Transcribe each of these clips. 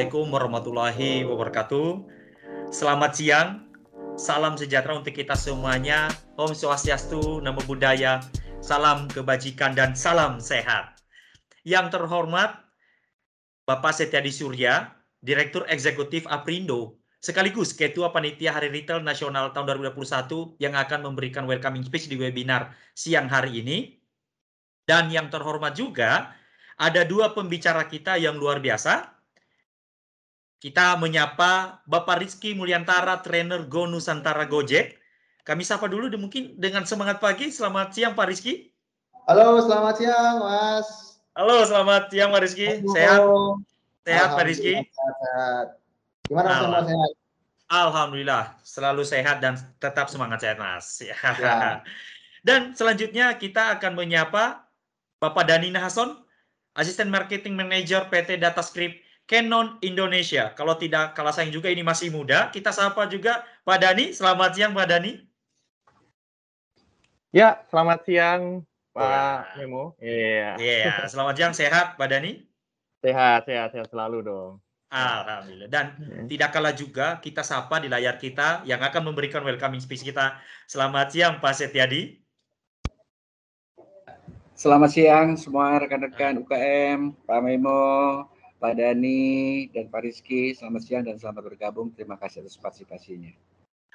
Assalamualaikum warahmatullahi wabarakatuh. Selamat siang, salam sejahtera untuk kita semuanya. Om Swastiastu, Namo Buddhaya, salam kebajikan dan salam sehat. Yang terhormat Bapak Setiadi Surya, Direktur Eksekutif Aprindo, sekaligus Ketua Panitia Hari Retail Nasional tahun 2021 yang akan memberikan welcoming speech di webinar siang hari ini. Dan yang terhormat juga ada dua pembicara kita yang luar biasa, kita menyapa Bapak Rizky Mulyantara, trainer Go Nusantara Gojek. Kami sapa dulu mungkin dengan semangat pagi. Selamat siang Pak Rizky. Halo, selamat siang Mas. Halo, selamat siang Pak Rizky. Sehat? Sehat Pak Rizky? Sehat. Gimana semua sehat? Alhamdulillah, selalu sehat dan tetap semangat sehat Mas. Ya. Dan selanjutnya kita akan menyapa Bapak Dani Nahason, Asisten Marketing Manager PT Datascript Canon Indonesia. Kalau tidak kalah sayang juga ini masih muda, kita sapa juga Pak Dani. Selamat siang Pak Dani. Ya, selamat siang Pak Memo. Iya. Yeah. yeah. selamat siang sehat Pak Dani? Sehat, sehat, sehat selalu dong. Alhamdulillah. Dan hmm. tidak kalah juga kita sapa di layar kita yang akan memberikan welcoming speech kita. Selamat siang Pak Setiadi. Selamat siang semua rekan-rekan UKM, Pak Memo, Pak Dani dan Pak Rizky. Selamat siang dan selamat bergabung. Terima kasih atas partisipasinya.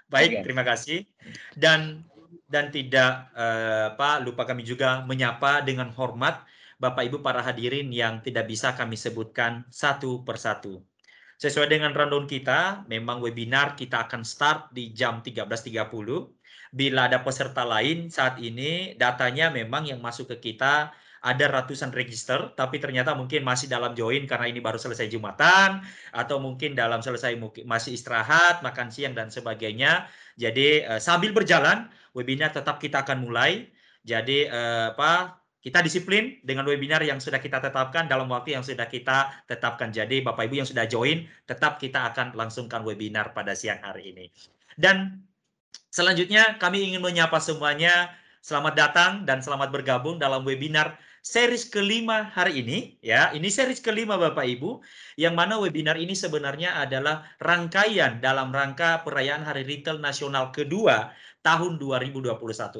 Baik, terima kasih. Dan dan tidak uh, Pak lupa kami juga menyapa dengan hormat Bapak Ibu para hadirin yang tidak bisa kami sebutkan satu persatu. Sesuai dengan rundown kita, memang webinar kita akan start di jam 13.30. Bila ada peserta lain saat ini datanya memang yang masuk ke kita ada ratusan register, tapi ternyata mungkin masih dalam join karena ini baru selesai Jumatan, atau mungkin dalam selesai masih istirahat, makan siang, dan sebagainya. Jadi uh, sambil berjalan, webinar tetap kita akan mulai. Jadi uh, apa kita disiplin dengan webinar yang sudah kita tetapkan dalam waktu yang sudah kita tetapkan. Jadi Bapak Ibu yang sudah join, tetap kita akan langsungkan webinar pada siang hari ini. Dan selanjutnya kami ingin menyapa semuanya, selamat datang dan selamat bergabung dalam webinar series kelima hari ini ya. Ini series kelima Bapak Ibu yang mana webinar ini sebenarnya adalah rangkaian dalam rangka perayaan Hari Retail Nasional kedua tahun 2021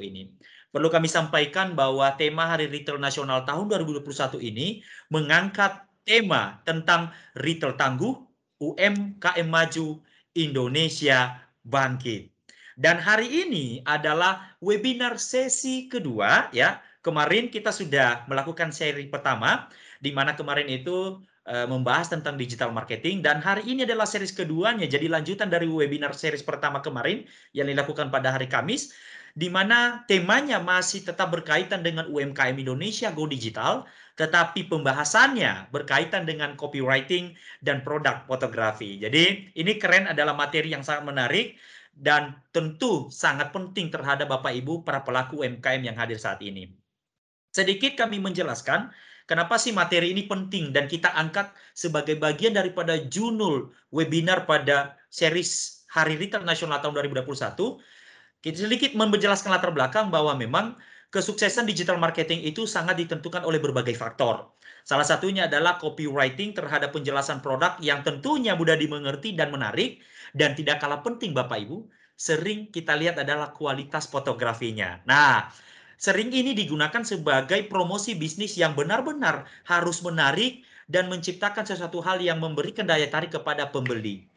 ini. Perlu kami sampaikan bahwa tema Hari Retail Nasional tahun 2021 ini mengangkat tema tentang retail tangguh, UMKM maju, Indonesia bangkit. Dan hari ini adalah webinar sesi kedua ya kemarin kita sudah melakukan seri pertama, di mana kemarin itu uh, membahas tentang digital marketing dan hari ini adalah series keduanya jadi lanjutan dari webinar series pertama kemarin yang dilakukan pada hari Kamis di mana temanya masih tetap berkaitan dengan UMKM Indonesia Go Digital tetapi pembahasannya berkaitan dengan copywriting dan produk fotografi. Jadi ini keren adalah materi yang sangat menarik dan tentu sangat penting terhadap Bapak Ibu para pelaku UMKM yang hadir saat ini. Sedikit kami menjelaskan kenapa sih materi ini penting dan kita angkat sebagai bagian daripada jurnal webinar pada series Hari Retail Nasional tahun 2021. Kita sedikit menjelaskan latar belakang bahwa memang kesuksesan digital marketing itu sangat ditentukan oleh berbagai faktor. Salah satunya adalah copywriting terhadap penjelasan produk yang tentunya mudah dimengerti dan menarik dan tidak kalah penting Bapak Ibu, sering kita lihat adalah kualitas fotografinya. Nah, sering ini digunakan sebagai promosi bisnis yang benar-benar harus menarik dan menciptakan sesuatu hal yang memberikan daya tarik kepada pembeli.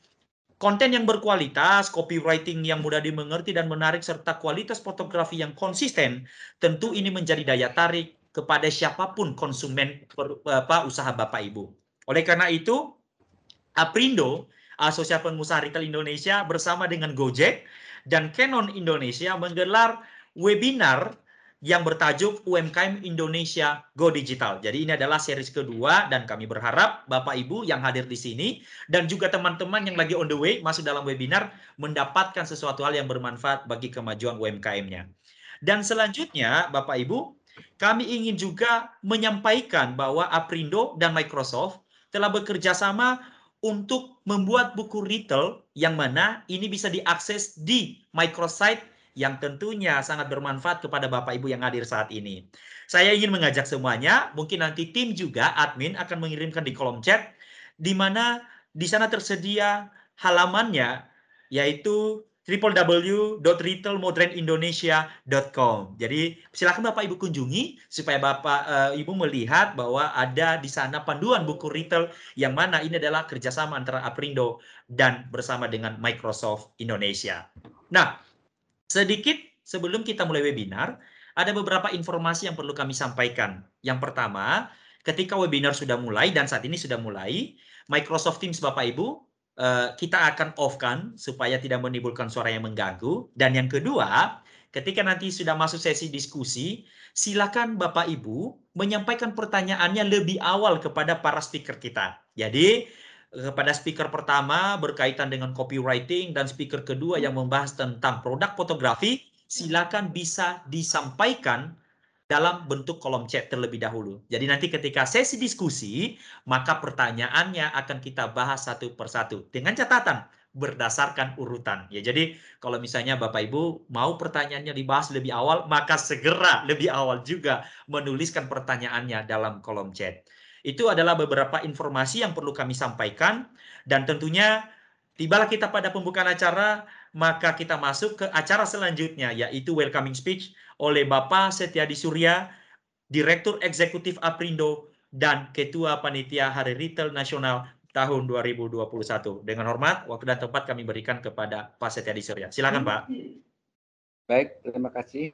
Konten yang berkualitas, copywriting yang mudah dimengerti dan menarik, serta kualitas fotografi yang konsisten, tentu ini menjadi daya tarik kepada siapa pun konsumen apa, usaha Bapak Ibu. Oleh karena itu, Aprindo, Asosiasi Pengusaha Retail Indonesia bersama dengan Gojek dan Canon Indonesia menggelar webinar yang bertajuk UMKM Indonesia Go Digital. Jadi ini adalah series kedua dan kami berharap Bapak Ibu yang hadir di sini dan juga teman-teman yang lagi on the way masuk dalam webinar mendapatkan sesuatu hal yang bermanfaat bagi kemajuan UMKM-nya. Dan selanjutnya Bapak Ibu, kami ingin juga menyampaikan bahwa Aprindo dan Microsoft telah bekerja sama untuk membuat buku retail yang mana ini bisa diakses di microsite yang tentunya sangat bermanfaat kepada Bapak Ibu yang hadir saat ini. Saya ingin mengajak semuanya, mungkin nanti tim juga admin akan mengirimkan di kolom chat di mana di sana tersedia halamannya yaitu www.retailmodernindonesia.com. Jadi silakan Bapak Ibu kunjungi supaya Bapak uh, Ibu melihat bahwa ada di sana panduan buku retail yang mana ini adalah kerjasama antara Aprindo dan bersama dengan Microsoft Indonesia. Nah, sedikit sebelum kita mulai webinar, ada beberapa informasi yang perlu kami sampaikan. Yang pertama, ketika webinar sudah mulai dan saat ini sudah mulai, Microsoft Teams Bapak Ibu Eh, kita akan off-kan supaya tidak menimbulkan suara yang mengganggu. Dan yang kedua, ketika nanti sudah masuk sesi diskusi, silakan Bapak Ibu menyampaikan pertanyaannya lebih awal kepada para speaker kita. Jadi, kepada speaker pertama berkaitan dengan copywriting dan speaker kedua yang membahas tentang produk fotografi, silakan bisa disampaikan dalam bentuk kolom chat terlebih dahulu. Jadi nanti ketika sesi diskusi, maka pertanyaannya akan kita bahas satu persatu dengan catatan berdasarkan urutan. Ya, jadi kalau misalnya Bapak Ibu mau pertanyaannya dibahas lebih awal, maka segera lebih awal juga menuliskan pertanyaannya dalam kolom chat. Itu adalah beberapa informasi yang perlu kami sampaikan dan tentunya tibalah kita pada pembukaan acara, maka kita masuk ke acara selanjutnya yaitu welcoming speech oleh Bapak Setiadi Surya, Direktur Eksekutif Aprindo, dan Ketua Panitia Hari Retail Nasional tahun 2021. Dengan hormat, waktu dan tempat kami berikan kepada Pak Setiadi Surya. Silakan Pak. Baik, terima kasih.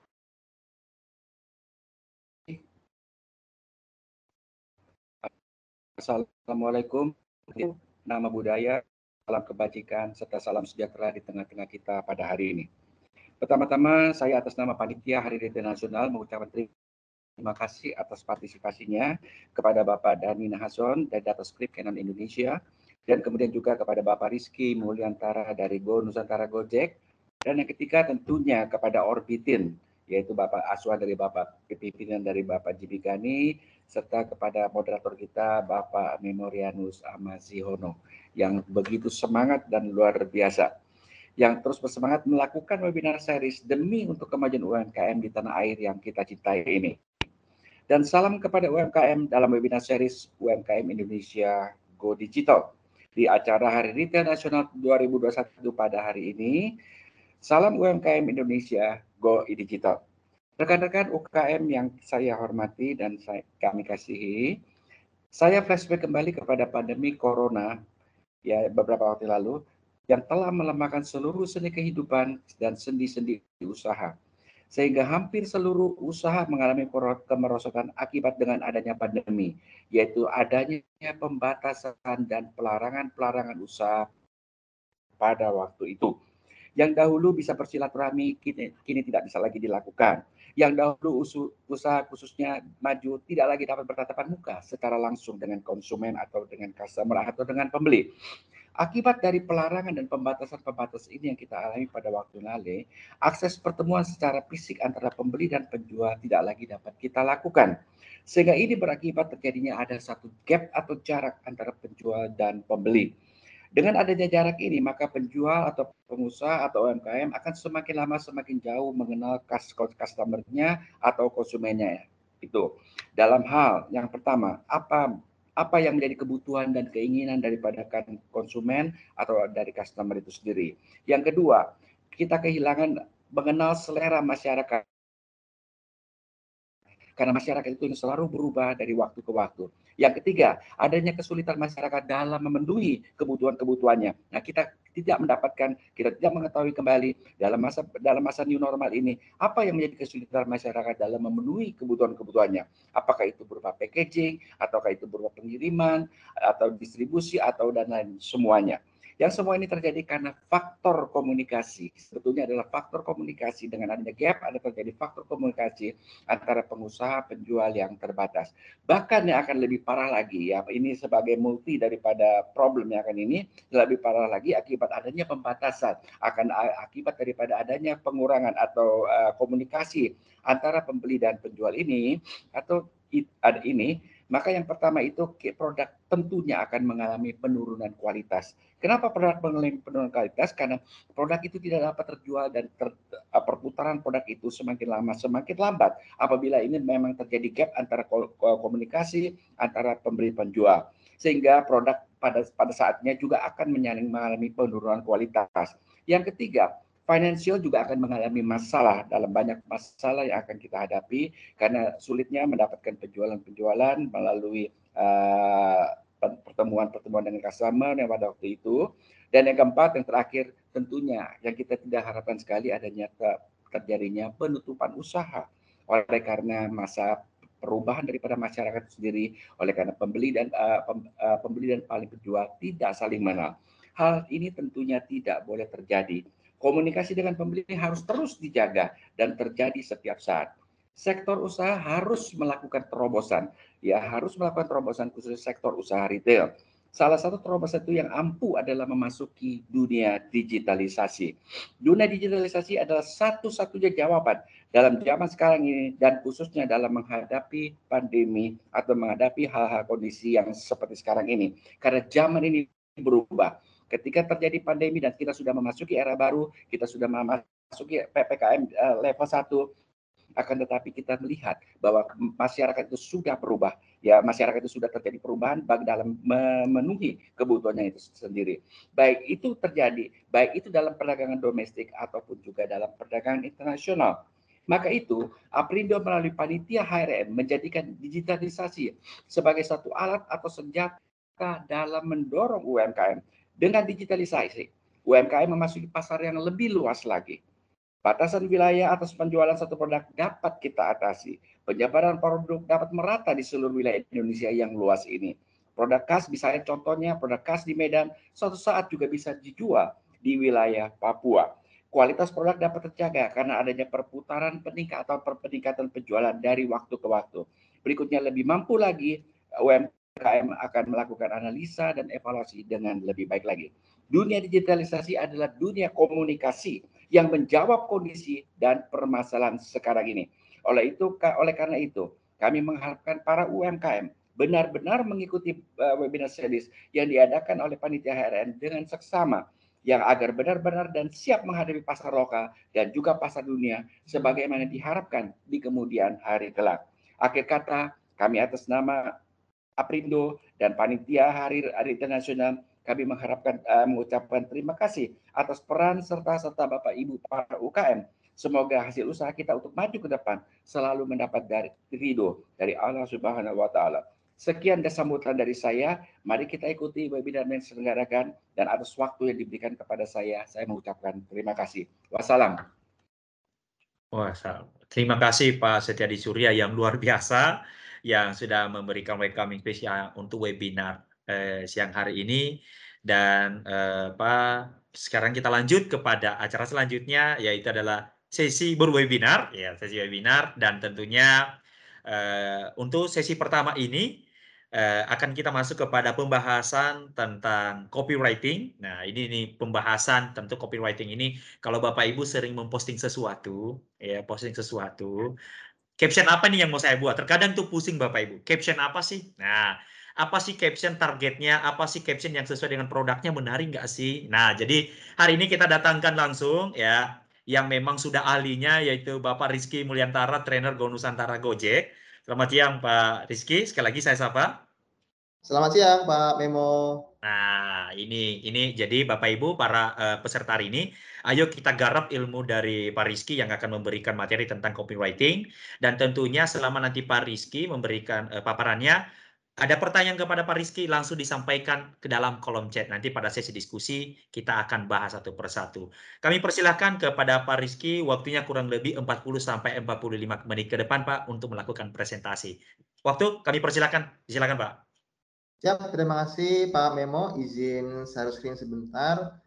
Assalamualaikum, nama budaya, salam kebajikan, serta salam sejahtera di tengah-tengah kita pada hari ini. Pertama-tama saya atas nama Panitia Hari Retail Nasional mengucapkan terima kasih atas partisipasinya kepada Bapak Dani Nahason dari Data Script Canon Indonesia dan kemudian juga kepada Bapak Rizky Mulyantara dari Go Nusantara Gojek dan yang ketiga tentunya kepada Orbitin yaitu Bapak Aswa dari Bapak pimpinan dari Bapak Jibigani serta kepada moderator kita Bapak Memorianus Amazihono yang begitu semangat dan luar biasa yang terus bersemangat melakukan webinar series demi untuk kemajuan UMKM di tanah air yang kita cintai ini. Dan salam kepada UMKM dalam webinar series UMKM Indonesia Go Digital di acara Hari Retail Nasional 2021 pada hari ini. Salam UMKM Indonesia Go Digital. Rekan-rekan UKM yang saya hormati dan saya, kami kasihi, saya flashback kembali kepada pandemi Corona ya beberapa waktu lalu yang telah melemahkan seluruh seni kehidupan dan sendi-sendi usaha. Sehingga hampir seluruh usaha mengalami kemerosotan akibat dengan adanya pandemi, yaitu adanya pembatasan dan pelarangan-pelarangan usaha pada waktu itu. Yang dahulu bisa bersilaturahmi, kini, kini tidak bisa lagi dilakukan. Yang dahulu usaha khususnya maju tidak lagi dapat bertatapan muka secara langsung dengan konsumen atau dengan customer atau dengan pembeli. Akibat dari pelarangan dan pembatasan-pembatasan ini yang kita alami pada waktu lalu, akses pertemuan secara fisik antara pembeli dan penjual tidak lagi dapat kita lakukan. Sehingga ini berakibat terjadinya ada satu gap atau jarak antara penjual dan pembeli. Dengan adanya jarak ini, maka penjual atau pengusaha atau UMKM akan semakin lama semakin jauh mengenal customer-nya atau konsumennya. Itu dalam hal yang pertama, apa apa yang menjadi kebutuhan dan keinginan daripada kan konsumen atau dari customer itu sendiri. Yang kedua, kita kehilangan mengenal selera masyarakat karena masyarakat itu selalu berubah dari waktu ke waktu. Yang ketiga, adanya kesulitan masyarakat dalam memenuhi kebutuhan-kebutuhannya. Nah, kita tidak mendapatkan, kita tidak mengetahui kembali dalam masa dalam masa new normal ini apa yang menjadi kesulitan masyarakat dalam memenuhi kebutuhan-kebutuhannya. Apakah itu berupa packaging, ataukah itu berupa pengiriman, atau distribusi, atau dan lain semuanya. Yang semua ini terjadi karena faktor komunikasi. Sebetulnya adalah faktor komunikasi dengan adanya gap ada terjadi faktor komunikasi antara pengusaha penjual yang terbatas. Bahkan yang akan lebih parah lagi ya ini sebagai multi daripada problem yang akan ini lebih parah lagi akibat adanya pembatasan akan akibat daripada adanya pengurangan atau uh, komunikasi antara pembeli dan penjual ini atau ada ini maka yang pertama itu produk tentunya akan mengalami penurunan kualitas. Kenapa produk mengalami penurunan kualitas? Karena produk itu tidak dapat terjual dan ter, uh, perputaran produk itu semakin lama semakin lambat apabila ini memang terjadi gap antara komunikasi antara pembeli penjual. sehingga produk pada pada saatnya juga akan mengalami penurunan kualitas. Yang ketiga, financial juga akan mengalami masalah dalam banyak masalah yang akan kita hadapi karena sulitnya mendapatkan penjualan-penjualan melalui uh, pertemuan-pertemuan dengan customer yang pada waktu itu. Dan yang keempat, yang terakhir, tentunya yang kita tidak harapkan sekali adanya terjadinya penutupan usaha oleh karena masa perubahan daripada masyarakat sendiri oleh karena pembeli dan uh, pem, uh, pembeli dan paling penjual tidak saling mengenal. Hal ini tentunya tidak boleh terjadi. Komunikasi dengan pembeli harus terus dijaga dan terjadi setiap saat. Sektor usaha harus melakukan terobosan, ya harus melakukan terobosan khusus sektor usaha retail Salah satu terobosan itu yang ampuh adalah memasuki dunia digitalisasi. Dunia digitalisasi adalah satu-satunya jawaban dalam zaman sekarang ini dan khususnya dalam menghadapi pandemi atau menghadapi hal-hal kondisi yang seperti sekarang ini. Karena zaman ini berubah. Ketika terjadi pandemi dan kita sudah memasuki era baru, kita sudah memasuki PPKM eh, level 1, akan tetapi kita melihat bahwa masyarakat itu sudah berubah. Ya masyarakat itu sudah terjadi perubahan bagi dalam memenuhi kebutuhannya itu sendiri. Baik itu terjadi baik itu dalam perdagangan domestik ataupun juga dalam perdagangan internasional. Maka itu Aprindo melalui panitia HRM menjadikan digitalisasi sebagai satu alat atau senjata dalam mendorong UMKM dengan digitalisasi UMKM memasuki pasar yang lebih luas lagi Batasan wilayah atas penjualan satu produk dapat kita atasi. Penyebaran produk dapat merata di seluruh wilayah Indonesia yang luas ini. Produk khas misalnya contohnya produk khas di Medan suatu saat juga bisa dijual di wilayah Papua. Kualitas produk dapat terjaga karena adanya perputaran peningkatan atau peningkatan penjualan dari waktu ke waktu. Berikutnya lebih mampu lagi UMKM akan melakukan analisa dan evaluasi dengan lebih baik lagi. Dunia digitalisasi adalah dunia komunikasi yang menjawab kondisi dan permasalahan sekarang ini. Oleh itu, oleh karena itu, kami mengharapkan para UMKM benar-benar mengikuti uh, webinar series yang diadakan oleh panitia HRN dengan seksama yang agar benar-benar dan siap menghadapi pasar lokal dan juga pasar dunia sebagaimana diharapkan di kemudian hari kelak. Akhir kata, kami atas nama Aprindo dan panitia Hari Hari Internasional kami mengharapkan uh, mengucapkan terima kasih atas peran serta serta Bapak Ibu para UKM. Semoga hasil usaha kita untuk maju ke depan selalu mendapat dari ridho dari Allah Subhanahu wa taala. Sekian dan sambutan dari saya. Mari kita ikuti webinar yang diselenggarakan dan atas waktu yang diberikan kepada saya, saya mengucapkan terima kasih. Wassalam. Wassalam. Terima kasih Pak Setiadi Surya yang luar biasa yang sudah memberikan welcoming speech untuk webinar eh, siang hari ini dan eh, apa sekarang kita lanjut kepada acara selanjutnya yaitu adalah sesi berwebinar ya sesi webinar dan tentunya eh, untuk sesi pertama ini eh, akan kita masuk kepada pembahasan tentang copywriting. Nah, ini nih pembahasan tentu copywriting ini kalau Bapak Ibu sering memposting sesuatu, ya posting sesuatu, caption apa nih yang mau saya buat? Terkadang tuh pusing Bapak Ibu. Caption apa sih? Nah, apa sih caption targetnya, apa sih caption yang sesuai dengan produknya, menarik nggak sih? Nah, jadi hari ini kita datangkan langsung ya, yang memang sudah ahlinya yaitu Bapak Rizky Mulyantara, trainer Go Nusantara Gojek. Selamat siang Pak Rizky, sekali lagi saya sapa. Selamat siang Pak Memo. Nah, ini ini jadi Bapak Ibu para uh, peserta hari ini, ayo kita garap ilmu dari Pak Rizky yang akan memberikan materi tentang copywriting dan tentunya selama nanti Pak Rizky memberikan uh, paparannya ada pertanyaan kepada Pak Rizky, langsung disampaikan ke dalam kolom chat. Nanti pada sesi diskusi, kita akan bahas satu persatu. Kami persilahkan kepada Pak Rizky, waktunya kurang lebih 40-45 menit ke depan, Pak, untuk melakukan presentasi. Waktu kami persilahkan. Silakan, Pak. Siap, terima kasih Pak Memo. Izin share screen sebentar.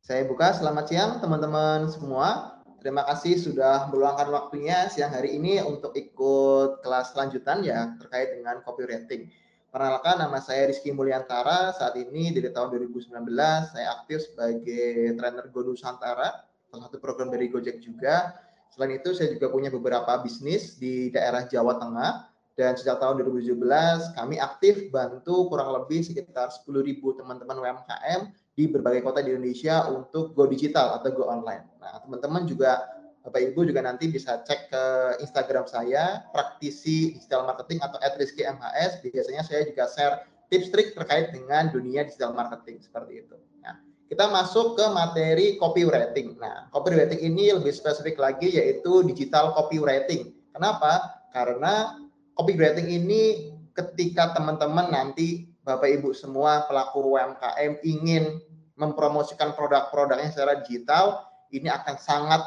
Saya buka. Selamat siang, teman-teman semua. Terima kasih sudah meluangkan waktunya siang hari ini untuk ikut kelas lanjutan ya terkait dengan copywriting. Perkenalkan nama saya Rizky Mulyantara. Saat ini dari tahun 2019 saya aktif sebagai trainer Go Nusantara, salah satu program dari Gojek juga. Selain itu saya juga punya beberapa bisnis di daerah Jawa Tengah dan sejak tahun 2017 kami aktif bantu kurang lebih sekitar 10.000 teman-teman UMKM di berbagai kota di Indonesia untuk go digital atau go online. Nah, teman-teman juga Bapak Ibu juga nanti bisa cek ke Instagram saya, praktisi digital marketing atau @rizky_mhs. Biasanya saya juga share tips trik terkait dengan dunia digital marketing seperti itu. Nah, kita masuk ke materi copywriting. Nah, copywriting ini lebih spesifik lagi yaitu digital copywriting. Kenapa? Karena copywriting ini ketika teman-teman nanti Bapak Ibu semua pelaku UMKM ingin mempromosikan produk-produknya secara digital, ini akan sangat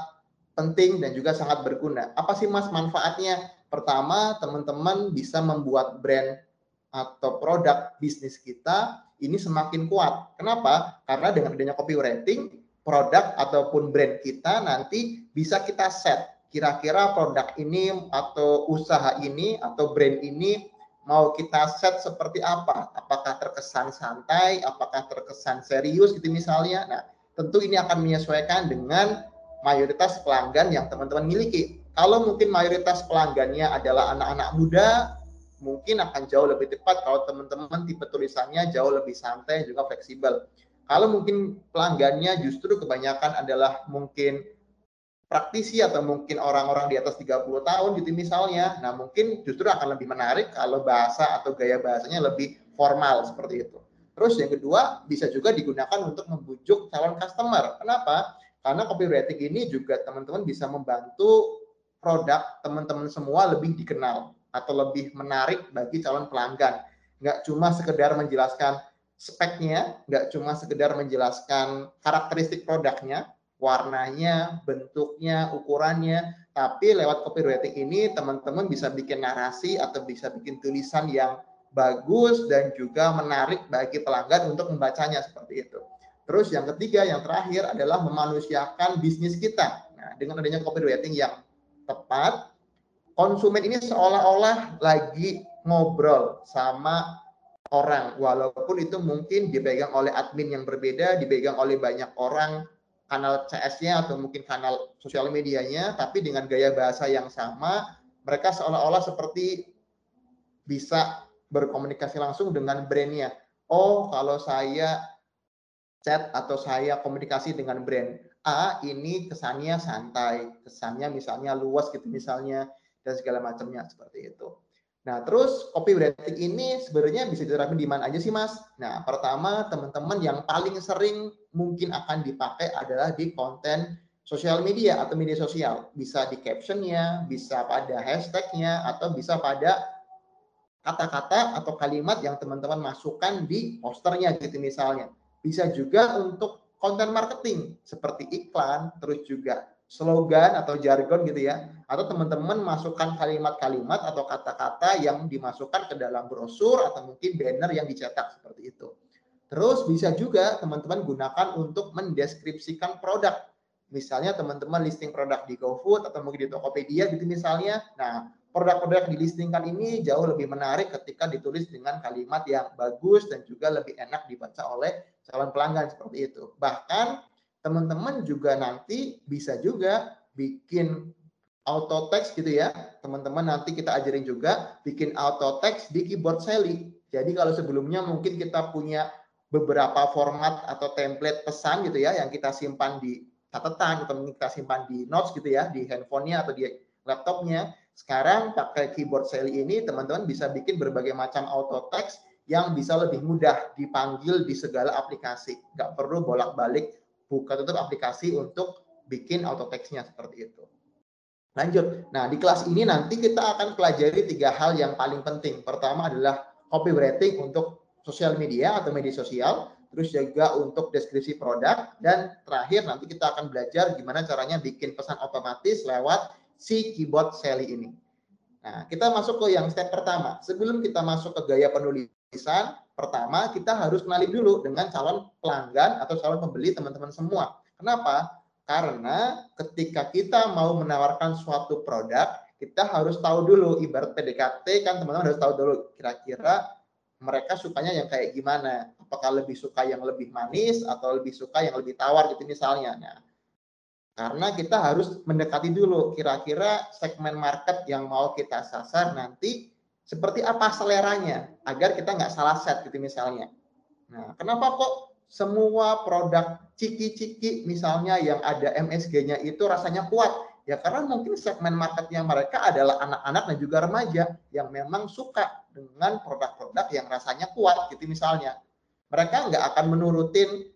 penting dan juga sangat berguna. Apa sih Mas manfaatnya? Pertama, teman-teman bisa membuat brand atau produk bisnis kita ini semakin kuat. Kenapa? Karena dengan adanya copywriting, produk ataupun brand kita nanti bisa kita set. Kira-kira produk ini atau usaha ini atau brand ini mau kita set seperti apa? Apakah terkesan santai, apakah terkesan serius gitu misalnya. Nah, tentu ini akan menyesuaikan dengan mayoritas pelanggan yang teman-teman miliki. Kalau mungkin mayoritas pelanggannya adalah anak-anak muda, mungkin akan jauh lebih tepat kalau teman-teman tipe tulisannya jauh lebih santai juga fleksibel. Kalau mungkin pelanggannya justru kebanyakan adalah mungkin praktisi atau mungkin orang-orang di atas 30 tahun gitu misalnya, nah mungkin justru akan lebih menarik kalau bahasa atau gaya bahasanya lebih formal seperti itu. Terus yang kedua bisa juga digunakan untuk membujuk calon customer. Kenapa? Karena copywriting ini juga teman-teman bisa membantu produk teman-teman semua lebih dikenal atau lebih menarik bagi calon pelanggan. Nggak cuma sekedar menjelaskan speknya, nggak cuma sekedar menjelaskan karakteristik produknya, warnanya, bentuknya, ukurannya, tapi lewat copywriting ini teman-teman bisa bikin narasi atau bisa bikin tulisan yang bagus dan juga menarik bagi pelanggan untuk membacanya seperti itu. Terus yang ketiga, yang terakhir adalah memanusiakan bisnis kita. Nah, dengan adanya copywriting yang tepat, konsumen ini seolah-olah lagi ngobrol sama orang walaupun itu mungkin dipegang oleh admin yang berbeda, dipegang oleh banyak orang kanal CS-nya atau mungkin kanal sosial medianya, tapi dengan gaya bahasa yang sama, mereka seolah-olah seperti bisa berkomunikasi langsung dengan brandnya. Oh, kalau saya chat atau saya komunikasi dengan brand A, ini kesannya santai, kesannya misalnya luas gitu misalnya dan segala macamnya seperti itu. Nah, terus copywriting ini sebenarnya bisa diterapkan di mana aja sih, Mas? Nah, pertama, teman-teman yang paling sering mungkin akan dipakai adalah di konten sosial media atau media sosial. Bisa di captionnya, bisa pada hashtagnya, atau bisa pada kata-kata atau kalimat yang teman-teman masukkan di posternya gitu misalnya. Bisa juga untuk konten marketing seperti iklan, terus juga slogan atau jargon gitu ya atau teman-teman masukkan kalimat-kalimat atau kata-kata yang dimasukkan ke dalam brosur atau mungkin banner yang dicetak seperti itu. Terus bisa juga teman-teman gunakan untuk mendeskripsikan produk. Misalnya teman-teman listing produk di GoFood atau mungkin di Tokopedia gitu misalnya. Nah, produk-produk yang dilistingkan ini jauh lebih menarik ketika ditulis dengan kalimat yang bagus dan juga lebih enak dibaca oleh calon pelanggan seperti itu. Bahkan teman-teman juga nanti bisa juga bikin auto text gitu ya. Teman-teman nanti kita ajarin juga bikin auto text di keyboard Sally. Jadi kalau sebelumnya mungkin kita punya beberapa format atau template pesan gitu ya yang kita simpan di catatan atau kita simpan di notes gitu ya di handphonenya atau di laptopnya. Sekarang pakai keyboard Sally ini teman-teman bisa bikin berbagai macam auto text yang bisa lebih mudah dipanggil di segala aplikasi. Nggak perlu bolak-balik buka tutup aplikasi untuk bikin auto text-nya seperti itu. Lanjut. Nah, di kelas ini nanti kita akan pelajari tiga hal yang paling penting. Pertama adalah copywriting untuk sosial media atau media sosial, terus juga untuk deskripsi produk, dan terakhir nanti kita akan belajar gimana caranya bikin pesan otomatis lewat si keyboard Sally ini. Nah, kita masuk ke yang step pertama. Sebelum kita masuk ke gaya penulisan, pertama kita harus kenali dulu dengan calon pelanggan atau calon pembeli teman-teman semua. Kenapa? Karena ketika kita mau menawarkan suatu produk, kita harus tahu dulu ibarat PDKT kan teman-teman harus tahu dulu kira-kira mereka sukanya yang kayak gimana. Apakah lebih suka yang lebih manis atau lebih suka yang lebih tawar gitu misalnya. Nah, karena kita harus mendekati dulu kira-kira segmen market yang mau kita sasar nanti seperti apa seleranya agar kita nggak salah set gitu misalnya. Nah, kenapa kok semua produk ciki-ciki misalnya yang ada MSG-nya itu rasanya kuat? Ya karena mungkin segmen marketnya mereka adalah anak-anak dan juga remaja yang memang suka dengan produk-produk yang rasanya kuat gitu misalnya. Mereka nggak akan menurutin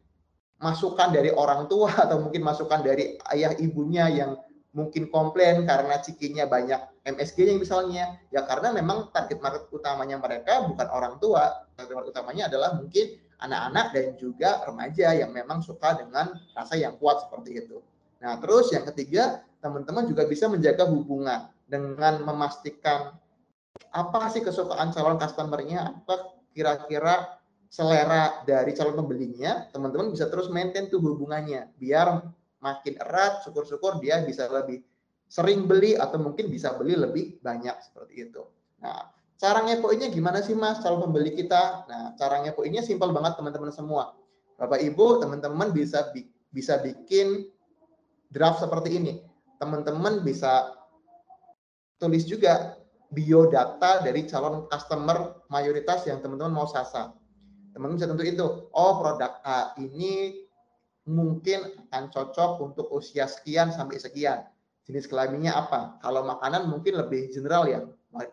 masukan dari orang tua atau mungkin masukan dari ayah ibunya yang mungkin komplain karena cikinya banyak MSG yang misalnya. Ya karena memang target market utamanya mereka bukan orang tua. Target market utamanya adalah mungkin anak-anak dan juga remaja yang memang suka dengan rasa yang kuat seperti itu. Nah terus yang ketiga teman-teman juga bisa menjaga hubungan dengan memastikan apa sih kesukaan calon customernya apa kira-kira selera dari calon pembelinya. Teman-teman bisa terus maintain tuh hubungannya biar makin erat, syukur-syukur dia bisa lebih sering beli atau mungkin bisa beli lebih banyak seperti itu. Nah, cara ngepoinnya gimana sih Mas calon pembeli kita? Nah, cara ngepoinnya simpel banget teman-teman semua. Bapak Ibu, teman-teman bisa bisa bikin draft seperti ini. Teman-teman bisa tulis juga biodata dari calon customer mayoritas yang teman-teman mau sasar. Teman-teman bisa tentu itu. Oh, produk A ini mungkin akan cocok untuk usia sekian sampai sekian. Jenis kelaminnya apa? Kalau makanan mungkin lebih general ya.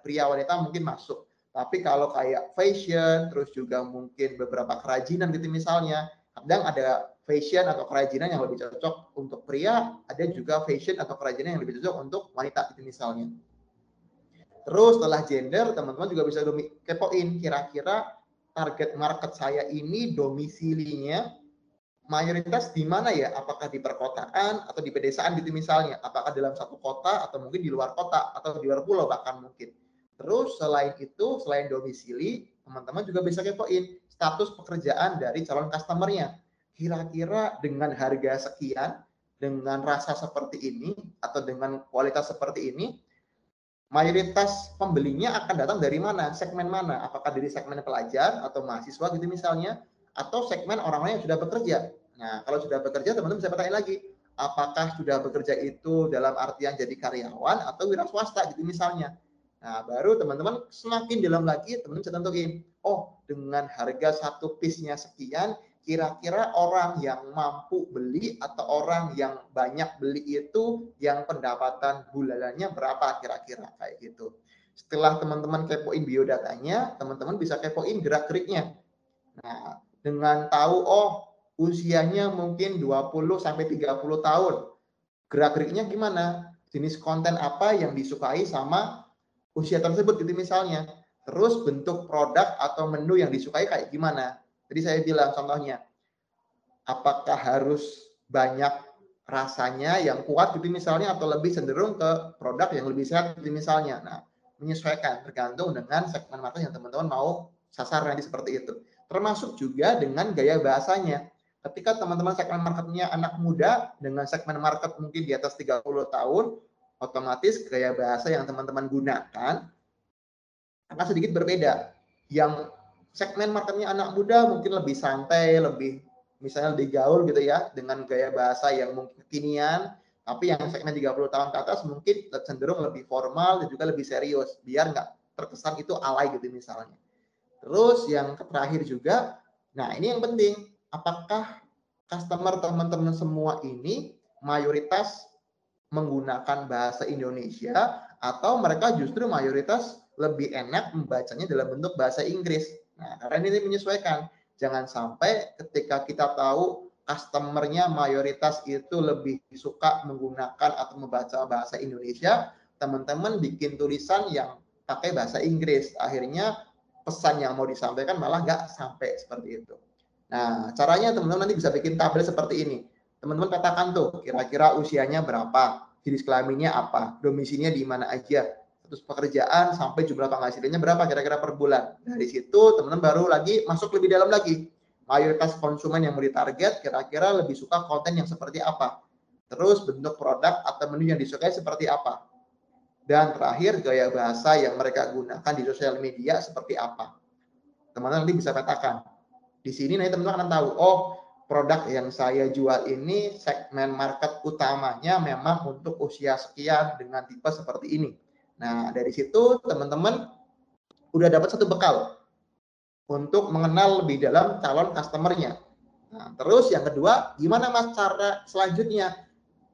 Pria wanita mungkin masuk. Tapi kalau kayak fashion, terus juga mungkin beberapa kerajinan gitu misalnya. Kadang ada fashion atau kerajinan yang lebih cocok untuk pria, ada juga fashion atau kerajinan yang lebih cocok untuk wanita gitu misalnya. Terus setelah gender, teman-teman juga bisa kepoin kira-kira target market saya ini domisilinya mayoritas di mana ya? Apakah di perkotaan atau di pedesaan gitu misalnya? Apakah dalam satu kota atau mungkin di luar kota atau di luar pulau bahkan mungkin. Terus selain itu, selain domisili, teman-teman juga bisa kepoin status pekerjaan dari calon customernya. Kira-kira dengan harga sekian, dengan rasa seperti ini, atau dengan kualitas seperti ini, mayoritas pembelinya akan datang dari mana? Segmen mana? Apakah dari segmen pelajar atau mahasiswa gitu misalnya? atau segmen orang-orang yang sudah bekerja. Nah, kalau sudah bekerja, teman-teman bisa bertanya lagi, apakah sudah bekerja itu dalam artian jadi karyawan atau wira swasta gitu misalnya. Nah, baru teman-teman semakin dalam lagi, teman-teman bisa tentuin, oh dengan harga satu piece-nya sekian, kira-kira orang yang mampu beli atau orang yang banyak beli itu yang pendapatan bulanannya berapa kira-kira kayak gitu. Setelah teman-teman kepoin biodatanya, teman-teman bisa kepoin gerak-geriknya. Nah, dengan tahu oh usianya mungkin 20 sampai 30 tahun. Gerak-geriknya gimana? Jenis konten apa yang disukai sama usia tersebut gitu misalnya. Terus bentuk produk atau menu yang disukai kayak gimana? Jadi saya bilang contohnya, apakah harus banyak rasanya yang kuat gitu misalnya atau lebih cenderung ke produk yang lebih sehat gitu misalnya. Nah, menyesuaikan tergantung dengan segmen market yang teman-teman mau sasar nanti seperti itu termasuk juga dengan gaya bahasanya. Ketika teman-teman segmen marketnya anak muda dengan segmen market mungkin di atas 30 tahun, otomatis gaya bahasa yang teman-teman gunakan akan sedikit berbeda. Yang segmen marketnya anak muda mungkin lebih santai, lebih misalnya lebih gaul gitu ya, dengan gaya bahasa yang mungkin kekinian, tapi yang segmen 30 tahun ke atas mungkin cenderung lebih formal dan juga lebih serius, biar nggak terkesan itu alay gitu misalnya. Terus yang terakhir juga, nah ini yang penting, apakah customer teman-teman semua ini mayoritas menggunakan bahasa Indonesia atau mereka justru mayoritas lebih enak membacanya dalam bentuk bahasa Inggris. Nah, karena ini menyesuaikan. Jangan sampai ketika kita tahu customernya mayoritas itu lebih suka menggunakan atau membaca bahasa Indonesia, teman-teman bikin tulisan yang pakai bahasa Inggris. Akhirnya pesan yang mau disampaikan malah nggak sampai seperti itu. Nah, caranya teman-teman nanti bisa bikin tabel seperti ini. Teman-teman katakan tuh, kira-kira usianya berapa, jenis kelaminnya apa, domisilinya di mana aja, terus pekerjaan sampai jumlah penghasilannya berapa kira-kira per bulan. Dari situ teman-teman baru lagi masuk lebih dalam lagi. Mayoritas konsumen yang mau ditarget kira-kira lebih suka konten yang seperti apa. Terus bentuk produk atau menu yang disukai seperti apa. Dan terakhir, gaya bahasa yang mereka gunakan di sosial media seperti apa. Teman-teman nanti bisa petakan. Di sini nanti teman-teman akan tahu, oh produk yang saya jual ini segmen market utamanya memang untuk usia sekian dengan tipe seperti ini. Nah, dari situ teman-teman udah dapat satu bekal untuk mengenal lebih dalam calon customernya. Nah, terus yang kedua, gimana mas cara selanjutnya?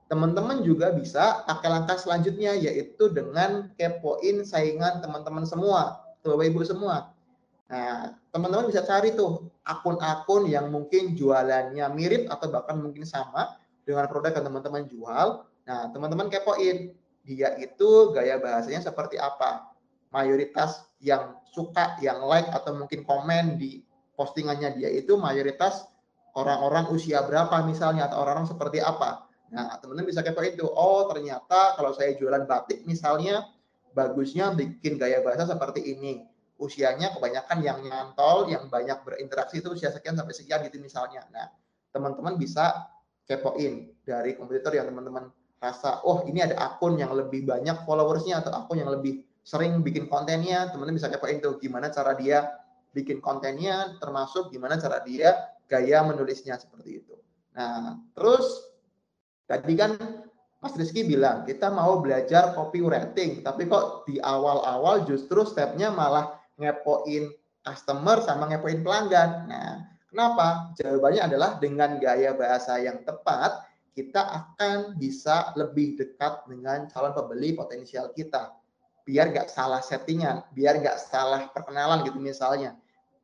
teman-teman juga bisa pakai langkah selanjutnya yaitu dengan kepoin saingan teman-teman semua, Bapak Ibu semua. Nah, teman-teman bisa cari tuh akun-akun yang mungkin jualannya mirip atau bahkan mungkin sama dengan produk yang teman-teman jual. Nah, teman-teman kepoin dia itu gaya bahasanya seperti apa. Mayoritas yang suka, yang like atau mungkin komen di postingannya dia itu mayoritas orang-orang usia berapa misalnya atau orang-orang seperti apa. Nah, teman-teman bisa kepo itu. Oh, ternyata kalau saya jualan batik misalnya bagusnya bikin gaya bahasa seperti ini usianya kebanyakan yang nyantol, yang banyak berinteraksi itu usia sekian sampai sekian gitu misalnya. Nah, teman-teman bisa kepoin dari kompetitor yang teman-teman rasa, oh ini ada akun yang lebih banyak followersnya atau akun yang lebih sering bikin kontennya, teman-teman bisa kepoin tuh gimana cara dia bikin kontennya, termasuk gimana cara dia gaya menulisnya seperti itu. Nah, terus tadi kan Mas Rizky bilang kita mau belajar copywriting, tapi kok di awal-awal justru stepnya malah ngepoin customer sama ngepoin pelanggan. Nah, kenapa? Jawabannya adalah dengan gaya bahasa yang tepat, kita akan bisa lebih dekat dengan calon pembeli potensial kita. Biar nggak salah settingan, biar nggak salah perkenalan gitu misalnya.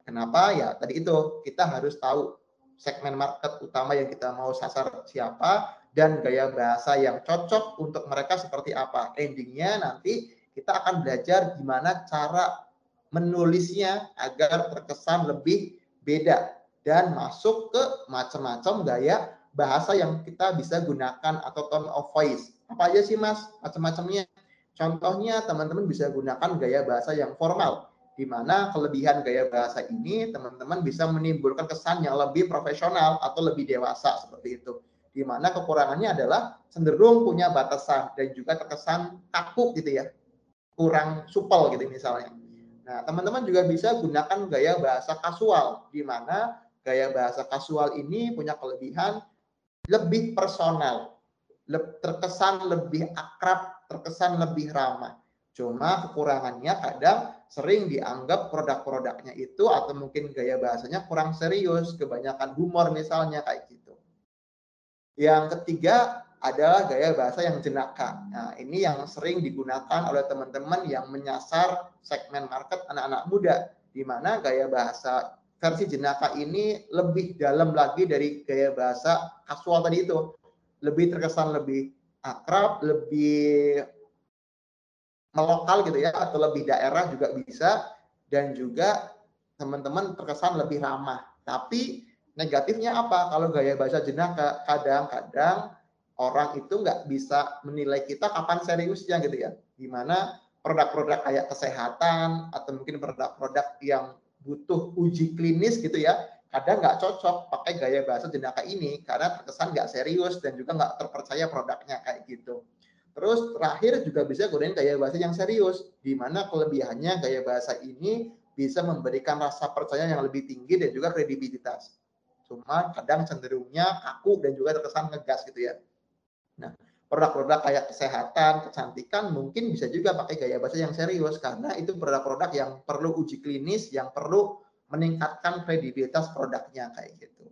Kenapa? Ya tadi itu, kita harus tahu segmen market utama yang kita mau sasar siapa, dan gaya bahasa yang cocok untuk mereka seperti apa. Endingnya nanti kita akan belajar gimana cara menulisnya agar terkesan lebih beda dan masuk ke macam-macam gaya bahasa yang kita bisa gunakan atau tone of voice. Apa aja sih Mas macam-macamnya? Contohnya teman-teman bisa gunakan gaya bahasa yang formal di mana kelebihan gaya bahasa ini teman-teman bisa menimbulkan kesan yang lebih profesional atau lebih dewasa seperti itu. Di mana kekurangannya adalah cenderung punya batasan dan juga terkesan kaku gitu ya. Kurang supel gitu misalnya. Nah, teman-teman juga bisa gunakan gaya bahasa kasual, di mana gaya bahasa kasual ini punya kelebihan lebih personal, terkesan lebih akrab, terkesan lebih ramah. Cuma kekurangannya kadang sering dianggap produk-produknya itu atau mungkin gaya bahasanya kurang serius, kebanyakan humor misalnya kayak gitu. Yang ketiga, adalah gaya bahasa yang jenaka. Nah, ini yang sering digunakan oleh teman-teman yang menyasar segmen market anak-anak muda, di mana gaya bahasa versi jenaka ini lebih dalam lagi dari gaya bahasa kasual tadi itu. Lebih terkesan lebih akrab, lebih melokal gitu ya, atau lebih daerah juga bisa, dan juga teman-teman terkesan lebih ramah. Tapi negatifnya apa? Kalau gaya bahasa jenaka, kadang-kadang orang itu nggak bisa menilai kita kapan seriusnya gitu ya. Gimana produk-produk kayak kesehatan atau mungkin produk-produk yang butuh uji klinis gitu ya, kadang nggak cocok pakai gaya bahasa jenaka ini karena terkesan nggak serius dan juga nggak terpercaya produknya kayak gitu. Terus terakhir juga bisa gunain gaya bahasa yang serius, di mana kelebihannya gaya bahasa ini bisa memberikan rasa percaya yang lebih tinggi dan juga kredibilitas. Cuma kadang cenderungnya kaku dan juga terkesan ngegas gitu ya. Nah, produk-produk kayak kesehatan, kecantikan mungkin bisa juga pakai gaya bahasa yang serius karena itu produk-produk yang perlu uji klinis, yang perlu meningkatkan kredibilitas produknya kayak gitu.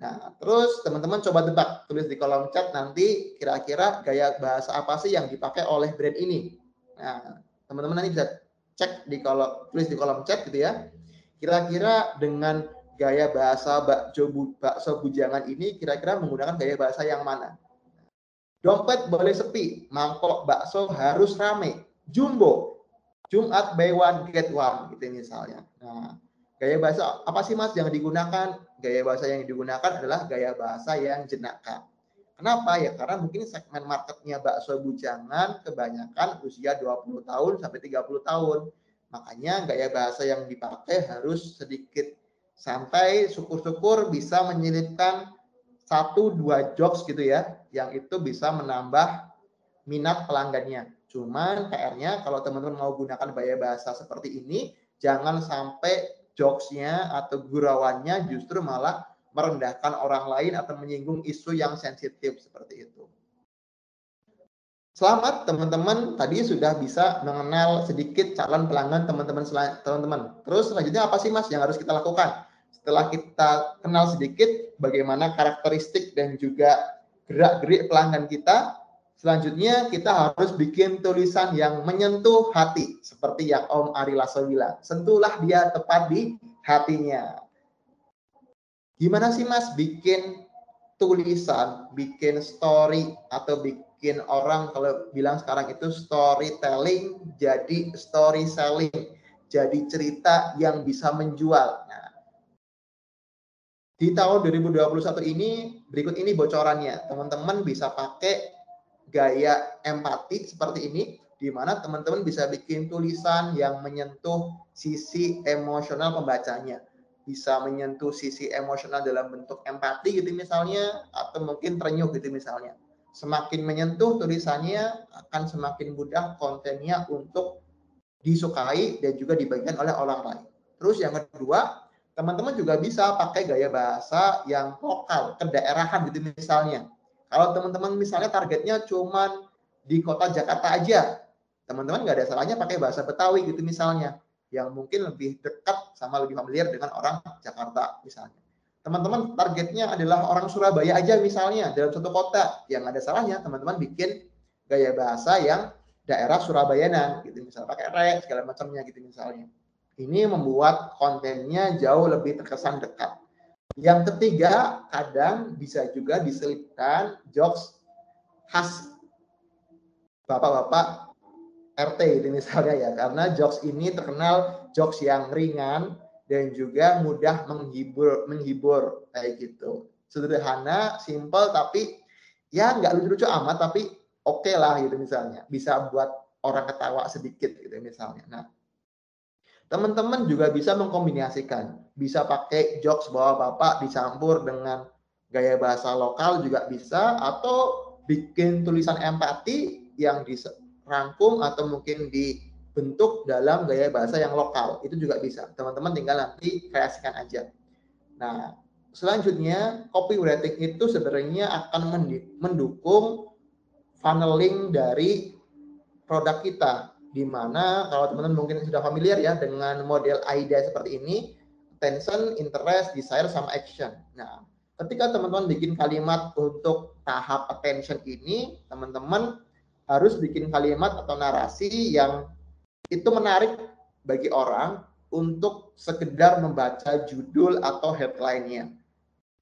Nah, terus teman-teman coba tebak, tulis di kolom chat nanti kira-kira gaya bahasa apa sih yang dipakai oleh brand ini. Nah, teman-teman nanti bisa cek di kolom tulis di kolom chat gitu ya. Kira-kira dengan gaya bahasa bakso, bujangan ini kira-kira menggunakan gaya bahasa yang mana? Dompet boleh sepi, mangkok bakso harus rame. Jumbo, Jumat buy one get one gitu misalnya. Nah, gaya bahasa apa sih Mas yang digunakan? Gaya bahasa yang digunakan adalah gaya bahasa yang jenaka. Kenapa ya? Karena mungkin segmen marketnya bakso bujangan kebanyakan usia 20 tahun sampai 30 tahun. Makanya gaya bahasa yang dipakai harus sedikit santai, syukur-syukur bisa menyelipkan satu dua jokes gitu ya yang itu bisa menambah minat pelanggannya. Cuman PR-nya kalau teman-teman mau gunakan gaya bahasa seperti ini jangan sampai jokesnya atau gurauannya justru malah merendahkan orang lain atau menyinggung isu yang sensitif seperti itu. Selamat teman-teman, tadi sudah bisa mengenal sedikit calon pelanggan teman-teman teman-teman. Terus selanjutnya apa sih Mas yang harus kita lakukan? setelah kita kenal sedikit bagaimana karakteristik dan juga gerak-gerik pelanggan kita. Selanjutnya kita harus bikin tulisan yang menyentuh hati. Seperti yang Om Ari Lasso bilang. Sentuhlah dia tepat di hatinya. Gimana sih Mas bikin tulisan, bikin story atau bikin orang kalau bilang sekarang itu storytelling jadi story selling, jadi cerita yang bisa menjual. Di tahun 2021 ini berikut ini bocorannya. Teman-teman bisa pakai gaya empati seperti ini di mana teman-teman bisa bikin tulisan yang menyentuh sisi emosional pembacanya bisa menyentuh sisi emosional dalam bentuk empati gitu misalnya atau mungkin terenyuh gitu misalnya. Semakin menyentuh tulisannya akan semakin mudah kontennya untuk disukai dan juga dibagikan oleh orang lain. Terus yang kedua, teman-teman juga bisa pakai gaya bahasa yang lokal, kedaerahan gitu misalnya. Kalau teman-teman misalnya targetnya cuma di kota Jakarta aja, teman-teman nggak ada salahnya pakai bahasa Betawi gitu misalnya yang mungkin lebih dekat sama lebih familiar dengan orang Jakarta misalnya. Teman-teman targetnya adalah orang Surabaya aja misalnya dalam satu kota, yang ada salahnya teman-teman bikin gaya bahasa yang daerah Surabayanan gitu misalnya pakai re segala macamnya gitu misalnya. Ini membuat kontennya jauh lebih terkesan dekat. Yang ketiga, kadang bisa juga diselipkan jokes khas bapak-bapak RT itu misalnya ya karena jokes ini terkenal jokes yang ringan dan juga mudah menghibur menghibur kayak gitu. Sederhana simple tapi ya nggak lucu-lucu amat tapi oke okay lah gitu misalnya. Bisa buat orang ketawa sedikit gitu misalnya. Nah teman-teman juga bisa mengkombinasikan bisa pakai jokes bawa bapak dicampur dengan gaya bahasa lokal juga bisa atau bikin tulisan empati yang rangkum atau mungkin dibentuk dalam gaya bahasa yang lokal. Itu juga bisa. Teman-teman tinggal nanti kreasikan aja. Nah, selanjutnya copywriting itu sebenarnya akan mendukung funneling dari produk kita di mana kalau teman-teman mungkin sudah familiar ya dengan model AIDA seperti ini, attention, interest, desire sama action. Nah, ketika teman-teman bikin kalimat untuk tahap attention ini, teman-teman harus bikin kalimat atau narasi yang itu menarik bagi orang untuk sekedar membaca judul atau headline-nya.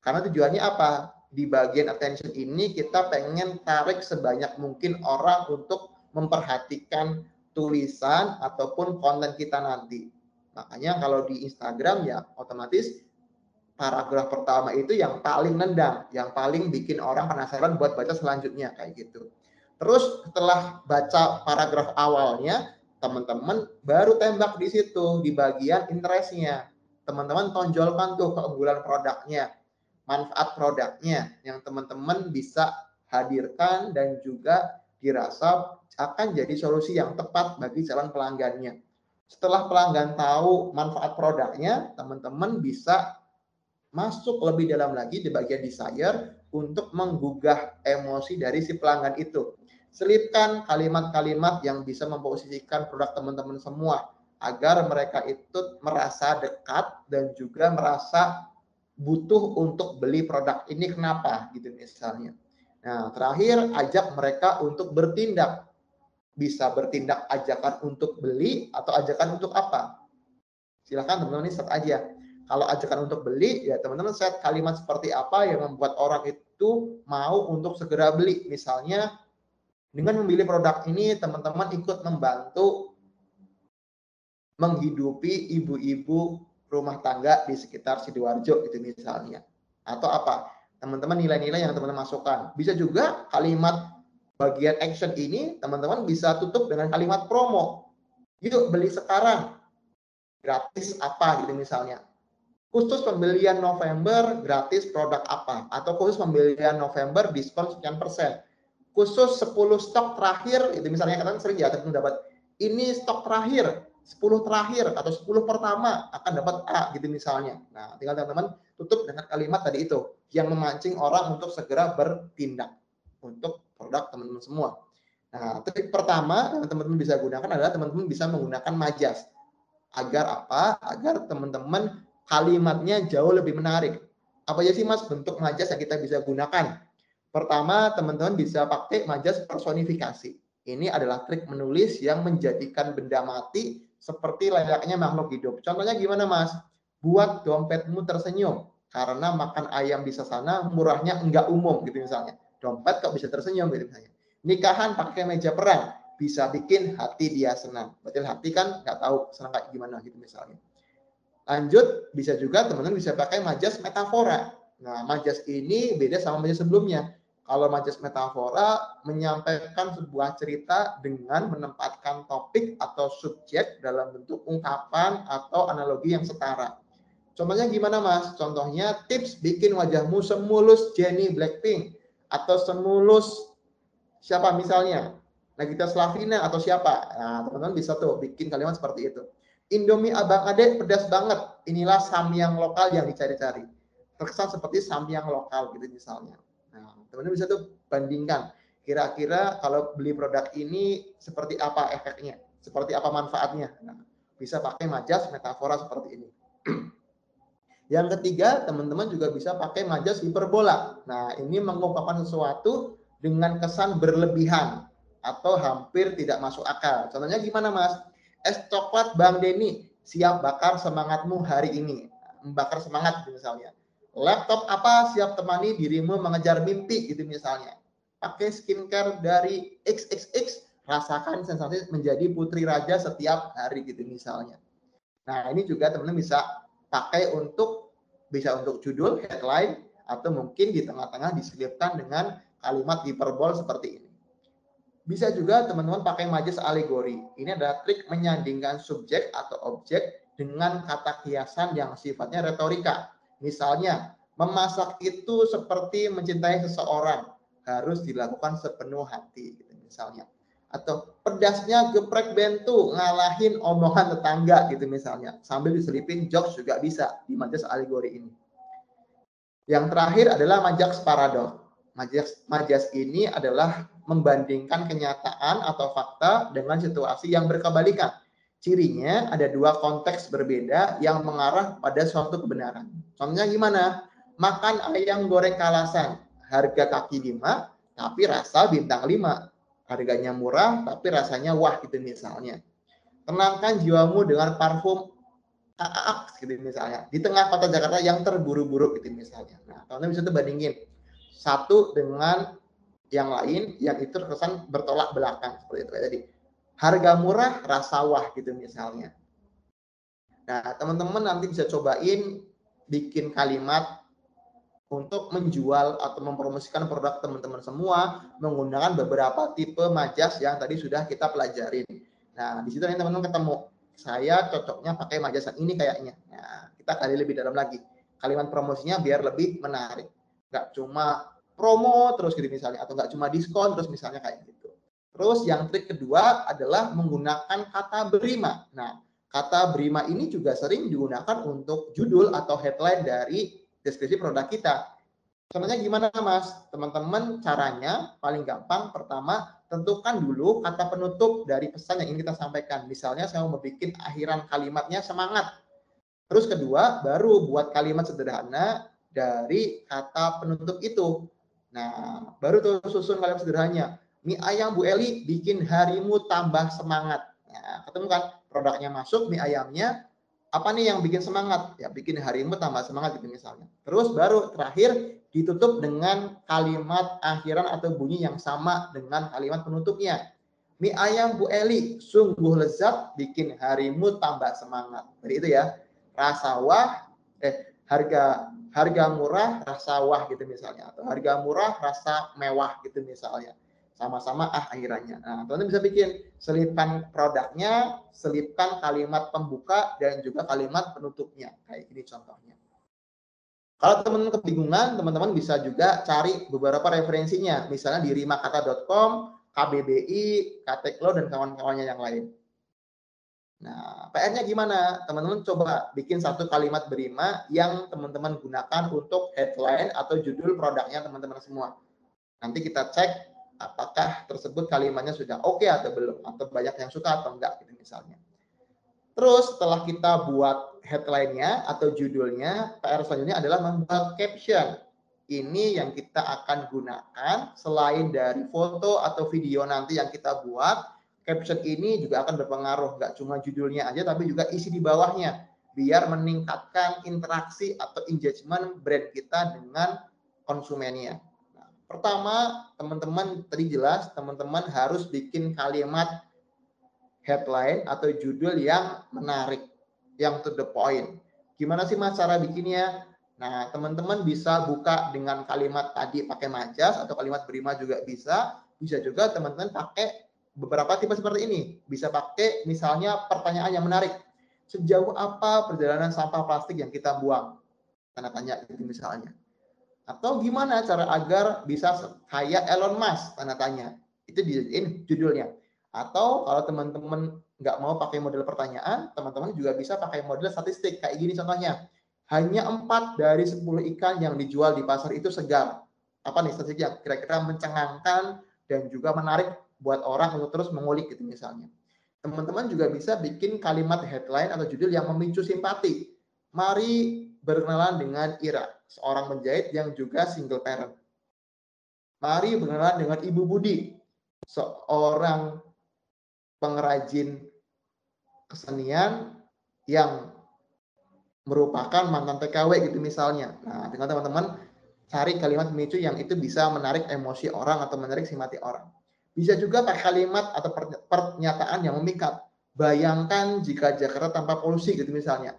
Karena tujuannya apa? Di bagian attention ini kita pengen tarik sebanyak mungkin orang untuk memperhatikan tulisan ataupun konten kita nanti. Makanya kalau di Instagram ya otomatis paragraf pertama itu yang paling nendang, yang paling bikin orang penasaran buat baca selanjutnya kayak gitu. Terus setelah baca paragraf awalnya, teman-teman baru tembak di situ di bagian interestnya. Teman-teman tonjolkan tuh keunggulan produknya, manfaat produknya yang teman-teman bisa hadirkan dan juga dirasa akan jadi solusi yang tepat bagi calon pelanggannya. Setelah pelanggan tahu manfaat produknya, teman-teman bisa masuk lebih dalam lagi di bagian desire untuk menggugah emosi dari si pelanggan itu. Selipkan kalimat-kalimat yang bisa memposisikan produk teman-teman semua agar mereka itu merasa dekat dan juga merasa butuh untuk beli produk ini kenapa gitu misalnya. Nah, terakhir ajak mereka untuk bertindak. Bisa bertindak ajakan untuk beli atau ajakan untuk apa? Silahkan teman-teman ini set aja. Kalau ajakan untuk beli, ya teman-teman set kalimat seperti apa yang membuat orang itu mau untuk segera beli. Misalnya, dengan memilih produk ini, teman-teman ikut membantu menghidupi ibu-ibu rumah tangga di sekitar Sidoarjo itu misalnya. Atau apa? Teman-teman nilai-nilai yang teman-teman masukkan. Bisa juga kalimat bagian action ini teman-teman bisa tutup dengan kalimat promo. Yuk beli sekarang. Gratis apa gitu misalnya. Khusus pembelian November gratis produk apa atau khusus pembelian November diskon sekian persen khusus 10 stok terakhir itu misalnya kalian sering ya teman dapat ini stok terakhir 10 terakhir atau 10 pertama akan dapat A gitu misalnya. Nah, tinggal teman-teman tutup dengan kalimat tadi itu yang memancing orang untuk segera bertindak untuk produk teman-teman semua. Nah, trik pertama yang teman-teman bisa gunakan adalah teman-teman bisa menggunakan majas. Agar apa? Agar teman-teman kalimatnya jauh lebih menarik. Apa aja sih Mas bentuk majas yang kita bisa gunakan? Pertama, teman-teman bisa pakai majas personifikasi. Ini adalah trik menulis yang menjadikan benda mati seperti layaknya makhluk hidup. Contohnya gimana, Mas? Buat dompetmu tersenyum karena makan ayam di sana murahnya enggak umum gitu misalnya. Dompet kok bisa tersenyum gitu misalnya. Nikahan pakai meja perang bisa bikin hati dia senang. Betul hati kan nggak tahu senang kayak gimana gitu misalnya. Lanjut, bisa juga teman-teman bisa pakai majas metafora. Nah, majas ini beda sama majas sebelumnya. Kalau majas metafora menyampaikan sebuah cerita dengan menempatkan topik atau subjek dalam bentuk ungkapan atau analogi yang setara. Contohnya gimana Mas? Contohnya tips bikin wajahmu semulus Jenny Blackpink atau semulus siapa misalnya? Nagita Slavina atau siapa? Nah, teman-teman bisa tuh bikin kalimat seperti itu. Indomie Abang Ade pedas banget. Inilah samyang lokal yang dicari-cari. Terkesan seperti samyang lokal gitu misalnya. Nah, teman-teman bisa tuh bandingkan. Kira-kira kalau beli produk ini seperti apa efeknya? Seperti apa manfaatnya? Nah, bisa pakai majas metafora seperti ini. Yang ketiga, teman-teman juga bisa pakai majas hiperbola. Nah, ini mengungkapkan sesuatu dengan kesan berlebihan atau hampir tidak masuk akal. Contohnya gimana, Mas? Es coklat Bang Denny, siap bakar semangatmu hari ini. Membakar semangat misalnya laptop apa siap temani dirimu mengejar mimpi gitu misalnya. Pakai skincare dari XXX, rasakan sensasi menjadi putri raja setiap hari gitu misalnya. Nah, ini juga teman-teman bisa pakai untuk bisa untuk judul, headline atau mungkin di tengah-tengah diselipkan dengan kalimat hiperbol seperti ini. Bisa juga teman-teman pakai majas alegori. Ini adalah trik menyandingkan subjek atau objek dengan kata kiasan yang sifatnya retorika. Misalnya, memasak itu seperti mencintai seseorang, harus dilakukan sepenuh hati gitu misalnya. Atau pedasnya geprek bentu, ngalahin omongan tetangga gitu misalnya. Sambil diselipin jokes juga bisa di majas alegori ini. Yang terakhir adalah majas paradok. Majas, majas ini adalah membandingkan kenyataan atau fakta dengan situasi yang berkebalikan. Cirinya ada dua konteks berbeda yang mengarah pada suatu kebenaran. Contohnya gimana? Makan ayam goreng kalasan, harga kaki lima, tapi rasa bintang lima. Harganya murah, tapi rasanya wah gitu misalnya. Tenangkan jiwamu dengan parfum AAX gitu misalnya. Di tengah kota Jakarta yang terburu-buru gitu misalnya. Nah, teman bisa tuh bandingin. Satu dengan yang lain yang itu terkesan bertolak belakang seperti itu tadi harga murah rasa wah gitu misalnya. Nah, teman-teman nanti bisa cobain bikin kalimat untuk menjual atau mempromosikan produk teman-teman semua menggunakan beberapa tipe majas yang tadi sudah kita pelajarin. Nah, di situ nanti teman-teman ketemu saya cocoknya pakai majas yang ini kayaknya. Nah, kita kali lebih dalam lagi. Kalimat promosinya biar lebih menarik. Nggak cuma promo terus gitu misalnya atau nggak cuma diskon terus misalnya kayak gitu. Terus yang trik kedua adalah menggunakan kata berima. Nah, kata berima ini juga sering digunakan untuk judul atau headline dari deskripsi produk kita. Contohnya gimana Mas? Teman-teman caranya paling gampang pertama tentukan dulu kata penutup dari pesan yang ingin kita sampaikan. Misalnya saya mau bikin akhiran kalimatnya semangat. Terus kedua, baru buat kalimat sederhana dari kata penutup itu. Nah, baru tuh susun kalimat sederhananya mie ayam Bu Eli bikin harimu tambah semangat. Nah, ketemu kan produknya masuk, mie ayamnya, apa nih yang bikin semangat? Ya bikin harimu tambah semangat gitu misalnya. Terus baru terakhir ditutup dengan kalimat akhiran atau bunyi yang sama dengan kalimat penutupnya. Mie ayam Bu Eli sungguh lezat bikin harimu tambah semangat. Jadi itu ya. Rasa wah eh harga harga murah rasa wah gitu misalnya atau harga murah rasa mewah gitu misalnya sama-sama ah akhirannya. Nah, teman-teman bisa bikin selipan produknya, selipkan kalimat pembuka dan juga kalimat penutupnya. Kayak ini contohnya. Kalau teman-teman kebingungan, teman-teman bisa juga cari beberapa referensinya. Misalnya di rimakata.com, KBBI, Kateklo, dan kawan-kawannya yang lain. Nah, PR-nya gimana? Teman-teman coba bikin satu kalimat berima yang teman-teman gunakan untuk headline atau judul produknya teman-teman semua. Nanti kita cek apakah tersebut kalimatnya sudah oke okay atau belum atau banyak yang suka atau enggak gitu misalnya. Terus setelah kita buat headline-nya atau judulnya, PR selanjutnya adalah membuat caption. ini yang kita akan gunakan selain dari foto atau video nanti yang kita buat caption ini juga akan berpengaruh nggak cuma judulnya aja tapi juga isi di bawahnya biar meningkatkan interaksi atau engagement brand kita dengan konsumennya. Pertama, teman-teman tadi jelas teman-teman harus bikin kalimat headline atau judul yang menarik, yang to the point. Gimana sih mas cara bikinnya? Nah, teman-teman bisa buka dengan kalimat tadi pakai majas atau kalimat berima juga bisa. Bisa juga teman-teman pakai beberapa tipe seperti ini. Bisa pakai misalnya pertanyaan yang menarik. Sejauh apa perjalanan sampah plastik yang kita buang? Tanda tanya itu misalnya. Atau gimana cara agar bisa kayak Elon Musk? Tanda tanya. Itu dijadiin judulnya. Atau kalau teman-teman nggak mau pakai model pertanyaan, teman-teman juga bisa pakai model statistik. Kayak gini contohnya hanya empat dari 10 ikan yang dijual di pasar itu segar. Apa nih statistik yang kira-kira mencengangkan dan juga menarik buat orang untuk terus mengulik gitu misalnya. Teman-teman juga bisa bikin kalimat headline atau judul yang memicu simpati. Mari berkenalan dengan Ira, seorang penjahit yang juga single parent. Mari berkenalan dengan Ibu Budi, seorang pengrajin kesenian yang merupakan mantan TKW gitu misalnya. Nah, dengan teman-teman cari kalimat pemicu yang itu bisa menarik emosi orang atau menarik simpati orang. Bisa juga pakai kalimat atau pernyataan yang memikat. Bayangkan jika Jakarta tanpa polusi gitu misalnya.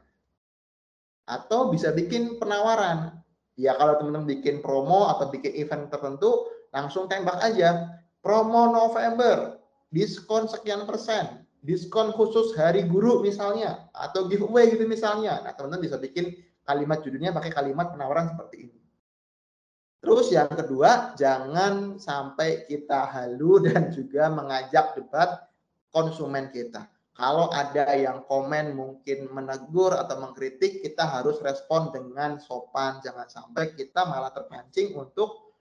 Atau bisa bikin penawaran. Ya kalau teman-teman bikin promo atau bikin event tertentu, langsung tembak aja. Promo November, diskon sekian persen diskon khusus hari guru misalnya atau giveaway gitu misalnya. Nah, teman-teman bisa bikin kalimat judulnya pakai kalimat penawaran seperti ini. Terus yang kedua, jangan sampai kita halu dan juga mengajak debat konsumen kita. Kalau ada yang komen mungkin menegur atau mengkritik, kita harus respon dengan sopan. Jangan sampai kita malah terpancing untuk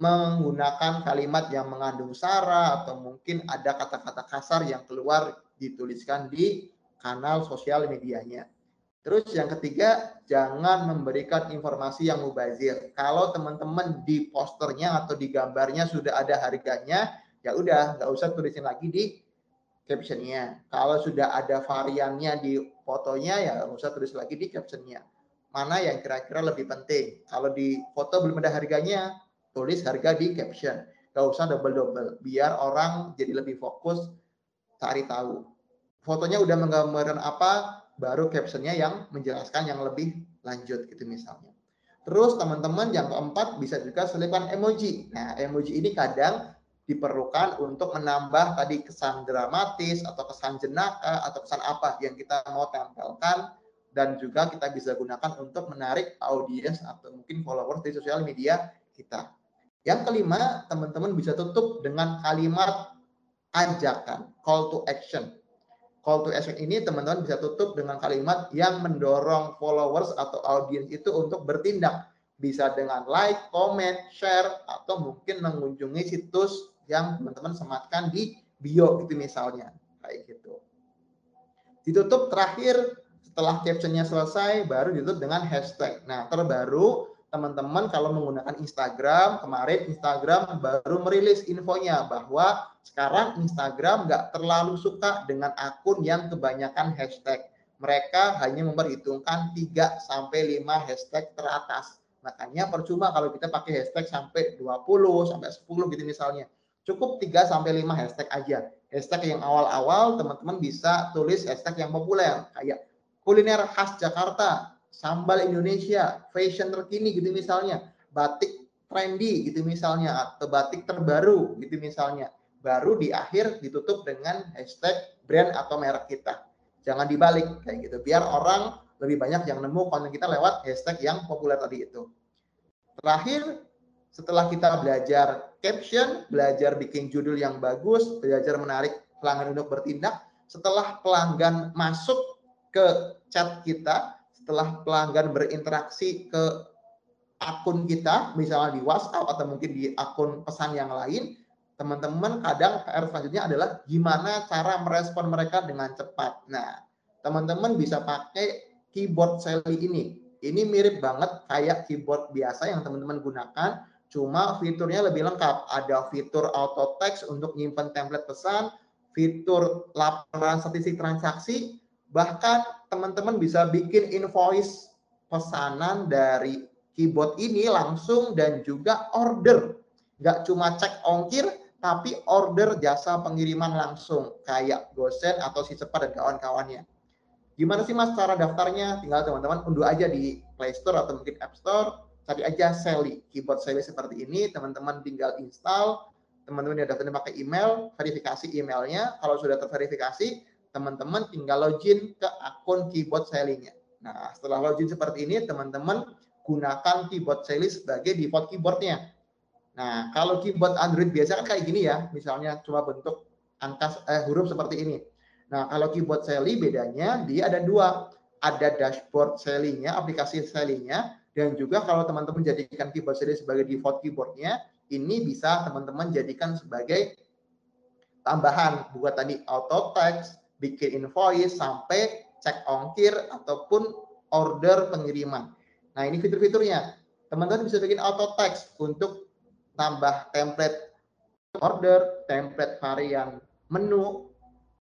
menggunakan kalimat yang mengandung sara atau mungkin ada kata-kata kasar yang keluar dituliskan di kanal sosial medianya. Terus yang ketiga, jangan memberikan informasi yang mubazir. Kalau teman-teman di posternya atau di gambarnya sudah ada harganya, ya udah nggak usah tulisin lagi di captionnya. Kalau sudah ada variannya di fotonya, ya nggak usah tulis lagi di captionnya. Mana yang kira-kira lebih penting? Kalau di foto belum ada harganya, tulis harga di caption. Gak usah double-double, biar orang jadi lebih fokus cari tahu. Fotonya udah menggambarkan apa, baru captionnya yang menjelaskan yang lebih lanjut gitu misalnya. Terus teman-teman yang keempat bisa juga selipkan emoji. Nah emoji ini kadang diperlukan untuk menambah tadi kesan dramatis atau kesan jenaka atau kesan apa yang kita mau tempelkan dan juga kita bisa gunakan untuk menarik audiens atau mungkin followers di sosial media kita. Yang kelima, teman-teman bisa tutup dengan kalimat ajakan, call to action. Call to action ini teman-teman bisa tutup dengan kalimat yang mendorong followers atau audiens itu untuk bertindak. Bisa dengan like, comment, share, atau mungkin mengunjungi situs yang teman-teman sematkan di bio gitu misalnya. Kayak gitu. Ditutup terakhir setelah captionnya selesai baru ditutup dengan hashtag. Nah terbaru teman-teman kalau menggunakan Instagram, kemarin Instagram baru merilis infonya bahwa sekarang Instagram nggak terlalu suka dengan akun yang kebanyakan hashtag. Mereka hanya memperhitungkan 3 sampai 5 hashtag teratas. Makanya percuma kalau kita pakai hashtag sampai 20 sampai 10 gitu misalnya. Cukup 3 sampai 5 hashtag aja. Hashtag yang awal-awal teman-teman bisa tulis hashtag yang populer kayak kuliner khas Jakarta, sambal Indonesia, fashion terkini gitu misalnya, batik trendy gitu misalnya, atau batik terbaru gitu misalnya. Baru di akhir ditutup dengan hashtag brand atau merek kita. Jangan dibalik kayak gitu, biar orang lebih banyak yang nemu konten kita lewat hashtag yang populer tadi itu. Terakhir, setelah kita belajar caption, belajar bikin judul yang bagus, belajar menarik pelanggan untuk bertindak, setelah pelanggan masuk ke chat kita, setelah pelanggan berinteraksi ke akun kita, misalnya di WhatsApp atau mungkin di akun pesan yang lain, teman-teman kadang PR selanjutnya adalah gimana cara merespon mereka dengan cepat. Nah, teman-teman bisa pakai keyboard Sally ini. Ini mirip banget kayak keyboard biasa yang teman-teman gunakan, cuma fiturnya lebih lengkap. Ada fitur auto text untuk nyimpen template pesan, fitur laporan statistik transaksi, bahkan teman-teman bisa bikin invoice pesanan dari keyboard ini langsung dan juga order. Nggak cuma cek ongkir, tapi order jasa pengiriman langsung kayak Gosen atau si cepat dan kawan-kawannya. Gimana sih mas cara daftarnya? Tinggal teman-teman unduh aja di Play Store atau mungkin App Store, cari aja Sally, keyboard Sally seperti ini, teman-teman tinggal install, teman-teman yang daftarnya pakai email, verifikasi emailnya, kalau sudah terverifikasi, teman-teman tinggal login ke akun keyboard Sally-nya. Nah, setelah login seperti ini, teman-teman gunakan keyboard Sally sebagai default keyboardnya. Nah, kalau keyboard Android biasa kan kayak gini ya, misalnya cuma bentuk angka eh, huruf seperti ini. Nah, kalau keyboard Sally bedanya dia ada dua. Ada dashboard Sally-nya, aplikasi Sally-nya, dan juga kalau teman-teman jadikan keyboard Sally sebagai default keyboardnya, ini bisa teman-teman jadikan sebagai tambahan buat tadi auto text, bikin invoice, sampai cek ongkir ataupun order pengiriman. Nah, ini fitur-fiturnya. Teman-teman bisa bikin auto text untuk tambah template order, template varian menu,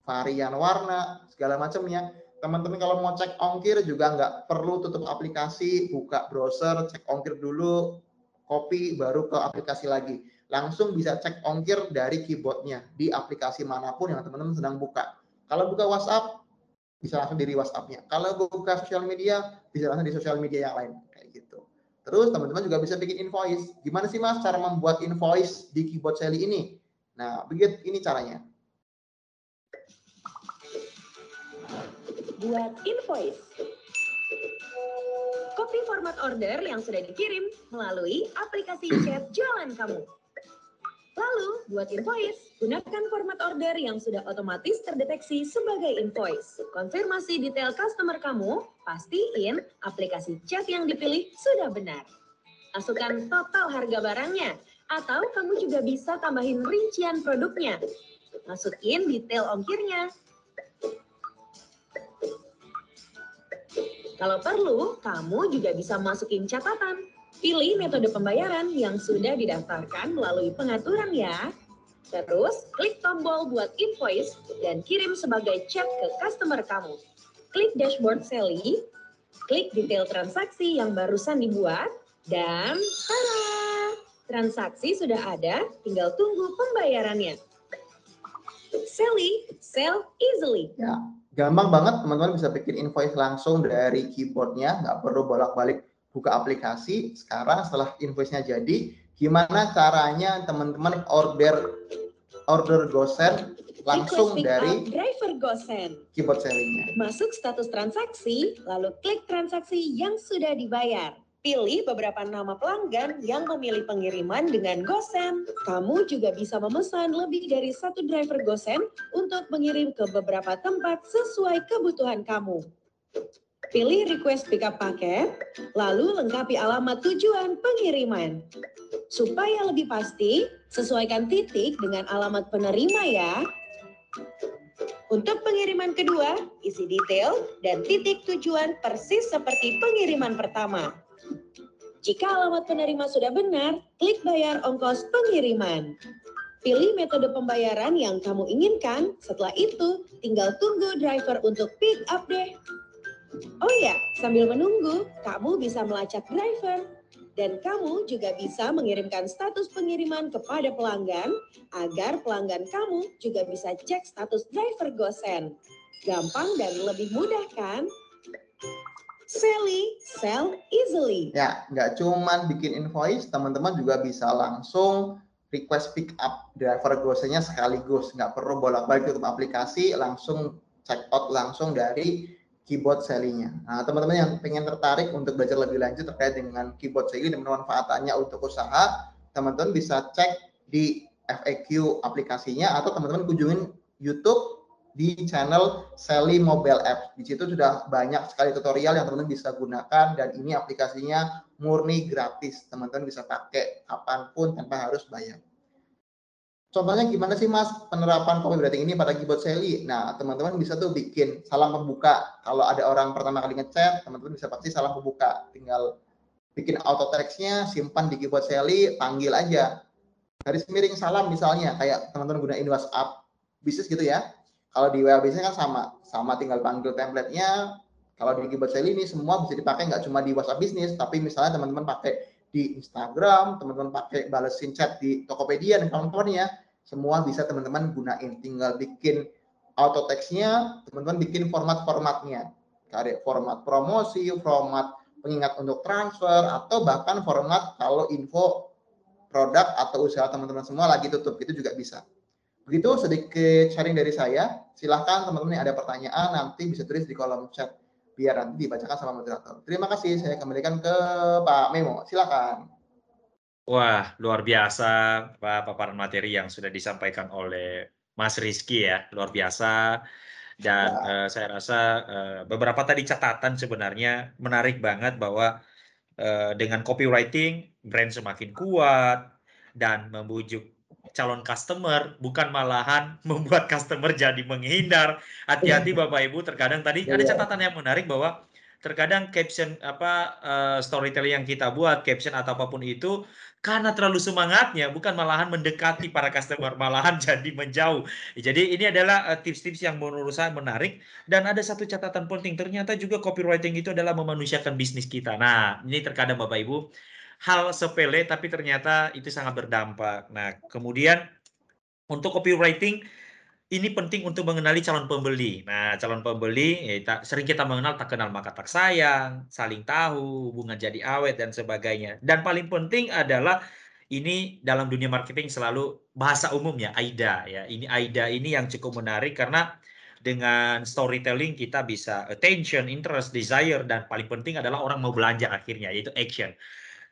varian warna, segala macamnya. Teman-teman kalau mau cek ongkir juga nggak perlu tutup aplikasi, buka browser, cek ongkir dulu, copy, baru ke aplikasi lagi. Langsung bisa cek ongkir dari keyboardnya di aplikasi mana pun yang teman-teman sedang buka. Kalau buka WhatsApp, bisa langsung dari WhatsApp-nya. Kalau buka sosial media, bisa langsung di sosial media yang lain. Kayak gitu. Terus teman-teman juga bisa bikin invoice. Gimana sih mas cara membuat invoice di keyboard Sally ini? Nah, begitu ini caranya. Buat invoice. Copy format order yang sudah dikirim melalui aplikasi chat jualan kamu. Lalu, buat invoice, gunakan format order yang sudah otomatis terdeteksi sebagai invoice. Konfirmasi detail customer kamu, pastiin aplikasi chat yang dipilih sudah benar. Masukkan total harga barangnya, atau kamu juga bisa tambahin rincian produknya. Masukin detail ongkirnya, Kalau perlu, kamu juga bisa masukin catatan. Pilih metode pembayaran yang sudah didaftarkan melalui pengaturan ya. Terus, klik tombol buat invoice dan kirim sebagai chat ke customer kamu. Klik dashboard Sally, klik detail transaksi yang barusan dibuat, dan tada! Transaksi sudah ada, tinggal tunggu pembayarannya. Sally, sell easily. Ya, gampang banget teman-teman bisa bikin invoice langsung dari keyboardnya, nggak perlu bolak-balik buka aplikasi. Sekarang setelah invoice-nya jadi, gimana caranya teman-teman order order gosen langsung dari driver gosen. keyboard selling-nya. Masuk status transaksi, lalu klik transaksi yang sudah dibayar. Pilih beberapa nama pelanggan yang memilih pengiriman dengan Gosen. Kamu juga bisa memesan lebih dari satu driver Gosen untuk mengirim ke beberapa tempat sesuai kebutuhan kamu. Pilih request pickup paket, lalu lengkapi alamat tujuan pengiriman. Supaya lebih pasti, sesuaikan titik dengan alamat penerima ya. Untuk pengiriman kedua, isi detail dan titik tujuan persis seperti pengiriman pertama. Jika alamat penerima sudah benar, klik bayar ongkos pengiriman. Pilih metode pembayaran yang kamu inginkan. Setelah itu, tinggal tunggu driver untuk pick up deh. Oh ya, sambil menunggu, kamu bisa melacak driver. Dan kamu juga bisa mengirimkan status pengiriman kepada pelanggan agar pelanggan kamu juga bisa cek status driver gosen. Gampang dan lebih mudah kan? Sally, sell easily. Ya, nggak cuman bikin invoice, teman-teman juga bisa langsung request pick up driver gosenya sekaligus. Nggak perlu bolak-balik tutup aplikasi, langsung check out langsung dari keyboard Sally-nya. Nah, teman-teman yang pengen tertarik untuk belajar lebih lanjut terkait dengan keyboard Sally dan pemanfaatannya untuk usaha, teman-teman bisa cek di FAQ aplikasinya atau teman-teman kunjungin YouTube di channel Sally Mobile App. Di situ sudah banyak sekali tutorial yang teman-teman bisa gunakan dan ini aplikasinya murni gratis. Teman-teman bisa pakai kapan pun tanpa harus bayar. contohnya gimana sih Mas penerapan copywriting ini pada keyboard Sally? Nah, teman-teman bisa tuh bikin salam pembuka. Kalau ada orang pertama kali ngechat, teman-teman bisa pasti salam pembuka. Tinggal bikin auto text-nya, simpan di keyboard Sally, panggil aja. Garis miring salam misalnya, kayak teman-teman gunain WhatsApp bisnis gitu ya. Kalau di bisnis kan sama, sama tinggal panggil template-nya. Kalau di keyboard Sally ini semua bisa dipakai nggak cuma di WhatsApp bisnis, tapi misalnya teman-teman pakai di Instagram, teman-teman pakai balesin chat di Tokopedia dan kawan-kawannya, semua bisa teman-teman gunain. Tinggal bikin auto text-nya, teman-teman bikin format-formatnya. Kayak format promosi, format pengingat untuk transfer, atau bahkan format kalau info produk atau usaha teman-teman semua lagi tutup, itu juga bisa. Begitu sedikit sharing dari saya. Silahkan teman-teman yang ada pertanyaan nanti bisa tulis di kolom chat biar nanti dibacakan sama moderator. Terima kasih. Saya kembalikan ke Pak Memo. Silakan. Wah, luar biasa Pak paparan materi yang sudah disampaikan oleh Mas Rizky ya, luar biasa. Dan ya. uh, saya rasa uh, beberapa tadi catatan sebenarnya menarik banget bahwa uh, dengan copywriting brand semakin kuat dan membujuk calon customer bukan malahan membuat customer jadi menghindar. Hati-hati Bapak Ibu, terkadang tadi ada iya. catatan yang menarik bahwa terkadang caption apa uh, storytelling yang kita buat, caption atau apa pun itu karena terlalu semangatnya bukan malahan mendekati para customer malahan jadi menjauh. Jadi ini adalah eh, tips-tips uh, yang menurut saya menarik dan ada satu catatan penting ternyata juga copywriting itu adalah memanusiakan bisnis kita. Nah, ini terkadang Bapak Ibu hal sepele tapi ternyata itu sangat berdampak. Nah, kemudian untuk copywriting ini penting untuk mengenali calon pembeli. Nah, calon pembeli ya, sering kita mengenal tak kenal maka tak sayang, saling tahu, hubungan jadi awet dan sebagainya. Dan paling penting adalah ini dalam dunia marketing selalu bahasa umumnya AIDA ya. Ini AIDA ini yang cukup menarik karena dengan storytelling kita bisa attention, interest, desire dan paling penting adalah orang mau belanja akhirnya yaitu action.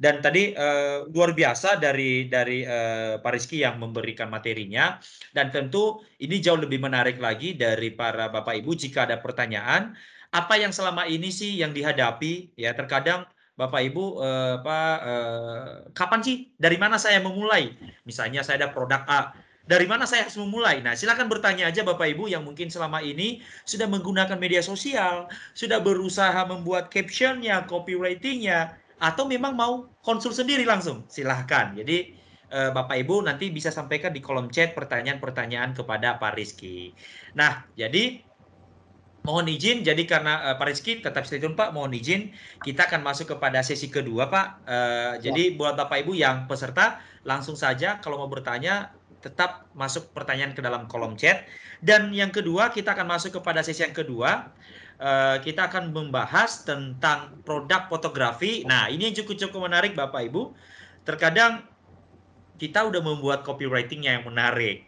Dan tadi uh, luar biasa dari dari uh, Pak Rizky yang memberikan materinya dan tentu ini jauh lebih menarik lagi dari para Bapak Ibu jika ada pertanyaan apa yang selama ini sih yang dihadapi ya terkadang Bapak Ibu uh, apa uh, kapan sih dari mana saya memulai? Misalnya saya ada produk A dari mana saya harus memulai? Nah, silakan bertanya aja Bapak Ibu yang mungkin selama ini sudah menggunakan media sosial, sudah berusaha membuat captionnya, copywritingnya, atau memang mau konsul sendiri langsung? Silahkan. Jadi eh, Bapak Ibu nanti bisa sampaikan di kolom chat pertanyaan-pertanyaan kepada Pak Rizky. Nah jadi mohon izin jadi karena uh, Pak Rizky tetap stay tune Pak mohon izin kita akan masuk kepada sesi kedua Pak. Uh, ya. jadi buat Bapak Ibu yang peserta langsung saja kalau mau bertanya tetap masuk pertanyaan ke dalam kolom chat. Dan yang kedua kita akan masuk kepada sesi yang kedua Eh, kita akan membahas tentang produk fotografi. Nah, ini cukup-cukup menarik Bapak Ibu. Terkadang kita udah membuat copywritingnya yang menarik.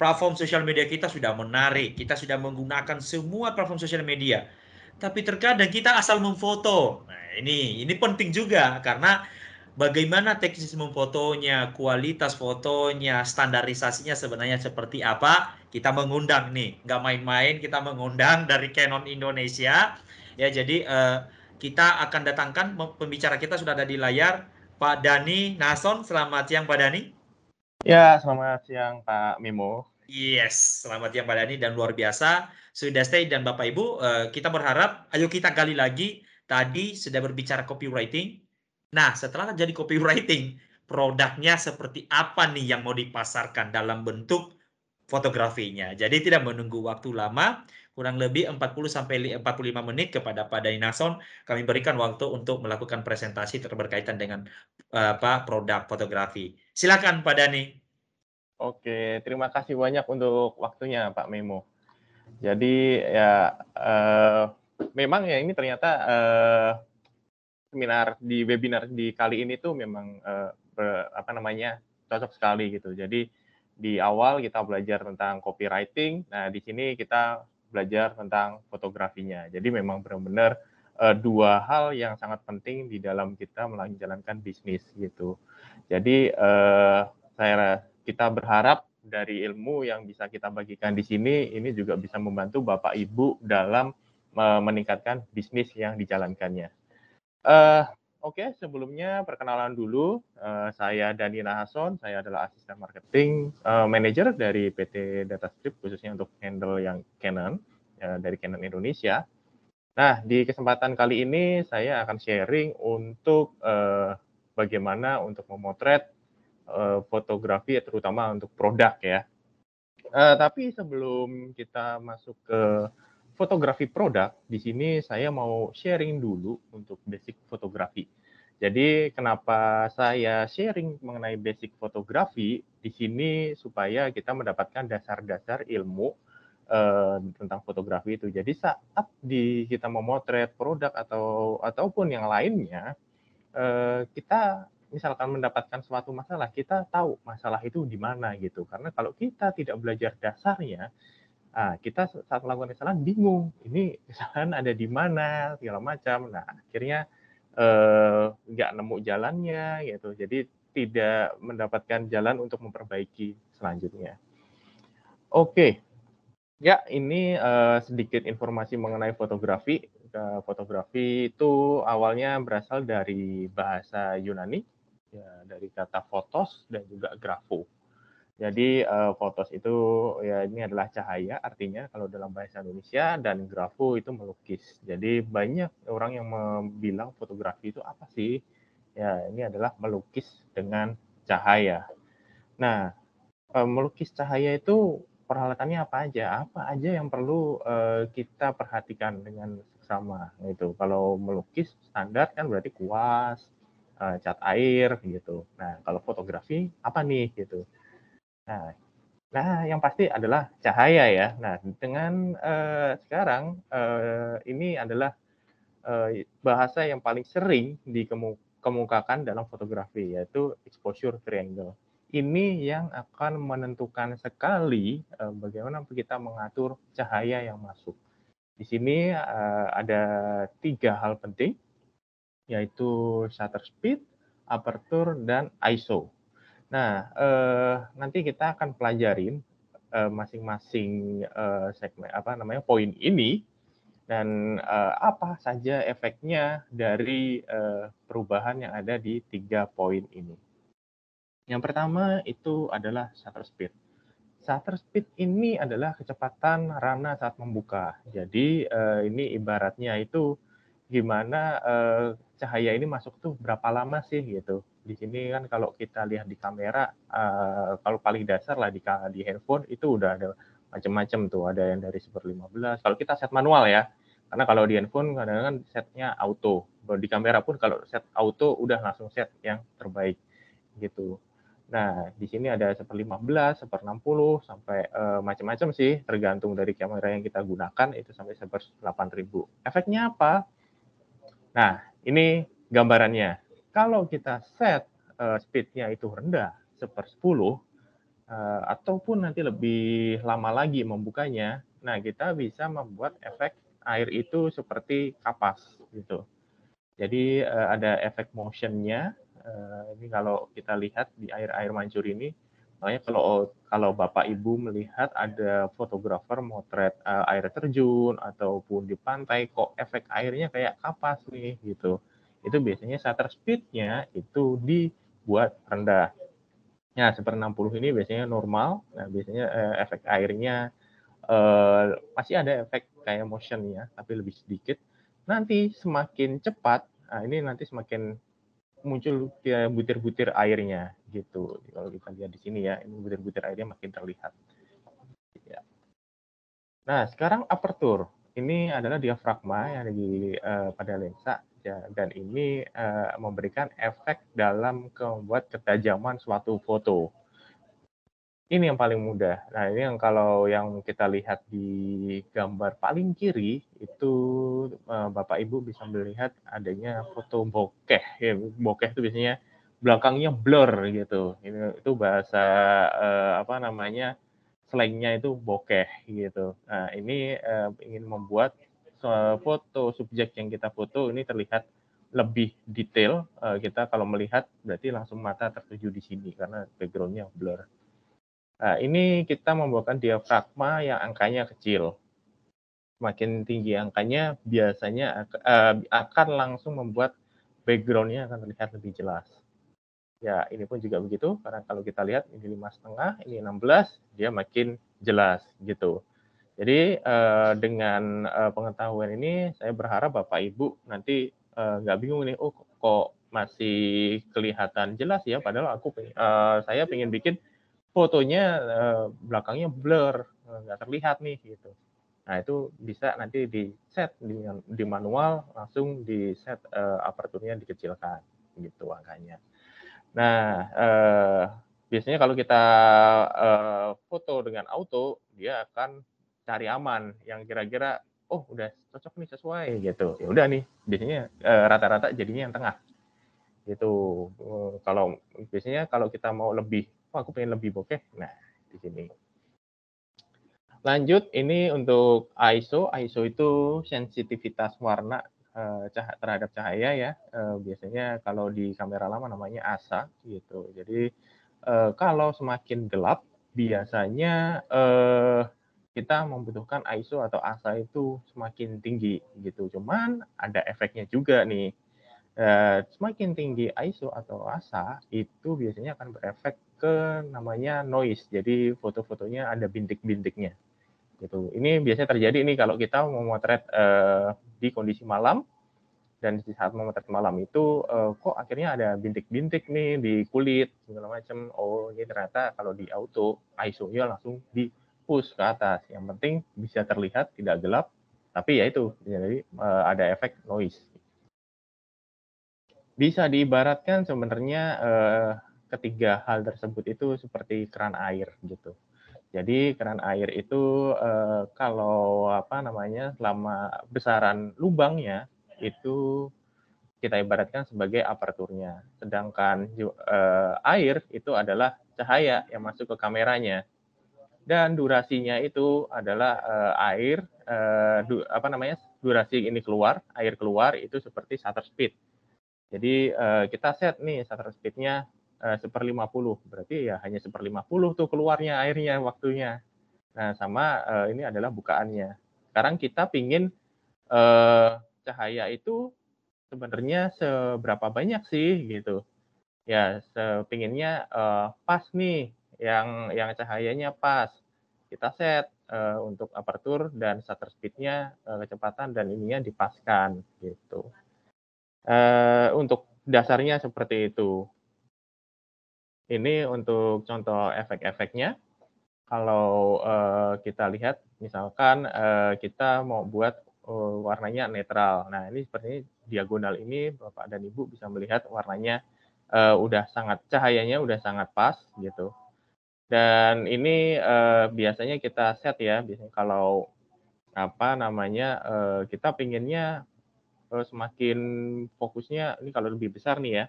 Platform sosial media kita sudah menarik. Kita sudah menggunakan semua platform sosial media. Tapi terkadang kita asal memfoto. Nah, ini ini penting juga karena bagaimana teknis memfotonya, kualitas fotonya, standarisasinya sebenarnya seperti apa, kita mengundang nih, nggak main-main, kita mengundang dari Canon Indonesia. Ya, jadi uh, kita akan datangkan pembicara kita sudah ada di layar, Pak Dani Nason. Selamat siang, Pak Dani. Ya, selamat siang, Pak Mimo. Yes, selamat siang Pak Dani dan luar biasa sudah stay dan Bapak Ibu uh, kita berharap ayo kita gali lagi tadi sudah berbicara copywriting Nah, setelah jadi copywriting, produknya seperti apa nih yang mau dipasarkan dalam bentuk fotografinya. Jadi tidak menunggu waktu lama, kurang lebih 40 sampai 45 menit kepada Pak Dani Nason kami berikan waktu untuk melakukan presentasi terberkaitan dengan apa produk fotografi. Silakan Pak Dani. Oke, terima kasih banyak untuk waktunya Pak Memo. Jadi ya eh, memang ya ini ternyata eh, seminar di webinar di kali ini tuh memang uh, ber, apa namanya cocok sekali gitu. Jadi di awal kita belajar tentang copywriting, nah di sini kita belajar tentang fotografinya. Jadi memang benar-benar uh, dua hal yang sangat penting di dalam kita menjalankan bisnis gitu. Jadi uh, saya kita berharap dari ilmu yang bisa kita bagikan di sini ini juga bisa membantu Bapak Ibu dalam meningkatkan bisnis yang dijalankannya. Uh, Oke, sebelumnya perkenalan dulu. Uh, saya Dani Nahason, saya adalah asisten marketing uh, manager dari PT Datastrip khususnya untuk handle yang Canon uh, dari Canon Indonesia. Nah, di kesempatan kali ini saya akan sharing untuk uh, bagaimana untuk memotret uh, fotografi terutama untuk produk ya. Uh, tapi sebelum kita masuk ke fotografi produk, di sini saya mau sharing dulu untuk basic fotografi. Jadi kenapa saya sharing mengenai basic fotografi di sini supaya kita mendapatkan dasar-dasar ilmu uh, tentang fotografi itu. Jadi saat di kita memotret produk atau ataupun yang lainnya, uh, kita misalkan mendapatkan suatu masalah, kita tahu masalah itu di mana gitu. Karena kalau kita tidak belajar dasarnya, ah, kita saat melakukan kesalahan bingung. Ini kesalahan ada di mana segala macam. Nah, akhirnya eh, nggak nemu jalannya gitu. Jadi tidak mendapatkan jalan untuk memperbaiki selanjutnya. Oke, ya ini uh, sedikit informasi mengenai fotografi. Uh, fotografi itu awalnya berasal dari bahasa Yunani ya dari kata fotos dan juga grafo. Jadi uh, fotos itu ya ini adalah cahaya artinya kalau dalam bahasa Indonesia dan grafo itu melukis. Jadi banyak orang yang bilang fotografi itu apa sih? Ya ini adalah melukis dengan cahaya. Nah uh, melukis cahaya itu peralatannya apa aja? Apa aja yang perlu uh, kita perhatikan dengan sama itu. Kalau melukis standar kan berarti kuas, cat air gitu. Nah, kalau fotografi apa nih gitu. Nah, nah yang pasti adalah cahaya ya. Nah, dengan uh, sekarang uh, ini adalah uh, bahasa yang paling sering dikemukakan dalam fotografi yaitu exposure triangle. Ini yang akan menentukan sekali uh, bagaimana kita mengatur cahaya yang masuk. Di sini uh, ada tiga hal penting yaitu shutter speed, aperture, dan ISO. Nah, eh, nanti kita akan pelajarin eh, masing-masing eh, segmen apa namanya poin ini dan eh, apa saja efeknya dari eh, perubahan yang ada di tiga poin ini. Yang pertama itu adalah shutter speed. Shutter speed ini adalah kecepatan rana saat membuka. Jadi eh, ini ibaratnya itu gimana uh, cahaya ini masuk tuh berapa lama sih gitu. Di sini kan kalau kita lihat di kamera, uh, kalau paling dasar lah di, di handphone itu udah ada macam-macam tuh. Ada yang dari seper 15. Kalau kita set manual ya, karena kalau di handphone kadang-kadang setnya auto. Di kamera pun kalau set auto udah langsung set yang terbaik gitu. Nah, di sini ada seper 15, seper 60, sampai uh, macam-macam sih, tergantung dari kamera yang kita gunakan, itu sampai seper 8000. Efeknya apa? Nah, ini gambarannya. Kalau kita set uh, speednya itu rendah, seper 10, uh, ataupun nanti lebih lama lagi membukanya, nah kita bisa membuat efek air itu seperti kapas gitu. Jadi uh, ada efek motionnya. Uh, ini kalau kita lihat di air-air mancur ini, makanya kalau kalau bapak ibu melihat ada fotografer motret uh, air terjun ataupun di pantai kok efek airnya kayak kapas nih gitu itu biasanya shutter speednya itu dibuat rendah Nah, seperti 60 ini biasanya normal. Nah, biasanya uh, efek airnya uh, masih ada efek kayak motion ya, tapi lebih sedikit. Nanti semakin cepat, nah ini nanti semakin muncul butir-butir airnya gitu. Kalau kita lihat di sini ya, ini butir-butir airnya makin terlihat. Ya. Nah, sekarang aperture. Ini adalah diafragma yang ada di uh, pada lensa ya, dan ini uh, memberikan efek dalam membuat ketajaman suatu foto ini yang paling mudah. Nah, ini yang kalau yang kita lihat di gambar paling kiri itu uh, Bapak Ibu bisa melihat adanya foto bokeh. Ya, bokeh itu biasanya belakangnya blur gitu. Ini itu bahasa uh, apa namanya? slangnya itu bokeh gitu. Nah, ini uh, ingin membuat foto subjek yang kita foto ini terlihat lebih detail. Uh, kita kalau melihat berarti langsung mata tertuju di sini karena backgroundnya blur. Nah, ini kita membawakan diafragma yang angkanya kecil. Makin tinggi angkanya, biasanya uh, akan langsung membuat backgroundnya akan terlihat lebih jelas. Ya, ini pun juga begitu, karena kalau kita lihat ini lima setengah, ini 16, dia makin jelas gitu. Jadi eh, dengan eh, pengetahuan ini, saya berharap Bapak Ibu nanti eh, nggak bingung nih, oh kok masih kelihatan jelas ya, padahal aku eh, saya pengen bikin fotonya eh, belakangnya blur, nggak terlihat nih gitu. Nah itu bisa nanti di set di, di manual langsung di set uh, aperturnya dikecilkan gitu angkanya. Nah uh, biasanya kalau kita uh, foto dengan auto dia akan cari aman yang kira-kira oh udah cocok nih sesuai gitu ya udah nih biasanya rata-rata uh, jadinya yang tengah gitu uh, kalau biasanya kalau kita mau lebih oh aku pengen lebih bokeh nah di sini Lanjut, ini untuk ISO. ISO itu sensitivitas warna uh, terhadap cahaya ya. Uh, biasanya kalau di kamera lama namanya ASA gitu. Jadi uh, kalau semakin gelap, biasanya uh, kita membutuhkan ISO atau ASA itu semakin tinggi gitu. Cuman ada efeknya juga nih. Uh, semakin tinggi ISO atau ASA itu biasanya akan berefek ke namanya noise. Jadi foto-fotonya ada bintik-bintiknya gitu. Ini biasanya terjadi ini kalau kita memotret uh, di kondisi malam dan di saat memotret malam itu uh, kok akhirnya ada bintik-bintik nih di kulit segala macam. Oh ini ternyata kalau di auto ISO-nya langsung di push ke atas. Yang penting bisa terlihat tidak gelap, tapi ya itu jadi uh, ada efek noise. Bisa diibaratkan sebenarnya uh, ketiga hal tersebut itu seperti keran air gitu. Jadi keran air itu eh, kalau apa namanya selama besaran lubangnya itu kita ibaratkan sebagai aperturnya. Sedangkan eh, air itu adalah cahaya yang masuk ke kameranya. Dan durasinya itu adalah eh, air eh, du, apa namanya? durasi ini keluar, air keluar itu seperti shutter speed. Jadi eh, kita set nih shutter speednya uh, seper 50 berarti ya hanya seper 50 tuh keluarnya airnya waktunya nah sama uh, ini adalah bukaannya sekarang kita pingin uh, cahaya itu sebenarnya seberapa banyak sih gitu ya sepinginnya uh, pas nih yang yang cahayanya pas kita set uh, untuk apertur dan shutter speednya uh, kecepatan dan ininya dipaskan gitu uh, untuk dasarnya seperti itu ini untuk contoh efek-efeknya. Kalau uh, kita lihat, misalkan uh, kita mau buat uh, warnanya netral. Nah, ini seperti diagonal ini, Bapak dan Ibu bisa melihat warnanya uh, udah sangat cahayanya udah sangat pas gitu. Dan ini uh, biasanya kita set ya, biasanya kalau apa namanya uh, kita pinginnya uh, semakin fokusnya ini kalau lebih besar nih ya.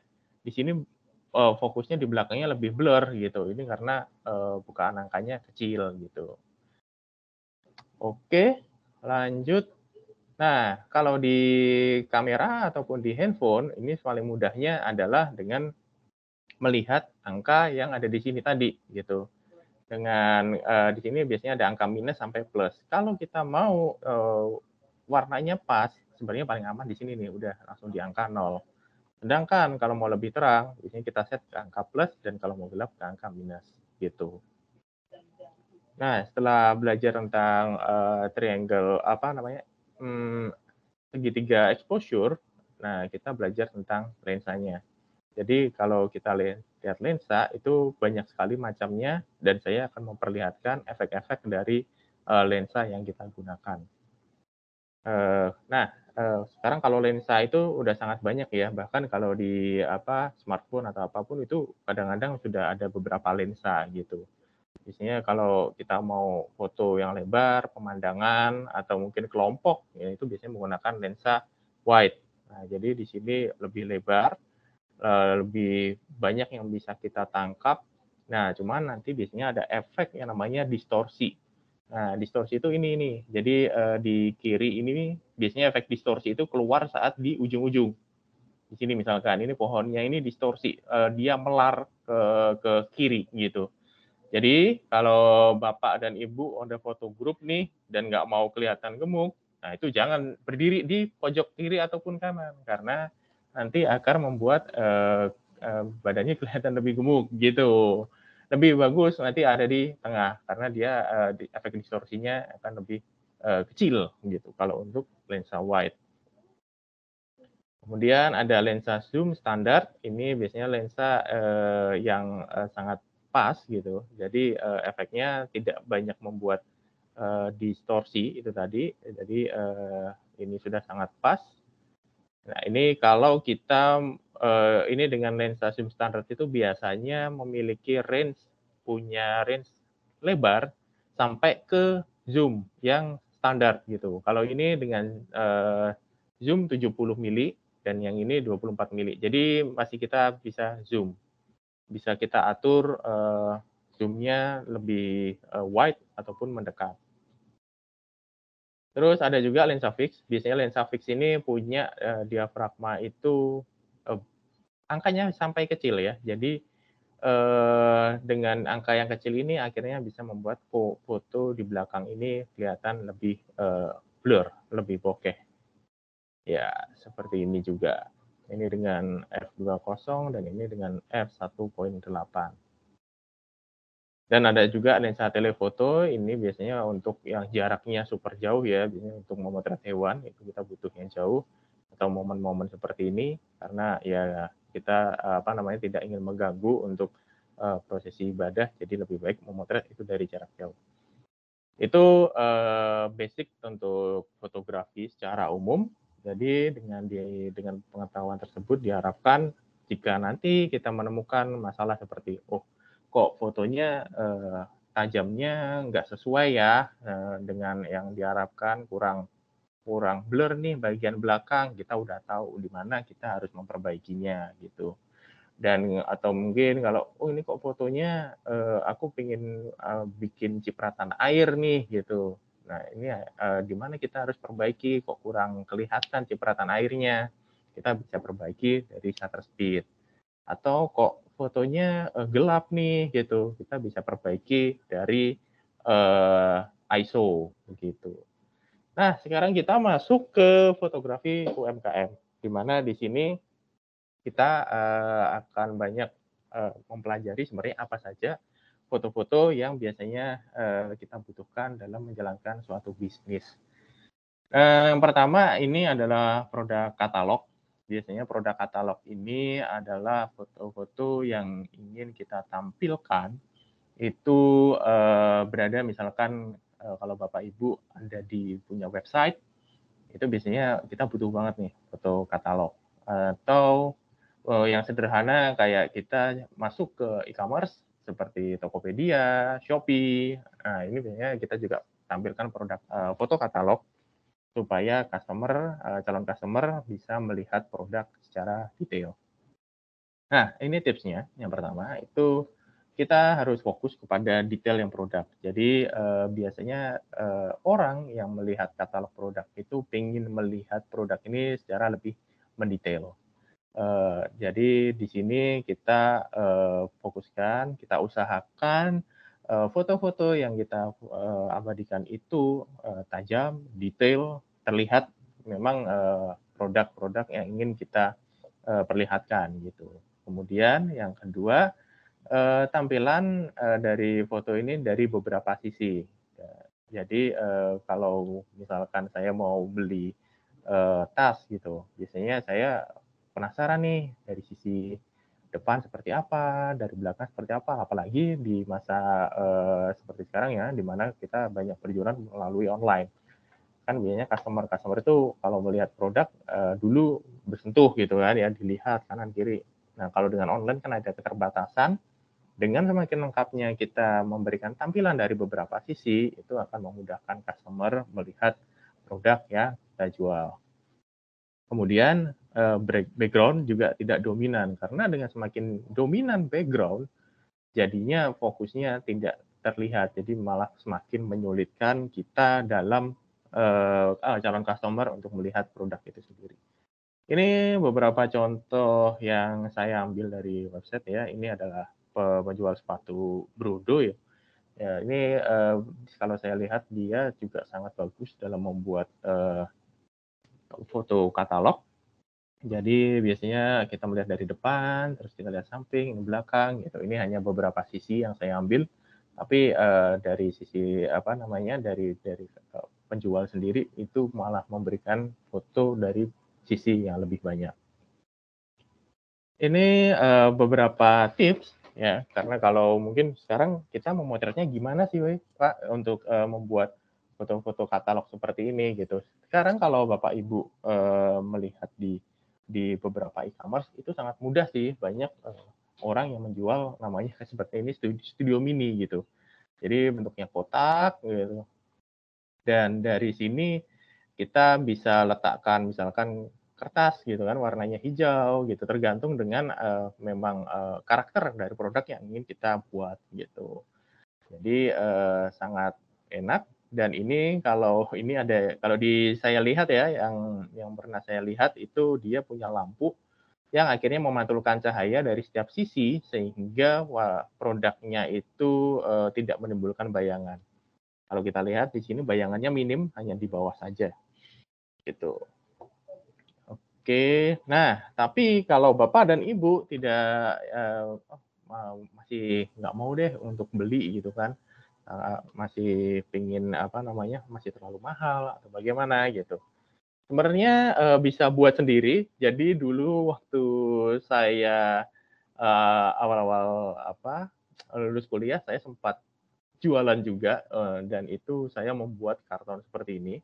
Di sini uh, fokusnya di belakangnya lebih blur gitu. Ini karena uh, bukaan angkanya kecil gitu. Oke, lanjut. Nah, kalau di kamera ataupun di handphone, ini paling mudahnya adalah dengan melihat angka yang ada di sini tadi gitu. Dengan uh, di sini biasanya ada angka minus sampai plus. Kalau kita mau uh, warnanya pas, sebenarnya paling aman di sini nih, udah langsung di angka 0. Sedangkan kalau mau lebih terang, biasanya kita set ke angka plus dan kalau mau gelap ke angka minus gitu. Nah, setelah belajar tentang uh, triangle apa namanya hmm, segitiga exposure, nah kita belajar tentang lensanya. Jadi kalau kita lihat lensa itu banyak sekali macamnya dan saya akan memperlihatkan efek-efek dari uh, lensa yang kita gunakan. Uh, nah, uh, sekarang kalau lensa itu udah sangat banyak ya, bahkan kalau di apa smartphone atau apa pun itu kadang-kadang sudah ada beberapa lensa gitu. Biasanya kalau kita mau foto yang lebar, pemandangan atau mungkin kelompok, ya itu biasanya menggunakan lensa wide. Nah, jadi di sini lebih lebar, uh, lebih banyak yang bisa kita tangkap. Nah, cuman nanti biasanya ada efek yang namanya distorsi. Nah, distorsi itu ini nih. Jadi uh, di kiri ini biasanya efek distorsi itu keluar saat di ujung-ujung. Di sini misalkan ini pohonnya ini distorsi, uh, dia melar ke ke kiri gitu. Jadi kalau bapak dan ibu ada foto grup nih dan nggak mau kelihatan gemuk, nah itu jangan berdiri di pojok kiri ataupun kanan karena nanti akan membuat uh, uh, badannya kelihatan lebih gemuk gitu. Lebih bagus nanti ada di tengah karena dia uh, di, efek distorsinya akan lebih uh, kecil gitu kalau untuk lensa wide. Kemudian ada lensa zoom standar. Ini biasanya lensa uh, yang uh, sangat pas gitu. Jadi uh, efeknya tidak banyak membuat uh, distorsi itu tadi. Jadi uh, ini sudah sangat pas. Nah ini kalau kita uh, ini dengan lensa zoom standar itu biasanya memiliki range punya range lebar sampai ke zoom yang standar gitu. Kalau ini dengan uh, zoom 70 mili dan yang ini 24 mili. Jadi masih kita bisa zoom. Bisa kita atur uh, zoomnya lebih uh, wide ataupun mendekat. Terus ada juga lensa fix. Biasanya lensa fix ini punya uh, diafragma itu uh, angkanya sampai kecil ya. Jadi uh, dengan angka yang kecil ini akhirnya bisa membuat foto di belakang ini kelihatan lebih uh, blur, lebih bokeh. Ya, seperti ini juga. Ini dengan f2.0 dan ini dengan f1.8. Dan ada juga lensa telefoto, ini biasanya untuk yang jaraknya super jauh ya, biasanya untuk memotret hewan, itu kita butuh yang jauh, atau momen-momen seperti ini, karena ya kita apa namanya tidak ingin mengganggu untuk uh, prosesi ibadah, jadi lebih baik memotret itu dari jarak jauh. Itu uh, basic untuk fotografi secara umum. Jadi dengan di, dengan pengetahuan tersebut diharapkan jika nanti kita menemukan masalah seperti oh kok fotonya eh, tajamnya nggak sesuai ya eh, dengan yang diharapkan. Kurang kurang blur nih bagian belakang. Kita udah tahu di mana kita harus memperbaikinya gitu. Dan atau mungkin kalau oh ini kok fotonya eh, aku pengen uh, bikin cipratan air nih gitu. Nah, ini uh, di mana kita harus perbaiki? Kok kurang kelihatan cipratan airnya. Kita bisa perbaiki dari shutter speed. Atau kok fotonya uh, gelap nih gitu. Kita bisa perbaiki dari uh, ISO begitu. Nah, sekarang kita masuk ke fotografi UMKM di mana di sini kita uh, akan banyak uh, mempelajari sebenarnya apa saja foto-foto yang biasanya uh, kita butuhkan dalam menjalankan suatu bisnis. Uh, yang pertama ini adalah produk katalog. Biasanya produk katalog ini adalah foto-foto yang ingin kita tampilkan. Itu uh, berada misalkan uh, kalau Bapak Ibu ada di punya website itu biasanya kita butuh banget nih foto katalog. Atau uh, yang sederhana kayak kita masuk ke e-commerce seperti Tokopedia, Shopee. Nah, ini biasanya kita juga tampilkan produk uh, foto katalog supaya customer uh, calon customer bisa melihat produk secara detail. Nah, ini tipsnya. Yang pertama itu kita harus fokus kepada detail yang produk. Jadi uh, biasanya uh, orang yang melihat katalog produk itu ingin melihat produk ini secara lebih mendetail. Uh, jadi di sini kita uh, fokuskan, kita usahakan eh, foto-foto uh, yang kita uh, abadikan itu uh, tajam, detail, terlihat memang produk-produk uh, yang ingin kita uh, perlihatkan gitu. Kemudian yang kedua uh, tampilan uh, dari foto ini dari beberapa sisi. Jadi uh, kalau misalkan saya mau beli uh, tas gitu, biasanya saya penasaran nih dari sisi depan seperti apa, dari belakang seperti apa, apalagi di masa uh, seperti sekarang ya, di mana kita banyak perjualan melalui online. Kan biasanya customer-customer itu kalau melihat produk uh, dulu bersentuh gitu kan ya, dilihat kanan kiri. Nah kalau dengan online kan ada keterbatasan, dengan semakin lengkapnya kita memberikan tampilan dari beberapa sisi, itu akan memudahkan customer melihat produk yang kita jual. Kemudian uh, background juga tidak dominan karena dengan semakin dominan background jadinya fokusnya tidak terlihat jadi malah semakin menyulitkan kita dalam uh, calon customer untuk melihat produk itu sendiri. Ini beberapa contoh yang saya ambil dari website ya. Ini adalah penjual sepatu Brodo ya. Ya, ini uh, kalau saya lihat dia juga sangat bagus dalam membuat uh, foto katalog Jadi biasanya kita melihat dari depan, terus kita lihat samping, belakang gitu. Ini hanya beberapa sisi yang saya ambil, tapi uh, dari sisi apa namanya dari dari uh, penjual sendiri itu malah memberikan foto dari sisi yang lebih banyak. Ini uh, beberapa tips ya, karena kalau mungkin sekarang kita memotretnya gimana sih, we, Pak, untuk uh, membuat foto-foto katalog seperti ini gitu. Sekarang kalau Bapak Ibu uh, melihat di di beberapa e-commerce itu sangat mudah sih. Banyak uh, orang yang menjual namanya seperti ini studio, studio mini gitu. Jadi bentuknya kotak gitu. Dan dari sini kita bisa letakkan misalkan kertas gitu kan warnanya hijau gitu. Tergantung dengan uh, memang uh, karakter dari produk yang ingin kita buat gitu. Jadi uh, sangat enak dan ini kalau ini ada kalau di saya lihat ya yang yang pernah saya lihat itu dia punya lampu yang akhirnya memantulkan cahaya dari setiap sisi sehingga produknya itu uh, tidak menimbulkan bayangan. Kalau kita lihat di sini bayangannya minim hanya di bawah saja. Gitu. Oke. Nah, tapi kalau Bapak dan Ibu tidak uh, masih nggak mau deh untuk beli gitu kan masih pingin apa namanya masih terlalu mahal atau bagaimana gitu. Sebenarnya uh, bisa buat sendiri. Jadi dulu waktu saya awal-awal uh, apa lulus kuliah saya sempat jualan juga uh, dan itu saya membuat karton seperti ini.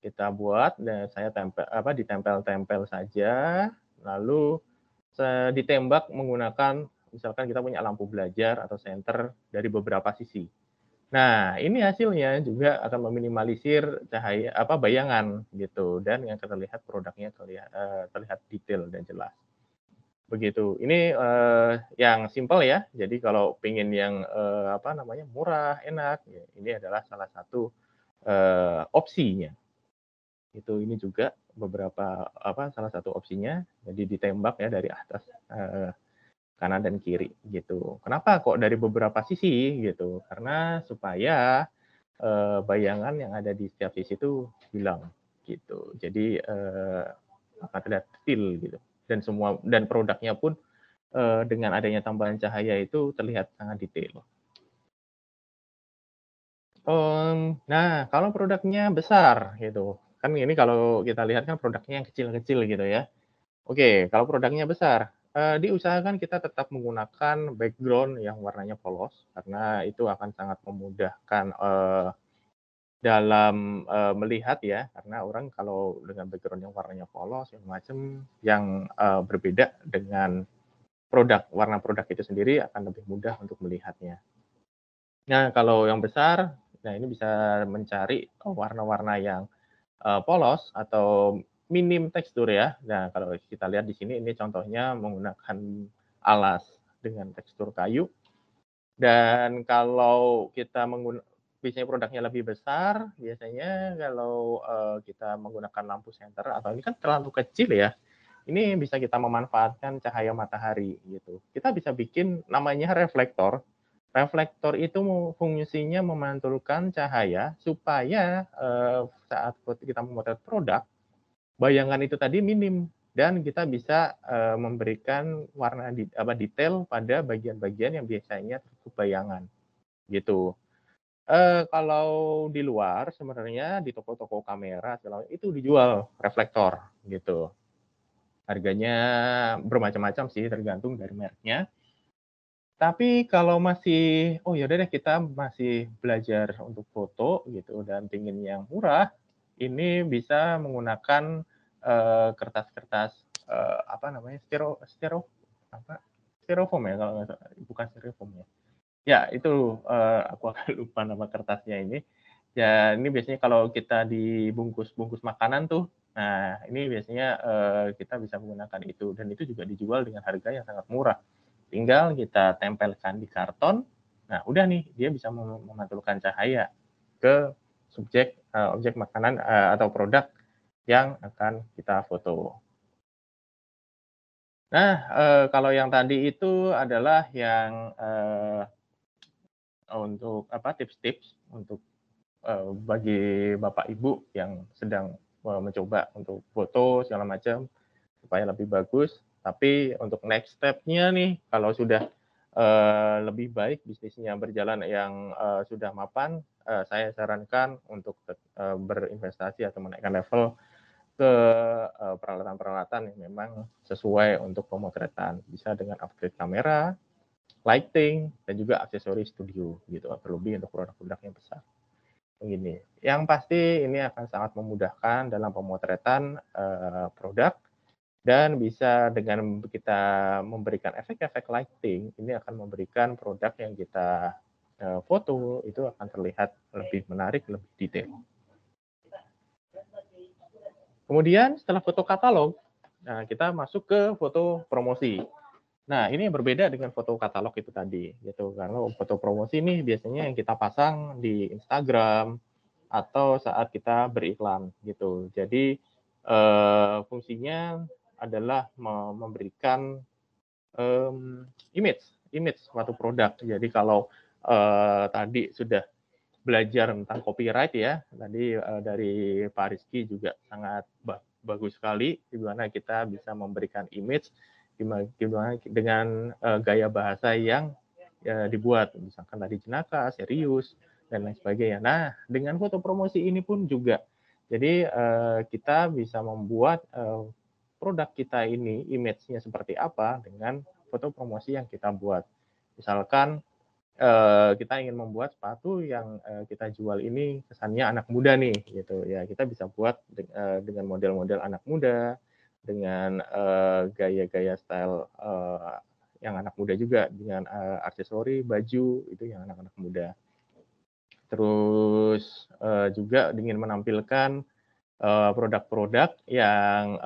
Kita buat dan saya tempel apa ditempel-tempel saja. Lalu ditembak menggunakan misalkan kita punya lampu belajar atau senter dari beberapa sisi Nah, ini hasilnya juga akan meminimalisir cahaya apa bayangan gitu dan yang terlihat produknya terlihat uh, terlihat detail dan jelas. Begitu. Ini uh, yang simple ya. Jadi kalau pengen yang uh, apa namanya murah, enak, ya, ini adalah salah satu uh, opsinya. Itu ini juga beberapa apa salah satu opsinya. Jadi ditembak ya dari atas. Uh, kanan dan kiri gitu. Kenapa kok dari beberapa sisi gitu? Karena supaya eh, bayangan yang ada di setiap sisi itu hilang gitu. Jadi eh, akan terlihat detail gitu. Dan semua dan produknya pun eh, dengan adanya tambahan cahaya itu terlihat sangat detail. Um, nah, kalau produknya besar gitu, kan ini kalau kita lihat kan produknya yang kecil-kecil gitu ya. Oke, kalau produknya besar, uh, diusahakan kita tetap menggunakan background yang warnanya polos, karena itu akan sangat memudahkan, uh, dalam, uh, melihat ya, karena orang kalau dengan background yang warnanya polos, yang macam yang, uh, berbeda dengan produk warna produk itu sendiri akan lebih mudah untuk melihatnya. Nah, kalau yang besar, nah ini bisa mencari, warna-warna yang, uh, polos atau minim tekstur ya. Nah, kalau kita lihat di sini ini contohnya menggunakan alas dengan tekstur kayu. Dan kalau kita menggunakan biasanya produknya lebih besar, biasanya kalau uh, kita menggunakan lampu senter atau ini kan terlalu kecil ya. Ini bisa kita memanfaatkan cahaya matahari gitu. Kita bisa bikin namanya reflektor. Reflektor itu fungsinya memantulkan cahaya supaya uh, saat kita memotret produk bayangan itu tadi minim dan kita bisa uh, memberikan warna di, apa detail pada bagian-bagian yang biasanya tertutup bayangan gitu. Uh, kalau di luar sebenarnya di toko-toko kamera segala itu dijual reflektor gitu. Harganya bermacam-macam sih tergantung dari mereknya. Tapi kalau masih oh ya deh kita masih belajar untuk foto gitu dan pingin yang murah, ini bisa menggunakan uh, kertas-kertas uh, apa namanya stero stero apa styrofoam ya kalau salah bukan styrofoam ya ya itu uh, aku agak lupa nama kertasnya ini ya ini biasanya kalau kita dibungkus-bungkus makanan tuh nah ini biasanya uh, kita bisa menggunakan itu dan itu juga dijual dengan harga yang sangat murah tinggal kita tempelkan di karton nah udah nih dia bisa memantulkan cahaya ke subjek uh, objek makanan uh, atau produk yang akan kita foto. Nah, uh, kalau yang tadi itu adalah yang uh, untuk apa tips-tips untuk uh, bagi bapak ibu yang sedang uh, mencoba untuk foto segala macam. supaya lebih bagus. Tapi untuk next step-nya nih, kalau sudah uh, lebih baik bisnisnya berjalan yang uh, sudah mapan, uh, saya sarankan untuk uh, berinvestasi atau menaikkan level ke peralatan-peralatan yang memang sesuai untuk pemotretan. Bisa dengan upgrade kamera, lighting, dan juga aksesori studio gitu, terlebih untuk produk-produk yang besar. Begini, yang pasti ini akan sangat memudahkan dalam pemotretan uh, produk dan bisa dengan kita memberikan efek-efek lighting, ini akan memberikan produk yang kita uh, foto itu akan terlihat lebih menarik, lebih detail. Kemudian setelah foto katalog, nah kita masuk ke foto promosi. Nah, ini berbeda dengan foto katalog itu tadi, gitu. Karena foto promosi ini biasanya yang kita pasang di Instagram atau saat kita beriklan, gitu. Jadi eh, fungsinya adalah memberikan um, image, image suatu produk. Jadi kalau eh, tadi sudah belajar tentang copyright ya, tadi eh, dari Pak Rizky juga sangat bagus sekali, di mana kita bisa memberikan image gimana dengan uh, gaya bahasa yang ya, dibuat misalkan tadi jenaka, serius dan lain sebagainya. Nah, dengan foto promosi ini pun juga jadi uh, kita bisa membuat uh, produk kita ini image-nya seperti apa dengan foto promosi yang kita buat. Misalkan uh, kita ingin membuat sepatu yang uh, kita jual ini kesannya anak muda nih gitu. Ya. Kita bisa buat de uh, dengan model-model anak muda dengan gaya-gaya style yang anak muda juga dengan uh, aksesori baju itu yang anak-anak muda. Terus juga ingin menampilkan produk-produk yang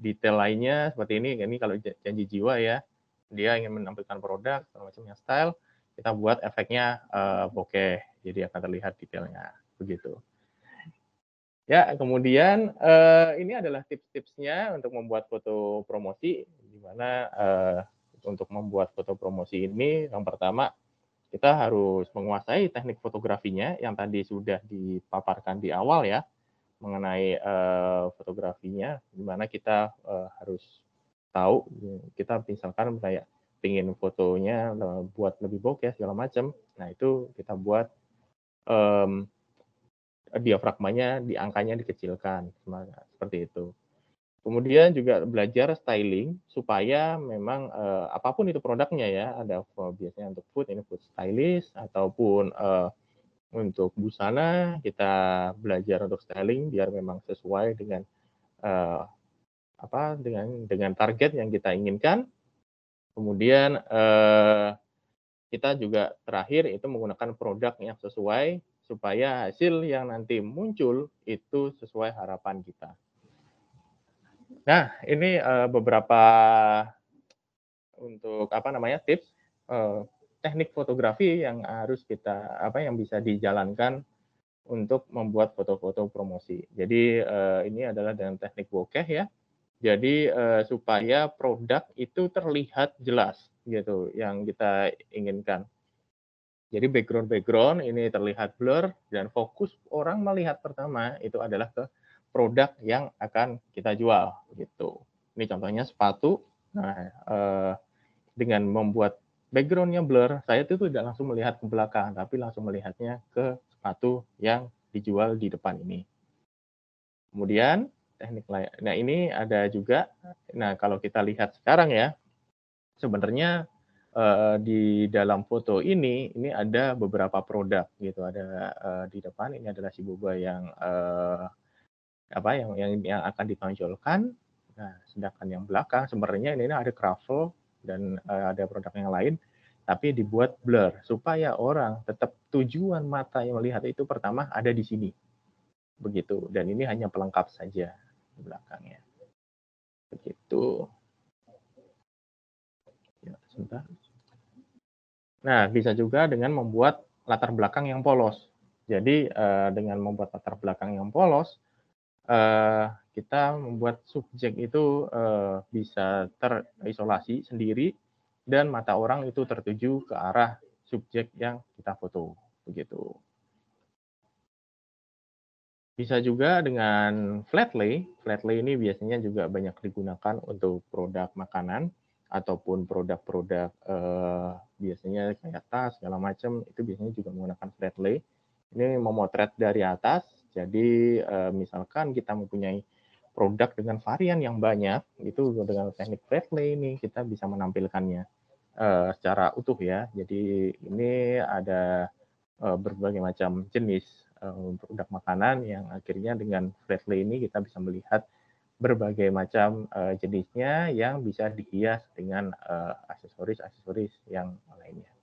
detail lainnya seperti ini. Ini kalau janji jiwa ya. Dia ingin menampilkan produk macamnya style kita buat efeknya uh, bokeh. Jadi akan terlihat detailnya. Begitu. Ya, kemudian uh, ini adalah tips-tipsnya untuk membuat foto promosi. Di mana uh, untuk membuat foto promosi ini, yang pertama kita harus menguasai teknik fotografinya yang tadi sudah dipaparkan di awal ya mengenai uh, fotografinya, di mana kita uh, harus tahu kita misalkan kayak pingin fotonya buat lebih bokeh segala macam, nah itu kita buat um, diafragmanya di angkanya dikecilkan seperti itu. Kemudian juga belajar styling supaya memang uh, apa pun itu produknya ya, ada biasanya untuk food ini food stylist ataupun uh, untuk busana kita belajar untuk styling biar memang sesuai dengan uh, apa dengan dengan target yang kita inginkan. Kemudian uh, kita juga terakhir itu menggunakan produk yang sesuai supaya hasil yang nanti muncul itu sesuai harapan kita. Nah, ini uh, beberapa untuk apa namanya tips uh, teknik fotografi yang harus kita apa yang bisa dijalankan untuk membuat foto-foto promosi. Jadi ini adalah dengan teknik bokeh ya. Jadi uh, supaya produk itu terlihat jelas gitu yang kita inginkan. Jadi background-background ini terlihat blur dan fokus orang melihat pertama itu adalah ke produk yang akan kita jual gitu. Ini contohnya sepatu. Nah, eh, dengan membuat backgroundnya blur, saya itu tidak langsung melihat ke belakang, tapi langsung melihatnya ke sepatu yang dijual di depan ini. Kemudian teknik lain. Nah ini ada juga. Nah kalau kita lihat sekarang ya, sebenarnya uh, di dalam foto ini ini ada beberapa produk gitu ada uh, di depan ini adalah si boba yang uh, apa yang yang yang akan ditonjolkan nah sedangkan yang belakang sebenarnya ini ada cravel dan uh, ada produk yang lain tapi dibuat blur supaya orang tetap tujuan mata yang melihat itu pertama ada di sini begitu dan ini hanya pelengkap saja di belakangnya begitu ya Nah, bisa juga dengan membuat latar belakang yang polos. Jadi uh, dengan membuat latar belakang yang polos, uh, kita membuat subjek itu uh, bisa terisolasi sendiri dan mata orang itu tertuju ke arah subjek yang kita foto. Begitu. Bisa juga dengan flat lay. Flat lay ini biasanya juga banyak digunakan untuk produk makanan ataupun produk-produk eh, biasanya kayak tas segala macam itu biasanya juga menggunakan flat lay. Ini memotret dari atas. Jadi eh, misalkan kita mempunyai produk dengan varian yang banyak, itu dengan teknik flat lay ini kita bisa menampilkannya eh, secara utuh ya. Jadi ini ada eh, berbagai macam jenis produk makanan yang akhirnya dengan Flatley ini kita bisa melihat berbagai macam uh, jenisnya yang bisa dihias dengan aksesoris-aksesoris uh, yang lainnya.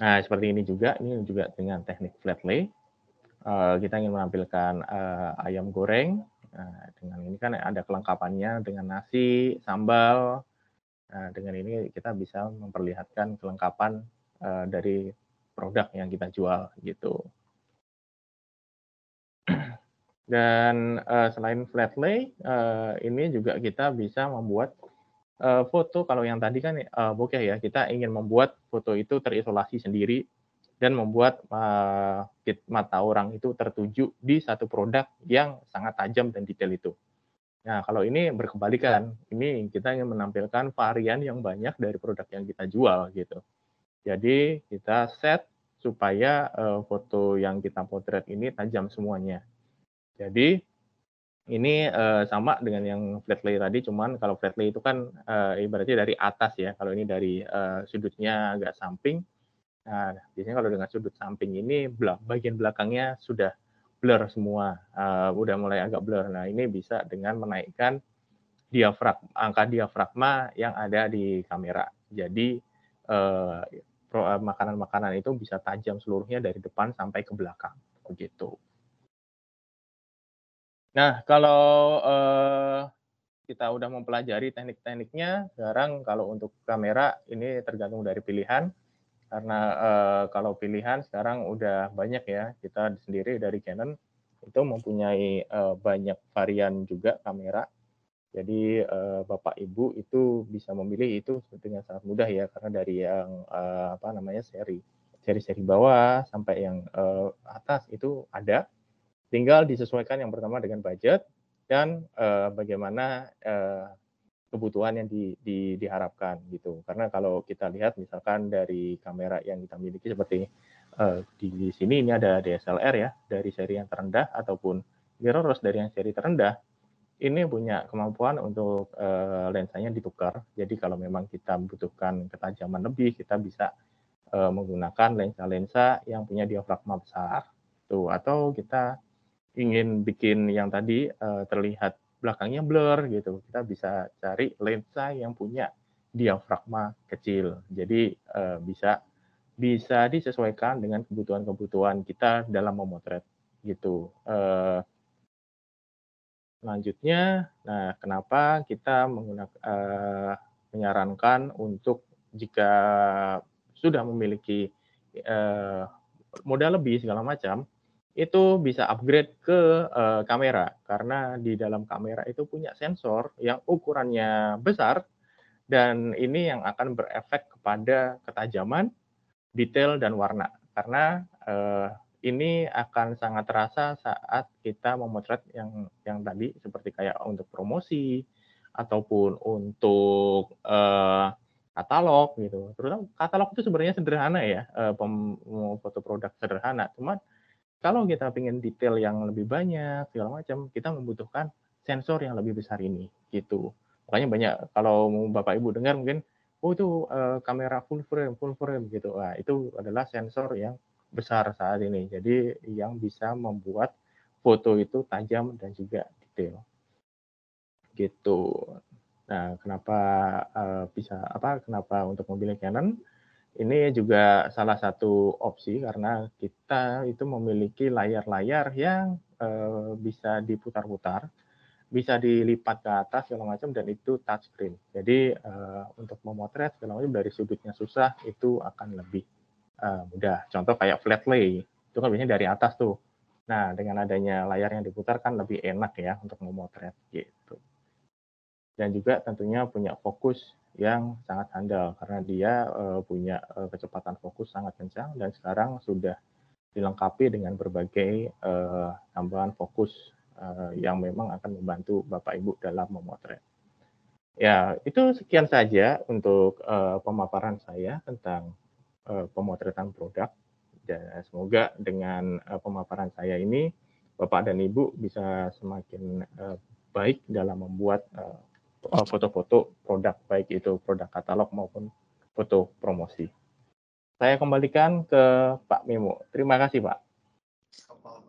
Nah, seperti ini juga, ini juga dengan teknik flat lay. Uh, kita ingin menampilkan uh, ayam goreng. Nah, dengan ini kan ada kelengkapannya dengan nasi, sambal. Nah, dengan ini kita bisa memperlihatkan kelengkapan uh, dari produk yang kita jual gitu. Dan uh, selain flat lay, uh, ini juga kita bisa membuat uh, foto. Kalau yang tadi kan uh, bokeh ya, kita ingin membuat foto itu terisolasi sendiri dan membuat uh, mata orang itu tertuju di satu produk yang sangat tajam dan detail itu. Nah, kalau ini berkebalikan, ini kita ingin menampilkan varian yang banyak dari produk yang kita jual gitu. Jadi kita set supaya uh, foto yang kita potret ini tajam semuanya. Jadi ini uh, sama dengan yang flat lay tadi, cuman kalau flat lay itu kan uh, ibaratnya dari atas ya. Kalau ini dari uh, sudutnya agak samping. Nah, biasanya kalau dengan sudut samping ini bagian belakangnya sudah blur semua, uh, udah mulai agak blur. Nah, ini bisa dengan menaikkan diafragma, angka diafragma yang ada di kamera. Jadi uh, makanan-makanan itu bisa tajam seluruhnya dari depan sampai ke belakang begitu. Nah, kalau uh, kita udah mempelajari teknik-tekniknya, sekarang kalau untuk kamera ini tergantung dari pilihan. Karena uh, kalau pilihan sekarang udah banyak ya, kita sendiri dari Canon itu mempunyai uh, banyak varian juga kamera jadi uh, Bapak Ibu itu bisa memilih itu dengan sangat mudah ya karena dari yang uh, apa namanya seri seri-seri bawah sampai yang uh, atas itu ada. Tinggal disesuaikan yang pertama dengan budget dan uh, bagaimana uh, kebutuhan yang di, di, diharapkan gitu. Karena kalau kita lihat misalkan dari kamera yang kita miliki seperti uh, di sini ini ada DSLR ya dari seri yang terendah ataupun mirrorless dari yang seri terendah ini punya kemampuan untuk uh, lensanya ditukar. Jadi kalau memang kita membutuhkan ketajaman lebih, kita bisa uh, menggunakan lensa-lensa yang punya diafragma besar. Tuh, atau kita ingin bikin yang tadi uh, terlihat belakangnya blur gitu, kita bisa cari lensa yang punya diafragma kecil. Jadi uh, bisa bisa disesuaikan dengan kebutuhan-kebutuhan kita dalam memotret gitu. Uh, Selanjutnya, nah kenapa kita menggunakan uh, menyarankan untuk jika sudah memiliki uh, modal lebih segala macam, itu bisa upgrade ke uh, kamera. Karena di dalam kamera itu punya sensor yang ukurannya besar dan ini yang akan berefek kepada ketajaman, detail dan warna. Karena uh, ini akan sangat terasa saat kita memotret yang yang tadi seperti kayak untuk promosi ataupun untuk uh, katalog gitu. Terutama katalog itu sebenarnya sederhana ya, uh, foto produk sederhana. Cuman kalau kita ingin detail yang lebih banyak segala macam, kita membutuhkan sensor yang lebih besar ini gitu. Makanya banyak kalau Bapak Ibu dengar mungkin oh itu uh, kamera full frame, full frame gitu. Nah, itu adalah sensor yang besar saat ini. Jadi yang bisa membuat foto itu tajam dan juga detail. Gitu. Nah, kenapa uh, bisa apa? Kenapa untuk memilih Canon? Ini juga salah satu opsi karena kita itu memiliki layar-layar yang uh, bisa diputar-putar, bisa dilipat ke atas segala macam dan itu touchscreen. Jadi uh, untuk memotret segala macam dari sudutnya susah itu akan lebih uh, mudah. Contoh kayak flat lay, itu kan biasanya dari atas tuh. Nah, dengan adanya layar yang diputar kan lebih enak ya untuk memotret gitu. Dan juga tentunya punya fokus yang sangat handal karena dia uh, punya uh, kecepatan fokus sangat kencang dan sekarang sudah dilengkapi dengan berbagai uh, tambahan fokus uh, yang memang akan membantu Bapak Ibu dalam memotret. Ya, itu sekian saja untuk uh, pemaparan saya tentang pemotretan produk. Dan semoga dengan uh, pemaparan saya ini Bapak dan Ibu bisa semakin uh, baik dalam membuat foto-foto produk, baik itu produk katalog maupun foto promosi. Saya kembalikan ke Pak Memo. Terima kasih, Pak.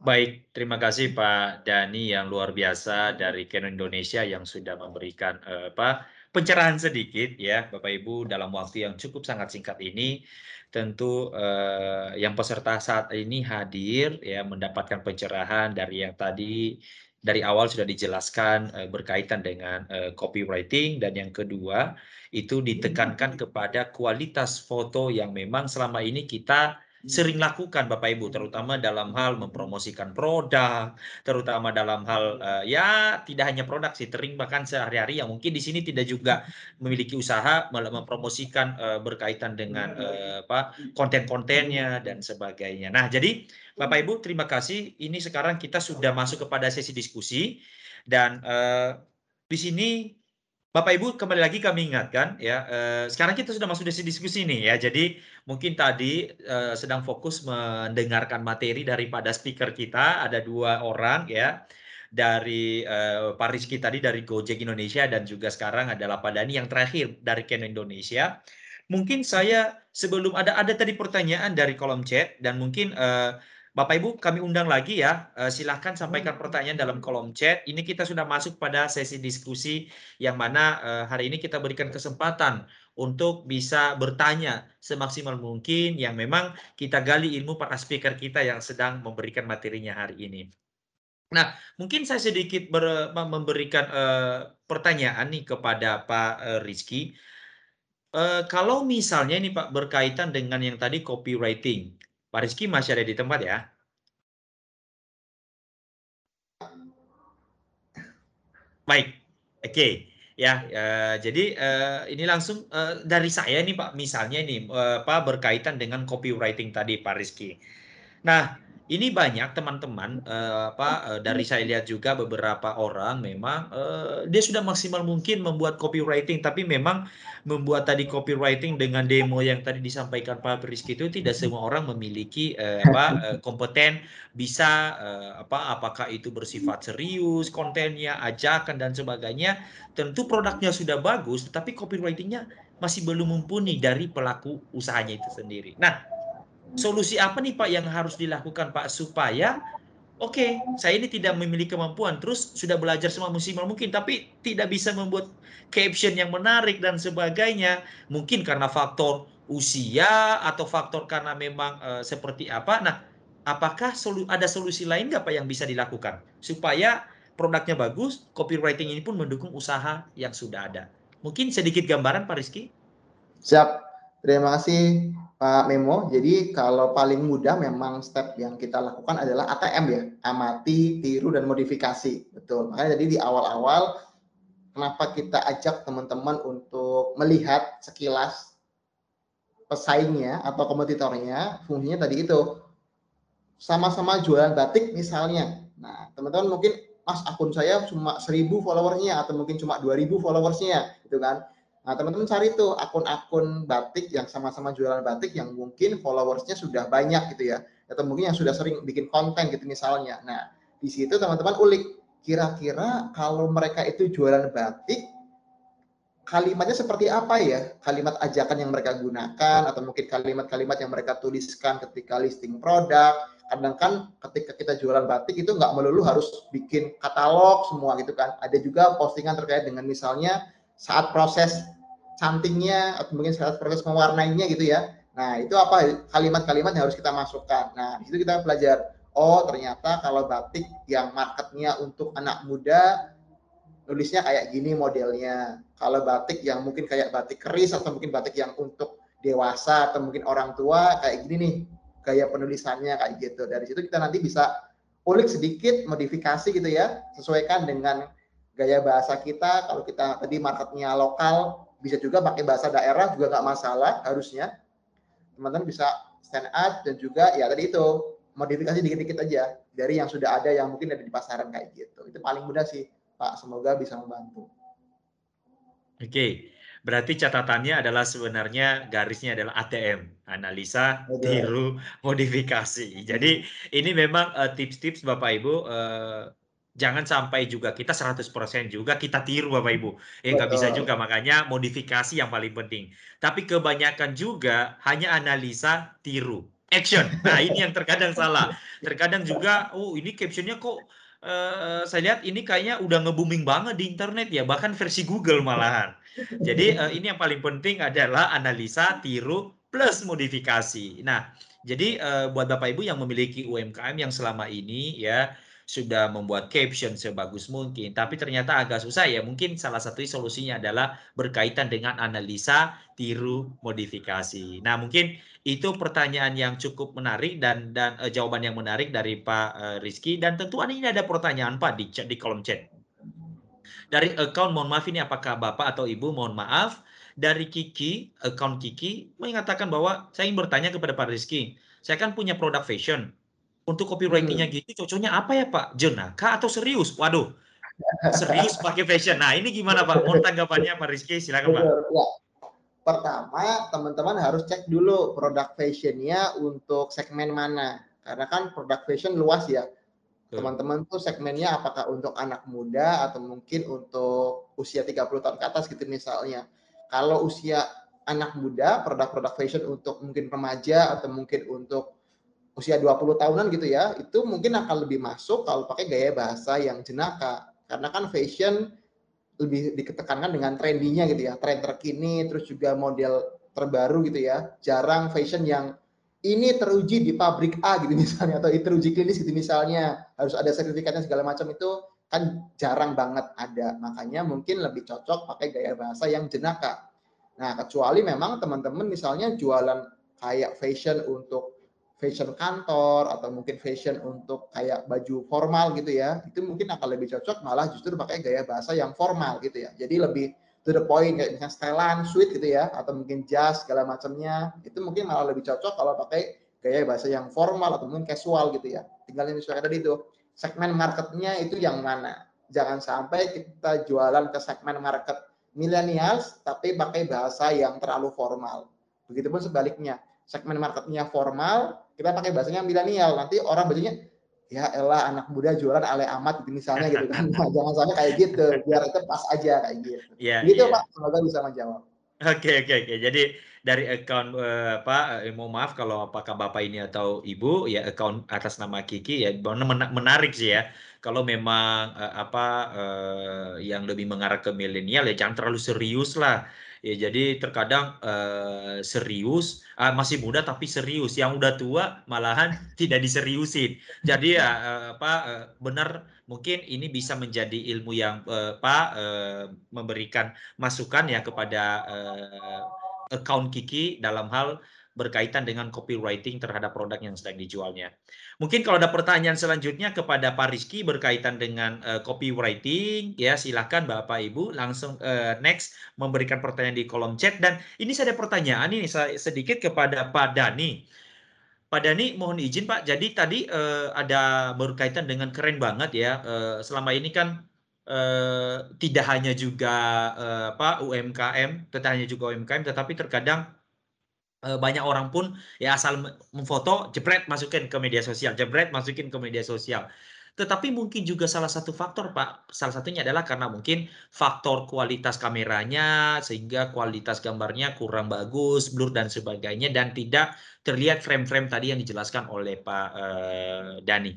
Baik, terima kasih Pak Dani yang luar biasa dari Canon Indonesia yang sudah memberikan uh, apa pencerahan sedikit ya Bapak Ibu dalam waktu yang cukup sangat singkat ini. Tentu uh, yang peserta saat ini hadir ya mendapatkan pencerahan dari yang tadi dari awal sudah dijelaskan uh, berkaitan dengan uh, copywriting. Dan yang kedua itu ditekankan kepada kualitas foto yang memang selama ini kita sering lakukan Bapak Ibu terutama dalam hal mempromosikan produk terutama dalam hal uh, ya tidak hanya produk sih tering bahkan sehari-hari yang mungkin di sini tidak juga memiliki usaha mempromosikan uh, berkaitan dengan uh, apa konten-kontennya dan sebagainya. Nah, jadi Bapak Ibu terima kasih. Ini sekarang kita sudah masuk kepada sesi diskusi dan uh, di sini Bapak Ibu kembali lagi kami ingatkan ya eh, sekarang kita sudah masuk di diskusi nih ya. Jadi mungkin tadi eh, sedang fokus mendengarkan materi daripada speaker kita. Ada dua orang ya dari eh, Pak Rizky tadi dari Gojek Indonesia dan juga sekarang adalah Pak Dani yang terakhir dari Ken Indonesia. Mungkin saya sebelum ada ada tadi pertanyaan dari kolom chat dan mungkin eh, Bapak Ibu kami undang lagi ya, eh, silahkan sampaikan pertanyaan dalam kolom chat. Ini kita sudah masuk pada sesi diskusi yang mana eh, hari ini kita berikan kesempatan untuk bisa bertanya semaksimal mungkin yang memang kita gali ilmu para speaker kita yang sedang memberikan materinya hari ini. Nah, mungkin saya sedikit ber, memberikan uh, pertanyaan nih kepada Pak uh, Rizky. Uh, kalau misalnya ini Pak berkaitan dengan yang tadi copywriting, Pak Rizky masih ada di tempat ya? Baik, oke. Okay. Ya, uh, jadi uh, ini langsung uh, dari saya nih Pak, misalnya ini uh, Pak berkaitan dengan copywriting tadi Pak Rizky. Nah, ini banyak teman-teman uh, apa uh, dari saya lihat juga beberapa orang memang uh, dia sudah maksimal mungkin membuat copywriting tapi memang membuat tadi copywriting dengan demo yang tadi disampaikan Pak Rizky itu tidak semua orang memiliki uh, apa uh, kompeten bisa uh, apa apakah itu bersifat serius kontennya ajakan dan sebagainya. Tentu produknya sudah bagus tetapi copywritingnya masih belum mumpuni dari pelaku usahanya itu sendiri. Nah, solusi apa nih Pak yang harus dilakukan Pak supaya oke okay, saya ini tidak memiliki kemampuan terus sudah belajar semua musimal mungkin tapi tidak bisa membuat caption yang menarik dan sebagainya mungkin karena faktor usia atau faktor karena memang uh, seperti apa. Nah apakah solu ada solusi lain nggak Pak yang bisa dilakukan supaya produknya bagus copywriting ini pun mendukung usaha yang sudah ada? Mungkin sedikit gambaran Pak Rizky? Siap. Terima kasih Pak Memo, jadi kalau paling mudah memang step yang kita lakukan adalah ATM ya, amati, tiru, dan modifikasi. Betul, makanya jadi di awal-awal kenapa kita ajak teman-teman untuk melihat sekilas pesaingnya atau kompetitornya, fungsinya tadi itu. Sama-sama jualan batik misalnya. Nah, teman-teman mungkin, mas akun saya cuma 1000 followersnya atau mungkin cuma 2000 followersnya, gitu kan Nah, teman-teman cari tuh akun-akun batik yang sama-sama jualan batik yang mungkin followersnya sudah banyak gitu ya. Atau mungkin yang sudah sering bikin konten gitu misalnya. Nah, di situ teman-teman ulik. Kira-kira kalau mereka itu jualan batik, kalimatnya seperti apa ya? Kalimat ajakan yang mereka gunakan atau mungkin kalimat-kalimat yang mereka tuliskan ketika listing produk. Kadang kan ketika kita jualan batik itu nggak melulu harus bikin katalog semua gitu kan. Ada juga postingan terkait dengan misalnya saat proses cantingnya atau mungkin saat proses mewarnainya gitu ya. Nah, itu apa kalimat-kalimat yang harus kita masukkan. Nah, di situ kita belajar, oh ternyata kalau batik yang marketnya untuk anak muda, nulisnya kayak gini modelnya. Kalau batik yang mungkin kayak batik keris atau mungkin batik yang untuk dewasa atau mungkin orang tua, kayak gini nih gaya penulisannya kayak gitu. Dari situ kita nanti bisa ulik sedikit, modifikasi gitu ya, sesuaikan dengan gaya bahasa kita kalau kita tadi marketnya lokal bisa juga pakai bahasa daerah juga nggak masalah harusnya teman-teman bisa stand out dan juga ya tadi itu modifikasi dikit-dikit aja dari yang sudah ada yang mungkin ada di pasaran kayak gitu. Itu paling mudah sih, Pak. Semoga bisa membantu. Oke, berarti catatannya adalah sebenarnya garisnya adalah ATM, analisa, Betul. tiru, modifikasi. Jadi ini memang eh, tips-tips Bapak Ibu eh, jangan sampai juga kita 100% juga kita tiru Bapak Ibu. Ya nggak bisa juga makanya modifikasi yang paling penting. Tapi kebanyakan juga hanya analisa, tiru, action. Nah, ini yang terkadang salah. Terkadang juga oh ini captionnya kok eh, saya lihat ini kayaknya udah nge-booming banget di internet ya, bahkan versi Google malahan. Jadi eh, ini yang paling penting adalah analisa, tiru plus modifikasi. Nah, jadi eh, buat Bapak Ibu yang memiliki UMKM yang selama ini ya sudah membuat caption sebagus mungkin, tapi ternyata agak susah ya. Mungkin salah satu solusinya adalah berkaitan dengan analisa, tiru, modifikasi. Nah, mungkin itu pertanyaan yang cukup menarik dan dan eh, jawaban yang menarik dari Pak eh, Rizky dan tentu ini ada pertanyaan Pak di di kolom chat. Dari account mohon maaf ini apakah Bapak atau Ibu mohon maaf dari Kiki, account Kiki mengatakan bahwa saya ingin bertanya kepada Pak Rizky. Saya kan punya produk fashion. Untuk copywritingnya gitu cocoknya apa ya Pak? Jenaka atau serius? Waduh. Serius pakai fashion. Nah, ini gimana Pak? Mohon tanggapannya Pak Rizky, silakan Pak. Ya. Pertama, teman-teman harus cek dulu produk fashionnya untuk segmen mana. Karena kan produk fashion luas ya. Teman-teman tuh segmennya apakah untuk anak muda atau mungkin untuk usia 30 tahun ke atas gitu misalnya. Kalau usia anak muda, produk-produk fashion untuk mungkin remaja atau mungkin untuk usia 20 tahunan gitu ya, itu mungkin akan lebih masuk kalau pakai gaya bahasa yang jenaka. Karena kan fashion lebih diketekankan dengan trendinya gitu ya, tren terkini, terus juga model terbaru gitu ya. Jarang fashion yang ini teruji di pabrik A gitu misalnya atau ini teruji klinis gitu misalnya harus ada sertifikatnya segala macam itu kan jarang banget ada makanya mungkin lebih cocok pakai gaya bahasa yang jenaka nah kecuali memang teman-teman misalnya jualan kayak fashion untuk fashion kantor atau mungkin fashion untuk kayak baju formal gitu ya itu mungkin akan lebih cocok malah justru pakai gaya bahasa yang formal gitu ya jadi lebih to the point kayak misalnya setelan, sweet gitu ya, atau mungkin jas segala macamnya, itu mungkin malah lebih cocok kalau pakai gaya bahasa yang formal atau mungkin casual gitu ya. Tinggal yang disesuaikan tadi itu segmen marketnya itu yang mana. Jangan sampai kita jualan ke segmen market millennials tapi pakai bahasa yang terlalu formal. Begitupun sebaliknya, segmen marketnya formal, kita pakai bahasanya milenial. Nanti orang bacanya ya elah anak muda jualan ale amat gitu misalnya gitu kan nah, jangan sampai kayak gitu biar itu pas aja kayak gitu Ya, gitu iya. pak semoga bisa menjawab Oke oke oke. Jadi dari account eh, apa eh, mohon maaf kalau apakah Bapak ini atau Ibu ya account atas nama Kiki ya menarik sih ya. Kalau memang eh, apa eh, yang lebih mengarah ke milenial ya jangan terlalu serius lah. Ya jadi terkadang eh, serius ah, masih muda tapi serius. Yang udah tua malahan tidak diseriusin. Jadi ya eh, apa eh, benar mungkin ini bisa menjadi ilmu yang eh, apa eh, memberikan masukan ya kepada eh, account Kiki dalam hal berkaitan dengan copywriting terhadap produk yang sedang dijualnya. Mungkin kalau ada pertanyaan selanjutnya kepada Pak Rizky berkaitan dengan eh, copywriting, ya silakan Bapak Ibu langsung eh, next memberikan pertanyaan di kolom chat dan ini saya ada pertanyaan ini saya sedikit kepada Pak Dani. Pak Dani mohon izin Pak, jadi tadi eh, ada berkaitan dengan keren banget ya. eh, selama ini kan eh, tidak hanya juga eh, apa UMKM, tidak hanya juga UMKM, tetapi terkadang banyak orang pun ya asal me- memfoto, jebret masukin ke media sosial, jebret masukin ke media sosial. Tetapi mungkin juga salah satu faktor Pak, salah satunya adalah karena mungkin faktor kualitas kameranya sehingga kualitas gambarnya kurang bagus, blur dan sebagainya dan tidak terlihat frame-frame tadi yang dijelaskan oleh Pak eh, Dani.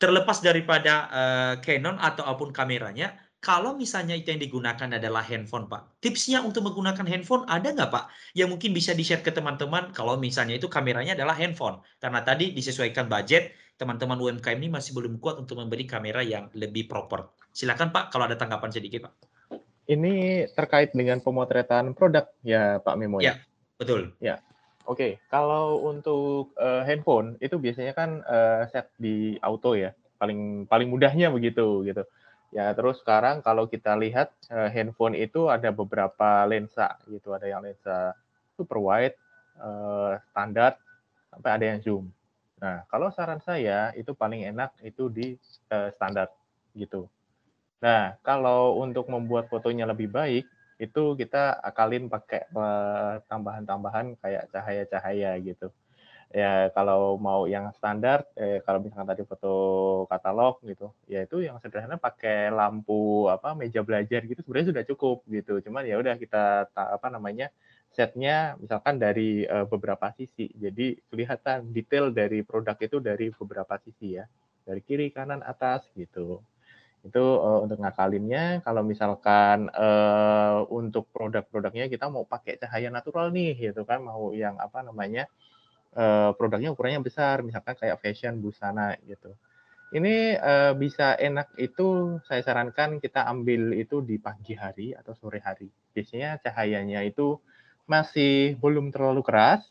Terlepas daripada eh, Canon atau apa pun kameranya, kalau misalnya itu yang digunakan adalah handphone, Pak. Tipsnya untuk menggunakan handphone ada nggak, Pak? Yang mungkin bisa di-share ke teman-teman kalau misalnya itu kameranya adalah handphone. Karena tadi disesuaikan budget, teman-teman UMKM ini masih belum kuat untuk memberi kamera yang lebih proper. Silakan, Pak, kalau ada tanggapan sedikit, Pak. Ini terkait dengan pemotretan produk ya Pak Memo ya. Ya. Betul. Oke, kalau untuk eh, handphone itu biasanya kan eh, set di auto ya, paling paling mudahnya begitu gitu. Ya terus sekarang kalau kita lihat eh, handphone itu ada beberapa lensa gitu, ada yang lensa super wide, eh, standar, sampai ada yang zoom. Nah, kalau saran saya itu paling enak itu di uh, standar gitu. Nah, kalau untuk membuat fotonya lebih baik, itu kita akalin pakai uh, tambahan-tambahan kayak cahaya-cahaya gitu. Ya, kalau mau yang standar, eh, kalau misalkan tadi foto katalog gitu, ya itu yang sederhana pakai lampu apa meja belajar gitu sebenarnya sudah cukup gitu. Cuman ya udah kita apa namanya setnya misalkan dari uh, beberapa sisi. Jadi kelihatan detail dari produk itu dari beberapa sisi ya, dari kiri, kanan, atas gitu. Itu uh, untuk ngakalinnya. Kalau misalkan uh, untuk produk-produknya kita mau pakai cahaya natural nih, gitu kan, mau yang apa namanya uh, produknya ukurannya besar, misalkan kayak fashion, busana gitu. Ini uh, bisa enak itu saya sarankan kita ambil itu di pagi hari atau sore hari. Biasanya cahayanya itu masih belum terlalu keras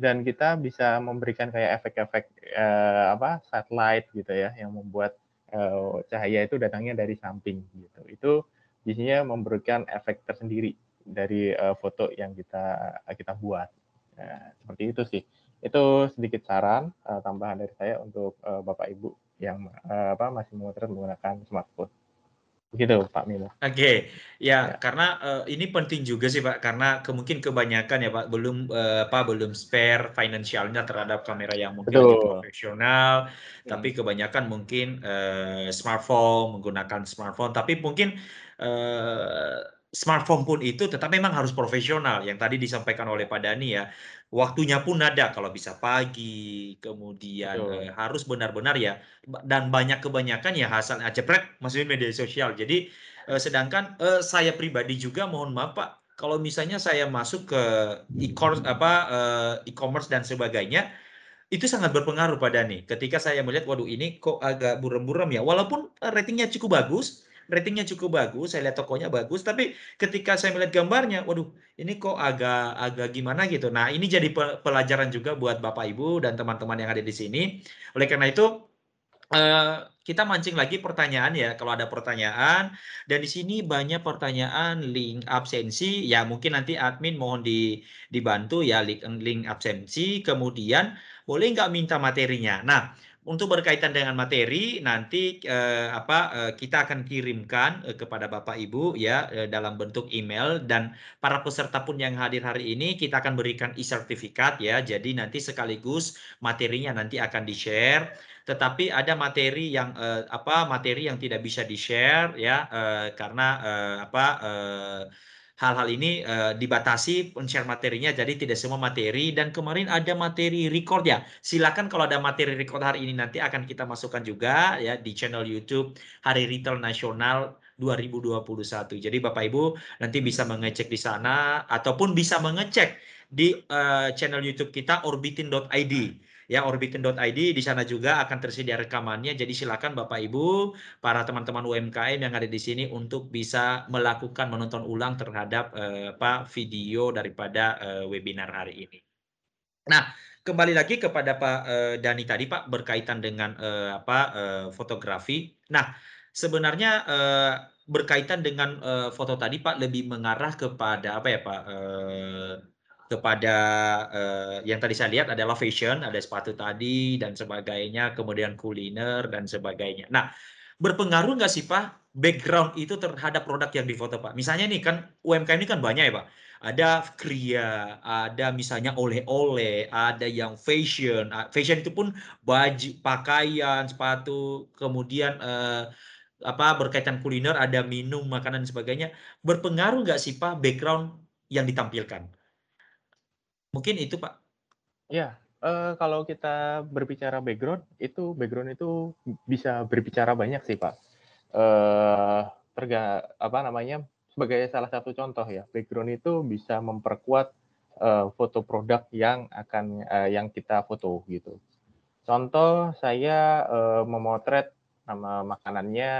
dan kita bisa memberikan kayak efek-efek uh, apa satellite gitu ya yang membuat uh, cahaya itu datangnya dari samping gitu. Itu biasanya memberikan efek tersendiri dari uh, foto yang kita kita buat. Nah, seperti itu sih. Itu sedikit saran uh, tambahan dari saya untuk uh, Bapak Ibu yang uh, apa masih memotret menggunakan smartphone. Begitu Pak Milo. Oke, okay. ya, ya karena uh, ini penting juga sih Pak karena kemungkin kebanyakan ya Pak belum uh, apa belum spare finansialnya terhadap kamera yang mungkin profesional, hmm. tapi kebanyakan mungkin uh, smartphone menggunakan smartphone tapi mungkin uh, smartphone pun itu tetap memang harus profesional yang tadi disampaikan oleh Pak Dani ya waktunya pun ada kalau bisa pagi kemudian eh, harus benar-benar ya dan banyak kebanyakan ya hasil acepret maksudnya media sosial. Jadi eh, sedangkan eh, saya pribadi juga mohon maaf Pak kalau misalnya saya masuk ke e-commerce apa eh, e-commerce dan sebagainya itu sangat berpengaruh pada nih. Ketika saya melihat waduh ini kok agak buram-buram ya? Walaupun ratingnya cukup bagus ratingnya cukup bagus, saya lihat tokonya bagus, tapi ketika saya melihat gambarnya, waduh, ini kok agak agak gimana gitu. Nah, ini jadi pelajaran juga buat Bapak Ibu dan teman-teman yang ada di sini. Oleh karena itu, Uh, kita mancing lagi pertanyaan ya kalau ada pertanyaan dan di sini banyak pertanyaan link absensi ya mungkin nanti admin mohon di, dibantu ya link, link absensi kemudian boleh nggak minta materinya nah untuk berkaitan dengan materi nanti eh, apa eh, kita akan kirimkan eh, kepada Bapak Ibu ya eh, dalam bentuk email dan para peserta pun yang hadir hari ini kita akan berikan e-sertifikat ya. Jadi nanti sekaligus materinya nanti akan di-share tetapi ada materi yang eh, apa materi yang tidak bisa di-share ya eh, karena eh, apa eh, hal-hal ini uh, dibatasi share materinya jadi tidak semua materi dan kemarin ada materi record ya. Silakan kalau ada materi record hari ini nanti akan kita masukkan juga ya di channel YouTube Hari Retail Nasional 2021 jadi Bapak Ibu nanti bisa mengecek di sana ataupun bisa mengecek di uh, channel YouTube kita orbitin.id ya orbitin.id di sana juga akan tersedia rekamannya jadi silakan Bapak Ibu para teman-teman UMKM yang ada di sini untuk bisa melakukan menonton ulang terhadap uh, apa video daripada uh, webinar hari ini. Nah, kembali lagi kepada Pak uh, Dani tadi Pak berkaitan dengan uh, apa uh, fotografi. Nah, sebenarnya uh, berkaitan dengan uh, foto tadi Pak lebih mengarah kepada apa ya Pak uh, kepada uh, yang tadi saya lihat adalah fashion, ada sepatu tadi dan sebagainya, kemudian kuliner dan sebagainya. Nah, berpengaruh nggak sih Pak background itu terhadap produk yang difoto Pak? Misalnya nih kan UMKM ini kan banyak ya Pak. Ada kria, ada misalnya oleh-oleh, ada yang fashion. Fashion itu pun baju, pakaian, sepatu, kemudian uh, apa berkaitan kuliner, ada minum, makanan dan sebagainya. Berpengaruh nggak sih Pak background yang ditampilkan? Mungkin itu, Pak. Ya, uh, kalau kita berbicara background, itu background itu bisa berbicara banyak sih, Pak. Uh, terga apa namanya, sebagai salah satu contoh ya, background itu bisa memperkuat uh, foto produk yang akan uh, yang kita foto gitu. Contoh saya uh, memotret nama makanannya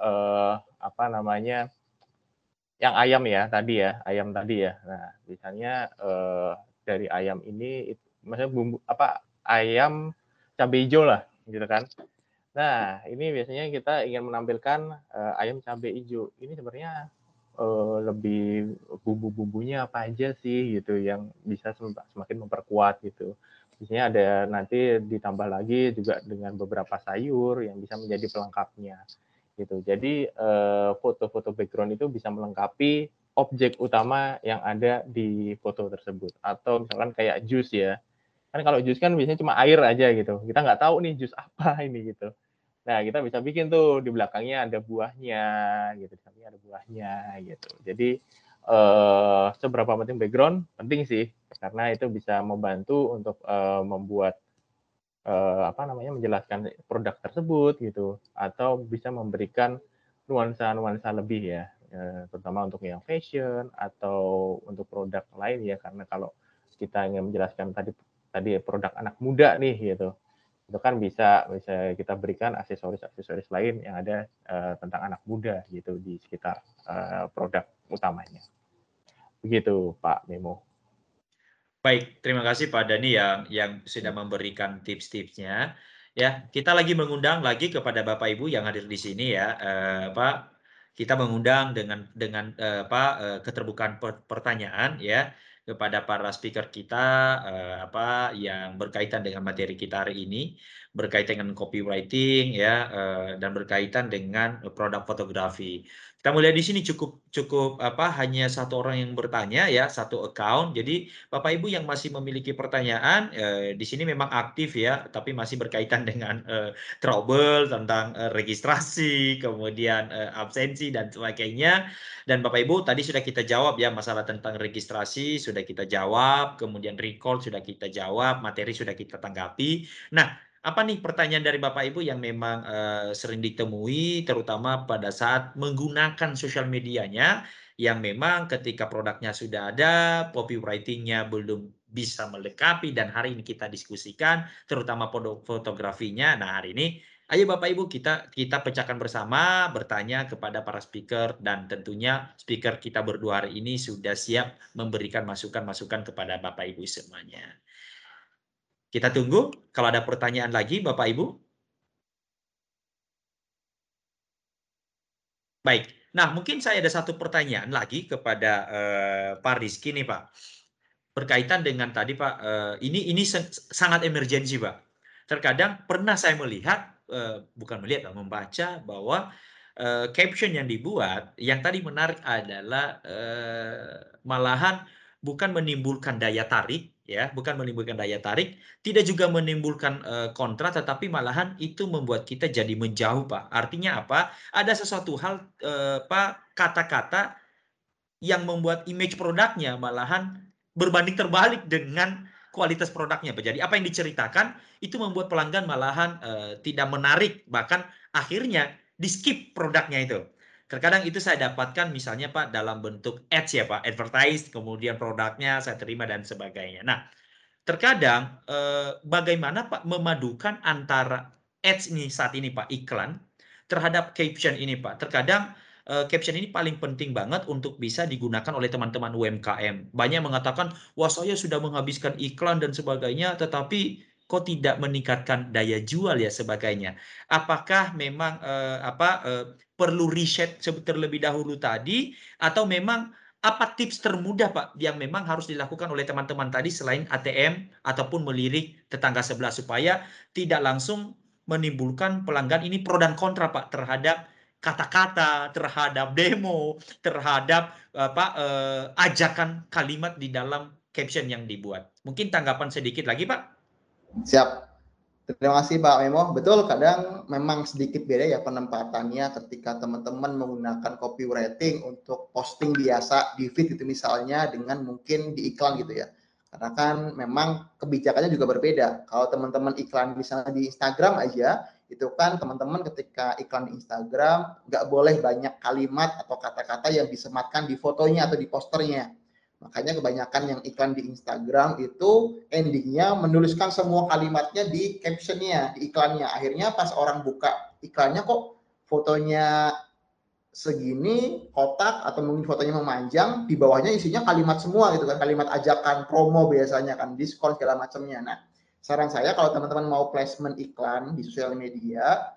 uh, apa namanya yang ayam ya tadi ya ayam tadi ya. Nah misalnya uh, dari ayam ini maksudnya bumbu apa ayam cabai hijau lah gitu kan. Nah, ini biasanya kita ingin menampilkan uh, ayam cabai hijau. Ini sebenarnya uh, lebih bumbu-bumbunya apa aja sih gitu yang bisa semakin memperkuat gitu. Sini ada nanti ditambah lagi juga dengan beberapa sayur yang bisa menjadi pelengkapnya gitu. Jadi eh, foto-foto background itu bisa melengkapi objek utama yang ada di foto tersebut. Atau misalkan kayak jus ya. Kan kalau jus kan biasanya cuma air aja gitu. Kita nggak tahu nih jus apa ini gitu. Nah, kita bisa bikin tuh di belakangnya ada buahnya gitu, di sampingnya ada buahnya gitu. Jadi eh, seberapa penting background? Penting sih karena itu bisa membantu untuk eh, membuat eh, apa namanya menjelaskan produk tersebut gitu atau bisa memberikan nuansa-nuansa lebih ya terutama untuk yang fashion atau untuk produk lain ya karena kalau kita ingin menjelaskan tadi tadi produk anak muda nih gitu itu kan bisa bisa kita berikan aksesoris-aksesoris lain yang ada uh, tentang anak muda gitu di sekitar uh, produk utamanya. Begitu Pak Memo. Baik, terima kasih Pak Dani yang yang sudah memberikan tips-tipsnya. Ya, kita lagi mengundang lagi kepada Bapak Ibu yang hadir di sini ya, uh, Pak. Kita mengundang dengan dengan uh, Pak uh, keterbukaan pertanyaan ya kepada para speaker kita uh, apa yang berkaitan dengan materi kita hari ini berkaitan dengan copywriting ya uh, dan berkaitan dengan produk fotografi. Kita mulai di sini cukup cukup apa hanya satu orang yang bertanya ya satu account. Jadi Bapak Ibu yang masih memiliki pertanyaan eh, di sini memang aktif ya, tapi masih berkaitan dengan eh, trouble tentang eh, registrasi, kemudian eh, absensi dan sebagainya. Dan Bapak Ibu tadi sudah kita jawab ya masalah tentang registrasi sudah kita jawab, kemudian recall sudah kita jawab, materi sudah kita tanggapi. Nah, apa nih pertanyaan dari Bapak Ibu yang memang uh, sering ditemui terutama pada saat menggunakan sosial medianya yang memang ketika produknya sudah ada, copywriting-nya belum bisa melengkapi dan hari ini kita diskusikan terutama fotografinya. Nah, hari ini ayo Bapak Ibu kita kita pecahkan bersama, bertanya kepada para speaker dan tentunya speaker kita berdua hari ini sudah siap memberikan masukan-masukan kepada Bapak Ibu semuanya. Kita tunggu kalau ada pertanyaan lagi Bapak Ibu. Baik. Nah, mungkin saya ada satu pertanyaan lagi kepada uh, Pak Rizky nih, Pak. Berkaitan dengan tadi, Pak, uh, ini ini sangat emergensi, Pak. Terkadang pernah saya melihat, uh, bukan melihat, membaca bahwa uh, caption yang dibuat, yang tadi menarik adalah uh, malahan bukan menimbulkan daya tarik, ya bukan menimbulkan daya tarik tidak juga menimbulkan uh, kontra tetapi malahan itu membuat kita jadi menjauh pak. Artinya apa? Ada sesuatu hal uh, pak kata-kata yang membuat image produknya malahan berbanding terbalik dengan kualitas produknya pak. Jadi apa yang diceritakan itu membuat pelanggan malahan uh, tidak menarik bahkan akhirnya di skip produknya itu Terkadang itu saya dapatkan misalnya Pak dalam bentuk ads ya Pak, advertise, kemudian produknya saya terima dan sebagainya. Nah, terkadang eh, bagaimana Pak memadukan antara ads ini saat ini Pak, iklan, terhadap caption ini Pak. Terkadang eh, caption ini paling penting banget untuk bisa digunakan oleh teman-teman UMKM. Banyak mengatakan, wah saya sudah menghabiskan iklan dan sebagainya, tetapi kok tidak meningkatkan daya jual ya sebagainya. Apakah memang eh, apa eh, perlu riset terlebih dahulu tadi atau memang apa tips termudah Pak yang memang harus dilakukan oleh teman-teman tadi selain ATM ataupun melirik tetangga sebelah supaya tidak langsung menimbulkan pelanggan ini pro dan kontra Pak terhadap kata-kata, terhadap demo, terhadap apa eh, ajakan kalimat di dalam caption yang dibuat. Mungkin tanggapan sedikit lagi Pak. Siap. Terima kasih Pak Memo. Betul, kadang memang sedikit beda ya penempatannya ketika teman-teman menggunakan copywriting untuk posting biasa di feed itu misalnya dengan mungkin di iklan gitu ya. Karena kan memang kebijakannya juga berbeda. Kalau teman-teman iklan misalnya di Instagram aja, itu kan teman-teman ketika iklan di Instagram nggak boleh banyak kalimat atau kata-kata yang disematkan di fotonya atau di posternya Makanya kebanyakan yang iklan di Instagram itu endingnya menuliskan semua kalimatnya di captionnya, di iklannya. Akhirnya pas orang buka iklannya kok fotonya segini kotak atau mungkin fotonya memanjang di bawahnya isinya kalimat semua gitu kan. Kalimat ajakan promo biasanya kan diskon segala macamnya. Nah saran saya kalau teman-teman mau placement iklan di sosial media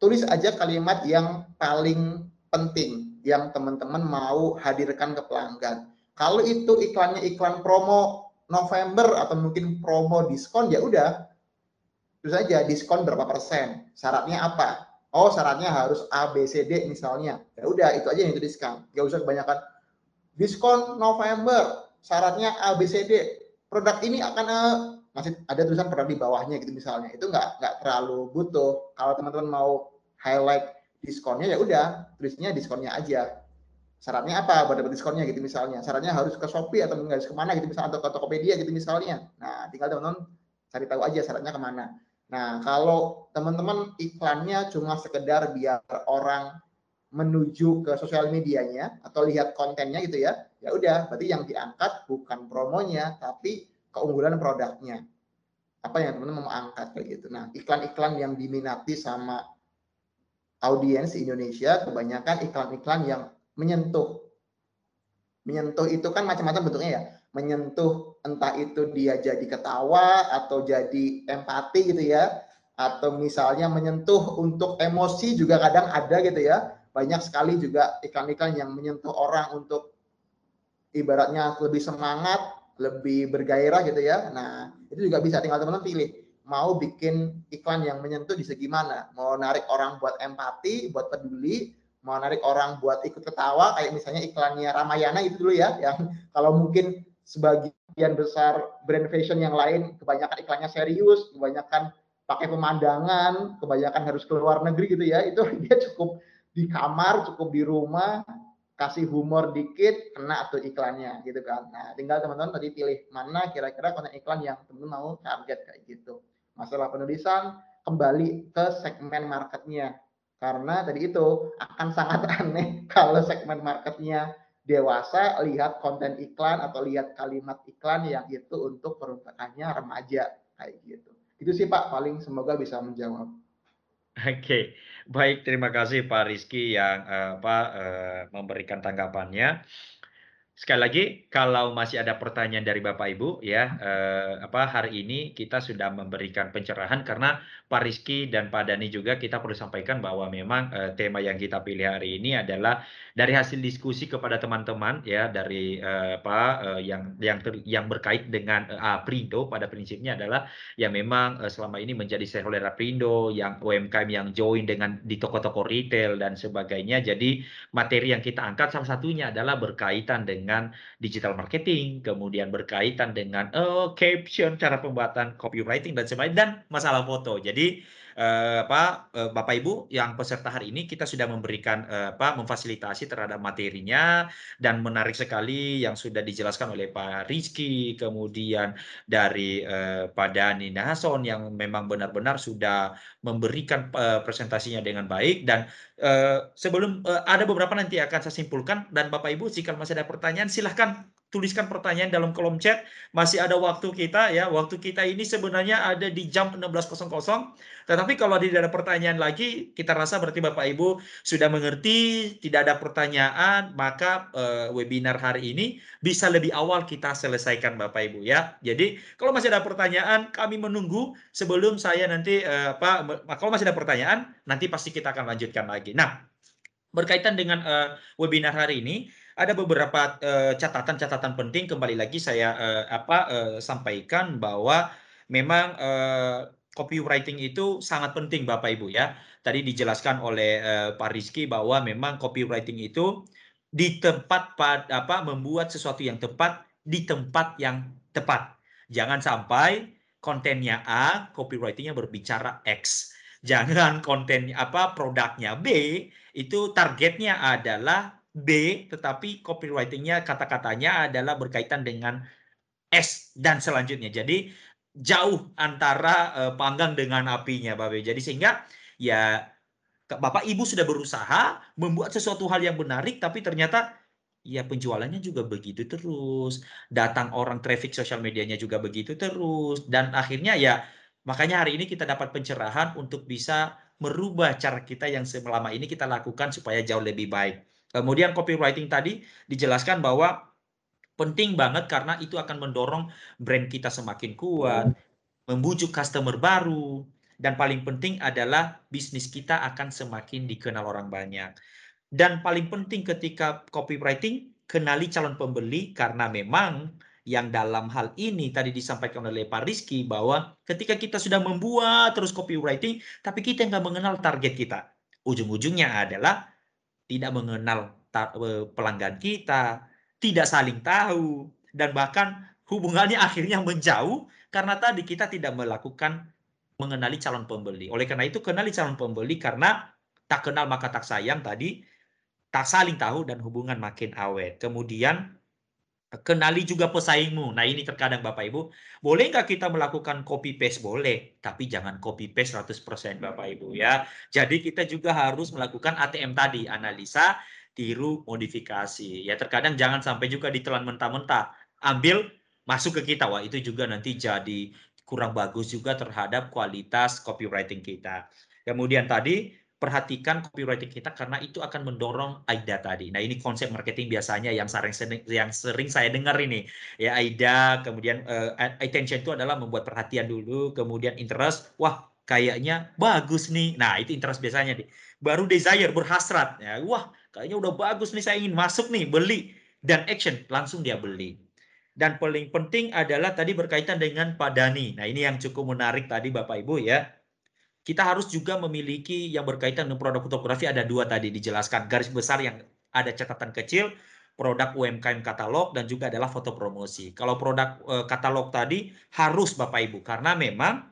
tulis aja kalimat yang paling penting yang teman-teman mau hadirkan ke pelanggan kalau itu iklannya iklan promo November atau mungkin promo diskon ya udah. Terus aja diskon berapa persen? Syaratnya apa? Oh syaratnya harus A B C D misalnya. Ya udah itu aja yang dituliskan gak usah kebanyakan. Diskon November syaratnya A B C D. Produk ini akan uh, masih ada tulisan produk di bawahnya gitu misalnya. Itu nggak nggak terlalu butuh. Kalau teman-teman mau highlight diskonnya ya udah tulisnya diskonnya aja syaratnya apa? Buat dapat diskonnya gitu misalnya. Syaratnya harus ke Shopee atau harus ke mana gitu misalnya atau ke Tokopedia gitu misalnya. Nah tinggal teman-teman cari tahu aja syaratnya ke mana. Nah kalau teman-teman iklannya cuma sekedar biar orang menuju ke sosial medianya atau lihat kontennya gitu ya ya udah berarti yang diangkat bukan promonya tapi keunggulan produknya. Apa yang teman-teman mau angkat kayak gitu. Nah iklan-iklan yang diminati sama audiens Indonesia kebanyakan iklan-iklan yang menyentuh. Menyentuh itu kan macam-macam bentuknya ya. Menyentuh entah itu dia jadi ketawa atau jadi empati gitu ya. Atau misalnya menyentuh untuk emosi juga kadang ada gitu ya. Banyak sekali juga iklan-iklan yang menyentuh orang untuk ibaratnya lebih semangat, lebih bergairah gitu ya. Nah, itu juga bisa tinggal teman-teman pilih mau bikin iklan yang menyentuh di segi mana. Mau narik orang buat empati, buat peduli, mau narik orang buat ikut ketawa kayak misalnya iklannya Ramayana itu dulu ya yang kalau mungkin sebagian besar brand fashion yang lain kebanyakan iklannya serius kebanyakan pakai pemandangan kebanyakan harus keluar negeri gitu ya itu dia cukup di kamar cukup di rumah kasih humor dikit kena tuh iklannya gitu kan. Nah tinggal teman-teman tadi pilih mana kira-kira konten iklan yang teman-teman mau target kayak gitu. Masalah penulisan kembali ke segmen marketnya karena tadi itu akan sangat aneh kalau segmen marketnya dewasa lihat konten iklan atau lihat kalimat iklan yang itu untuk peruntukannya remaja kayak gitu. Itu sih Pak paling semoga bisa menjawab. Oke, baik terima kasih Pak Rizky yang uh, apa uh, memberikan tanggapannya. Sekali lagi, kalau masih ada pertanyaan dari Bapak Ibu ya, eh, apa hari ini kita sudah memberikan pencerahan karena Pak Rizky dan Pak Dani juga kita perlu sampaikan bahwa memang eh, tema yang kita pilih hari ini adalah dari hasil diskusi kepada teman-teman ya dari eh, apa eh, yang yang ter, yang berkait dengan eh, Aprindo pada prinsipnya adalah yang memang eh, selama ini menjadi shareholder Aprindo, yang UMKM yang join dengan di toko-toko retail dan sebagainya. Jadi materi yang kita angkat salah satunya adalah berkaitan dengan dengan digital marketing, kemudian berkaitan dengan uh, caption, cara pembuatan copywriting dan sebagainya dan masalah foto. Jadi uh, apa uh, Bapak Ibu yang peserta hari ini kita sudah memberikan uh, apa memfasilitasi terhadap materinya dan menarik sekali yang sudah dijelaskan oleh Pak Rizky, kemudian dari uh, Pak Dani Nason yang memang benar-benar sudah memberikan uh, presentasinya dengan baik. Dan uh, sebelum uh, ada beberapa nanti akan saya simpulkan. Dan Bapak Ibu jika masih ada pertanyaan silahkan tuliskan pertanyaan dalam kolom chat. Masih ada waktu kita ya. Waktu kita ini sebenarnya ada di jam 16.00. Tetapi kalau tidak ada pertanyaan lagi, kita rasa berarti Bapak Ibu sudah mengerti, tidak ada pertanyaan, maka uh, webinar hari ini bisa lebih awal kita selesaikan Bapak Ibu ya. Jadi kalau masih ada pertanyaan, kami menunggu sebelum saya nanti uh, apa kalau masih ada pertanyaan, nanti pasti kita akan lanjutkan lagi. Nah, berkaitan dengan uh, webinar hari ini, ada beberapa catatan-catatan uh, penting kembali lagi saya uh, apa uh, sampaikan bahwa memang uh, copywriting itu sangat penting Bapak Ibu ya. Tadi dijelaskan oleh uh, Pak Rizky bahwa memang copywriting itu di tempat apa membuat sesuatu yang tepat di tempat yang tepat. Jangan sampai kontennya A, copywritingnya berbicara X. Jangan konten apa produknya B, itu targetnya adalah B, tetapi copywritingnya kata-katanya adalah berkaitan dengan S dan selanjutnya. Jadi jauh antara uh, panggang dengan apinya, Bapak. Jadi sehingga ya Bapak Ibu sudah berusaha membuat sesuatu hal yang menarik, tapi ternyata ya penjualannya juga begitu terus. Datang orang traffic sosial medianya juga begitu terus. Dan akhirnya ya makanya hari ini kita dapat pencerahan untuk bisa merubah cara kita yang selama ini kita lakukan supaya jauh lebih baik. Kemudian copywriting tadi dijelaskan bahwa penting banget karena itu akan mendorong brand kita semakin kuat, membujuk customer baru, dan paling penting adalah bisnis kita akan semakin dikenal orang banyak. Dan paling penting ketika copywriting, kenali calon pembeli karena memang yang dalam hal ini tadi disampaikan oleh Pak Rizky bahwa ketika kita sudah membuat terus copywriting, tapi kita nggak mengenal target kita. Ujung-ujungnya adalah tidak mengenal eh, pelanggan kita, tidak saling tahu, dan bahkan hubungannya akhirnya menjauh karena tadi kita tidak melakukan mengenali calon pembeli. Oleh karena itu, kenali calon pembeli karena tak kenal maka tak sayang tadi, tak saling tahu dan hubungan makin awet. Kemudian kenali juga pesaingmu. Nah ini terkadang Bapak Ibu, boleh nggak kita melakukan copy paste? Boleh, tapi jangan copy paste 100% Bapak Ibu ya. Jadi kita juga harus melakukan ATM tadi, analisa, tiru, modifikasi. Ya terkadang jangan sampai juga ditelan mentah-mentah. Ambil, masuk ke kita. Wah itu juga nanti jadi kurang bagus juga terhadap kualitas copywriting kita. Kemudian tadi perhatikan copywriting kita karena itu akan mendorong AIDA tadi. Nah, ini konsep marketing biasanya yang sering yang sering saya dengar ini. Ya AIDA, kemudian uh, attention itu adalah membuat perhatian dulu, kemudian interest, wah kayaknya bagus nih. Nah, itu interest biasanya nih. Baru desire, berhasrat. Ya, wah, kayaknya udah bagus nih saya ingin masuk nih, beli dan action langsung dia beli. Dan paling penting adalah tadi berkaitan dengan Pak Dani. Nah, ini yang cukup menarik tadi Bapak Ibu ya kita harus juga memiliki yang berkaitan dengan produk fotografi ada dua tadi dijelaskan garis besar yang ada catatan kecil produk UMKM katalog dan juga adalah foto promosi. Kalau produk e, katalog tadi harus Bapak Ibu karena memang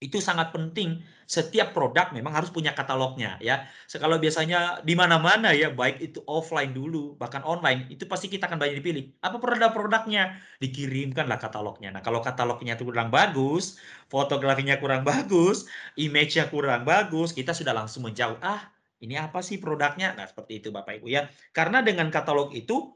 itu sangat penting. Setiap produk memang harus punya katalognya ya. Kalau biasanya di mana-mana ya, baik itu offline dulu, bahkan online, itu pasti kita akan banyak dipilih. Apa produk-produknya? Dikirimkanlah katalognya. Nah, kalau katalognya itu kurang bagus, fotografinya kurang bagus, image-nya kurang bagus, kita sudah langsung menjauh. Ah, ini apa sih produknya? Nah, seperti itu Bapak Ibu ya. Karena dengan katalog itu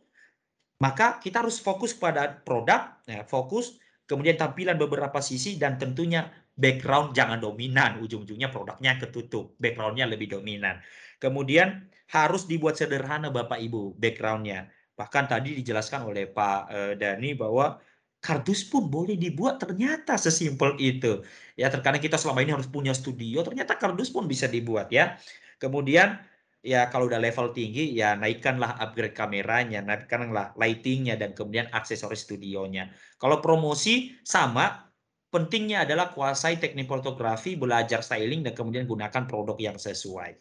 maka kita harus fokus pada produk, ya, fokus kemudian tampilan beberapa sisi dan tentunya background jangan dominan, ujung-ujungnya produknya ketutup, backgroundnya lebih dominan. Kemudian harus dibuat sederhana Bapak Ibu backgroundnya. Bahkan tadi dijelaskan oleh Pak eh, Dani bahwa kardus pun boleh dibuat ternyata sesimpel itu. Ya terkadang kita selama ini harus punya studio, ternyata kardus pun bisa dibuat ya. Kemudian ya kalau udah level tinggi ya naikkanlah upgrade kameranya, naikkanlah lightingnya dan kemudian aksesoris studionya. Kalau promosi sama pentingnya adalah kuasai teknik fotografi, belajar styling, dan kemudian gunakan produk yang sesuai.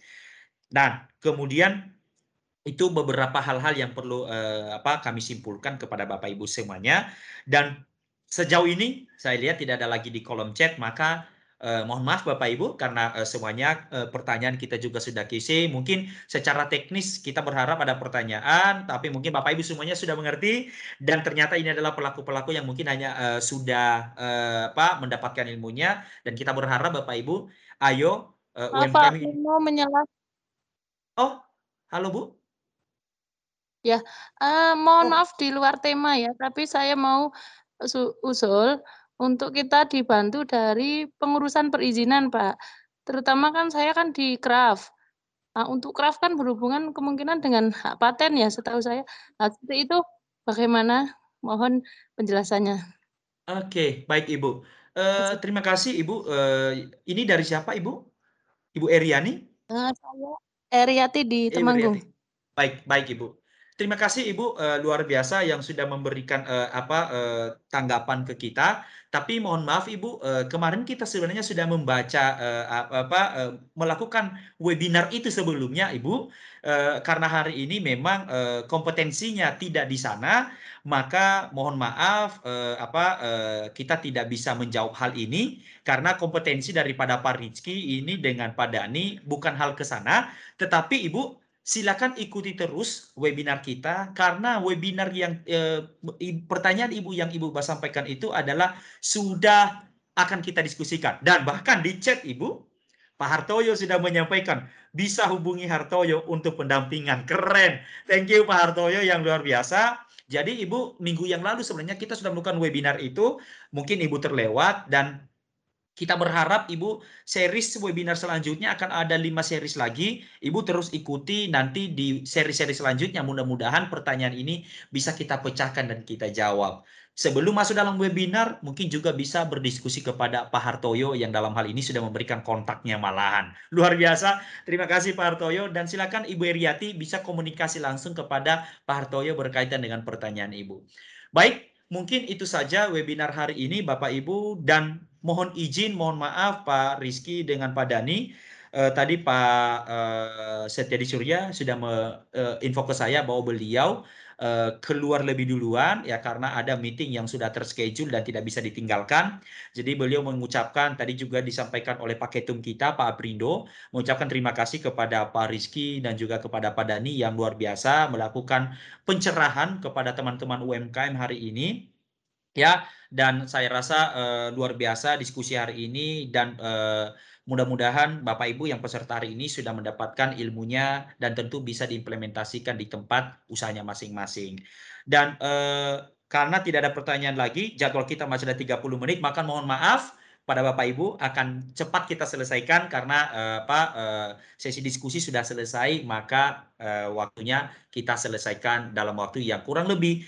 Nah, kemudian itu beberapa hal-hal yang perlu eh, apa kami simpulkan kepada Bapak Ibu semuanya. Dan sejauh ini saya lihat tidak ada lagi di kolom chat, maka Eh, mohon maaf Bapak Ibu karena uh, semuanya uh, pertanyaan kita juga sudah kisi. Mungkin secara teknis kita berharap ada pertanyaan, tapi mungkin Bapak Ibu semuanya sudah mengerti dan ternyata ini adalah pelaku-pelaku yang mungkin hanya uh, sudah uh, apa mendapatkan ilmunya dan kita berharap Bapak Ibu, ayo uh, UMKM mau menyela. Oh, halo Bu. Ya, uh, mohon oh. maaf di luar tema ya, tapi saya mau usul untuk kita dibantu dari pengurusan perizinan, Pak. Terutama kan saya kan di Craft. Nah, untuk Craft kan berhubungan kemungkinan dengan hak paten ya, setahu saya. Nah, seperti itu bagaimana? Mohon penjelasannya. Oke, baik Ibu. Uh, terima kasih Ibu. Uh, ini dari siapa Ibu? Ibu Eriani? Uh, saya Eriati di Temanggung. Baik, baik Ibu. Terima kasih Ibu uh, luar biasa yang sudah memberikan uh, apa uh, tanggapan ke kita. Tapi mohon maaf Ibu, eh, kemarin kita sebenarnya sudah membaca eh, apa eh, melakukan webinar itu sebelumnya Ibu. Karena hari ini memang kompetensinya tidak di sana, maka mohon maaf apa kita tidak bisa menjawab hal ini karena kompetensi daripada Pak Rizky ini dengan Pak Dani bukan hal ke sana, tetapi Ibu silakan ikuti terus webinar kita karena webinar yang eh, pertanyaan Ibu yang Ibu sampaikan itu adalah sudah akan kita diskusikan dan bahkan di chat Ibu Pak Hartoyo sudah menyampaikan bisa hubungi Hartoyo untuk pendampingan. Keren. Thank you Pak Hartoyo yang luar biasa. Jadi Ibu minggu yang lalu sebenarnya kita sudah melakukan webinar itu, mungkin Ibu terlewat dan kita berharap Ibu series webinar selanjutnya akan ada lima series lagi. Ibu terus ikuti nanti di seri-seri selanjutnya. Mudah-mudahan pertanyaan ini bisa kita pecahkan dan kita jawab. Sebelum masuk dalam webinar, mungkin juga bisa berdiskusi kepada Pak Hartoyo yang dalam hal ini sudah memberikan kontaknya malahan. Luar biasa. Terima kasih Pak Hartoyo dan silakan Ibu Eriati bisa komunikasi langsung kepada Pak Hartoyo berkaitan dengan pertanyaan Ibu. Baik, mungkin itu saja webinar hari ini Bapak Ibu dan mohon izin, mohon maaf Pak Rizky dengan Pak Dani. Uh, tadi Pak uh, Setiadi Surya sudah info ke saya bahwa beliau uh, keluar lebih duluan ya karena ada meeting yang sudah terschedule dan tidak bisa ditinggalkan. Jadi beliau mengucapkan tadi juga disampaikan oleh Pak Ketum kita Pak Aprindo mengucapkan terima kasih kepada Pak Rizky dan juga kepada Pak Dani yang luar biasa melakukan pencerahan kepada teman-teman UMKM hari ini ya dan saya rasa uh, luar biasa diskusi hari ini dan uh, mudah-mudahan Bapak Ibu yang peserta hari ini sudah mendapatkan ilmunya dan tentu bisa diimplementasikan di tempat usahanya masing-masing. Dan uh, karena tidak ada pertanyaan lagi jadwal kita masih ada 30 menit maka mohon maaf pada Bapak Ibu akan cepat kita selesaikan karena uh, apa uh, sesi diskusi sudah selesai maka uh, waktunya kita selesaikan dalam waktu yang kurang lebih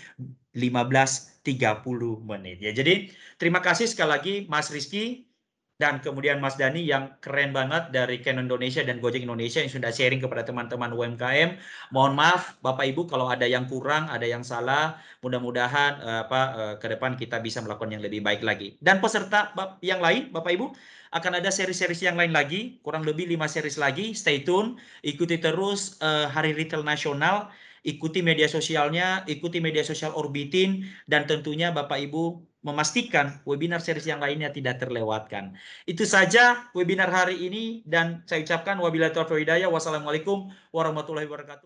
15 30 menit ya. Jadi terima kasih sekali lagi Mas Rizky dan kemudian Mas Dani yang keren banget dari Canon Indonesia dan Gojek Indonesia yang sudah sharing kepada teman-teman UMKM. Mohon maaf Bapak Ibu kalau ada yang kurang, ada yang salah. Mudah-mudahan uh, apa uh, ke depan kita bisa melakukan yang lebih baik lagi. Dan peserta yang lain Bapak Ibu akan ada seri-seri yang lain lagi, kurang lebih 5 seri lagi. Stay tune, ikuti terus uh, Hari Retail Nasional ikuti media sosialnya, ikuti media sosial Orbitin, dan tentunya Bapak Ibu memastikan webinar series yang lainnya tidak terlewatkan. Itu saja webinar hari ini dan saya ucapkan wabillahi taufiq. Wassalamualaikum warahmatullahi wabarakatuh.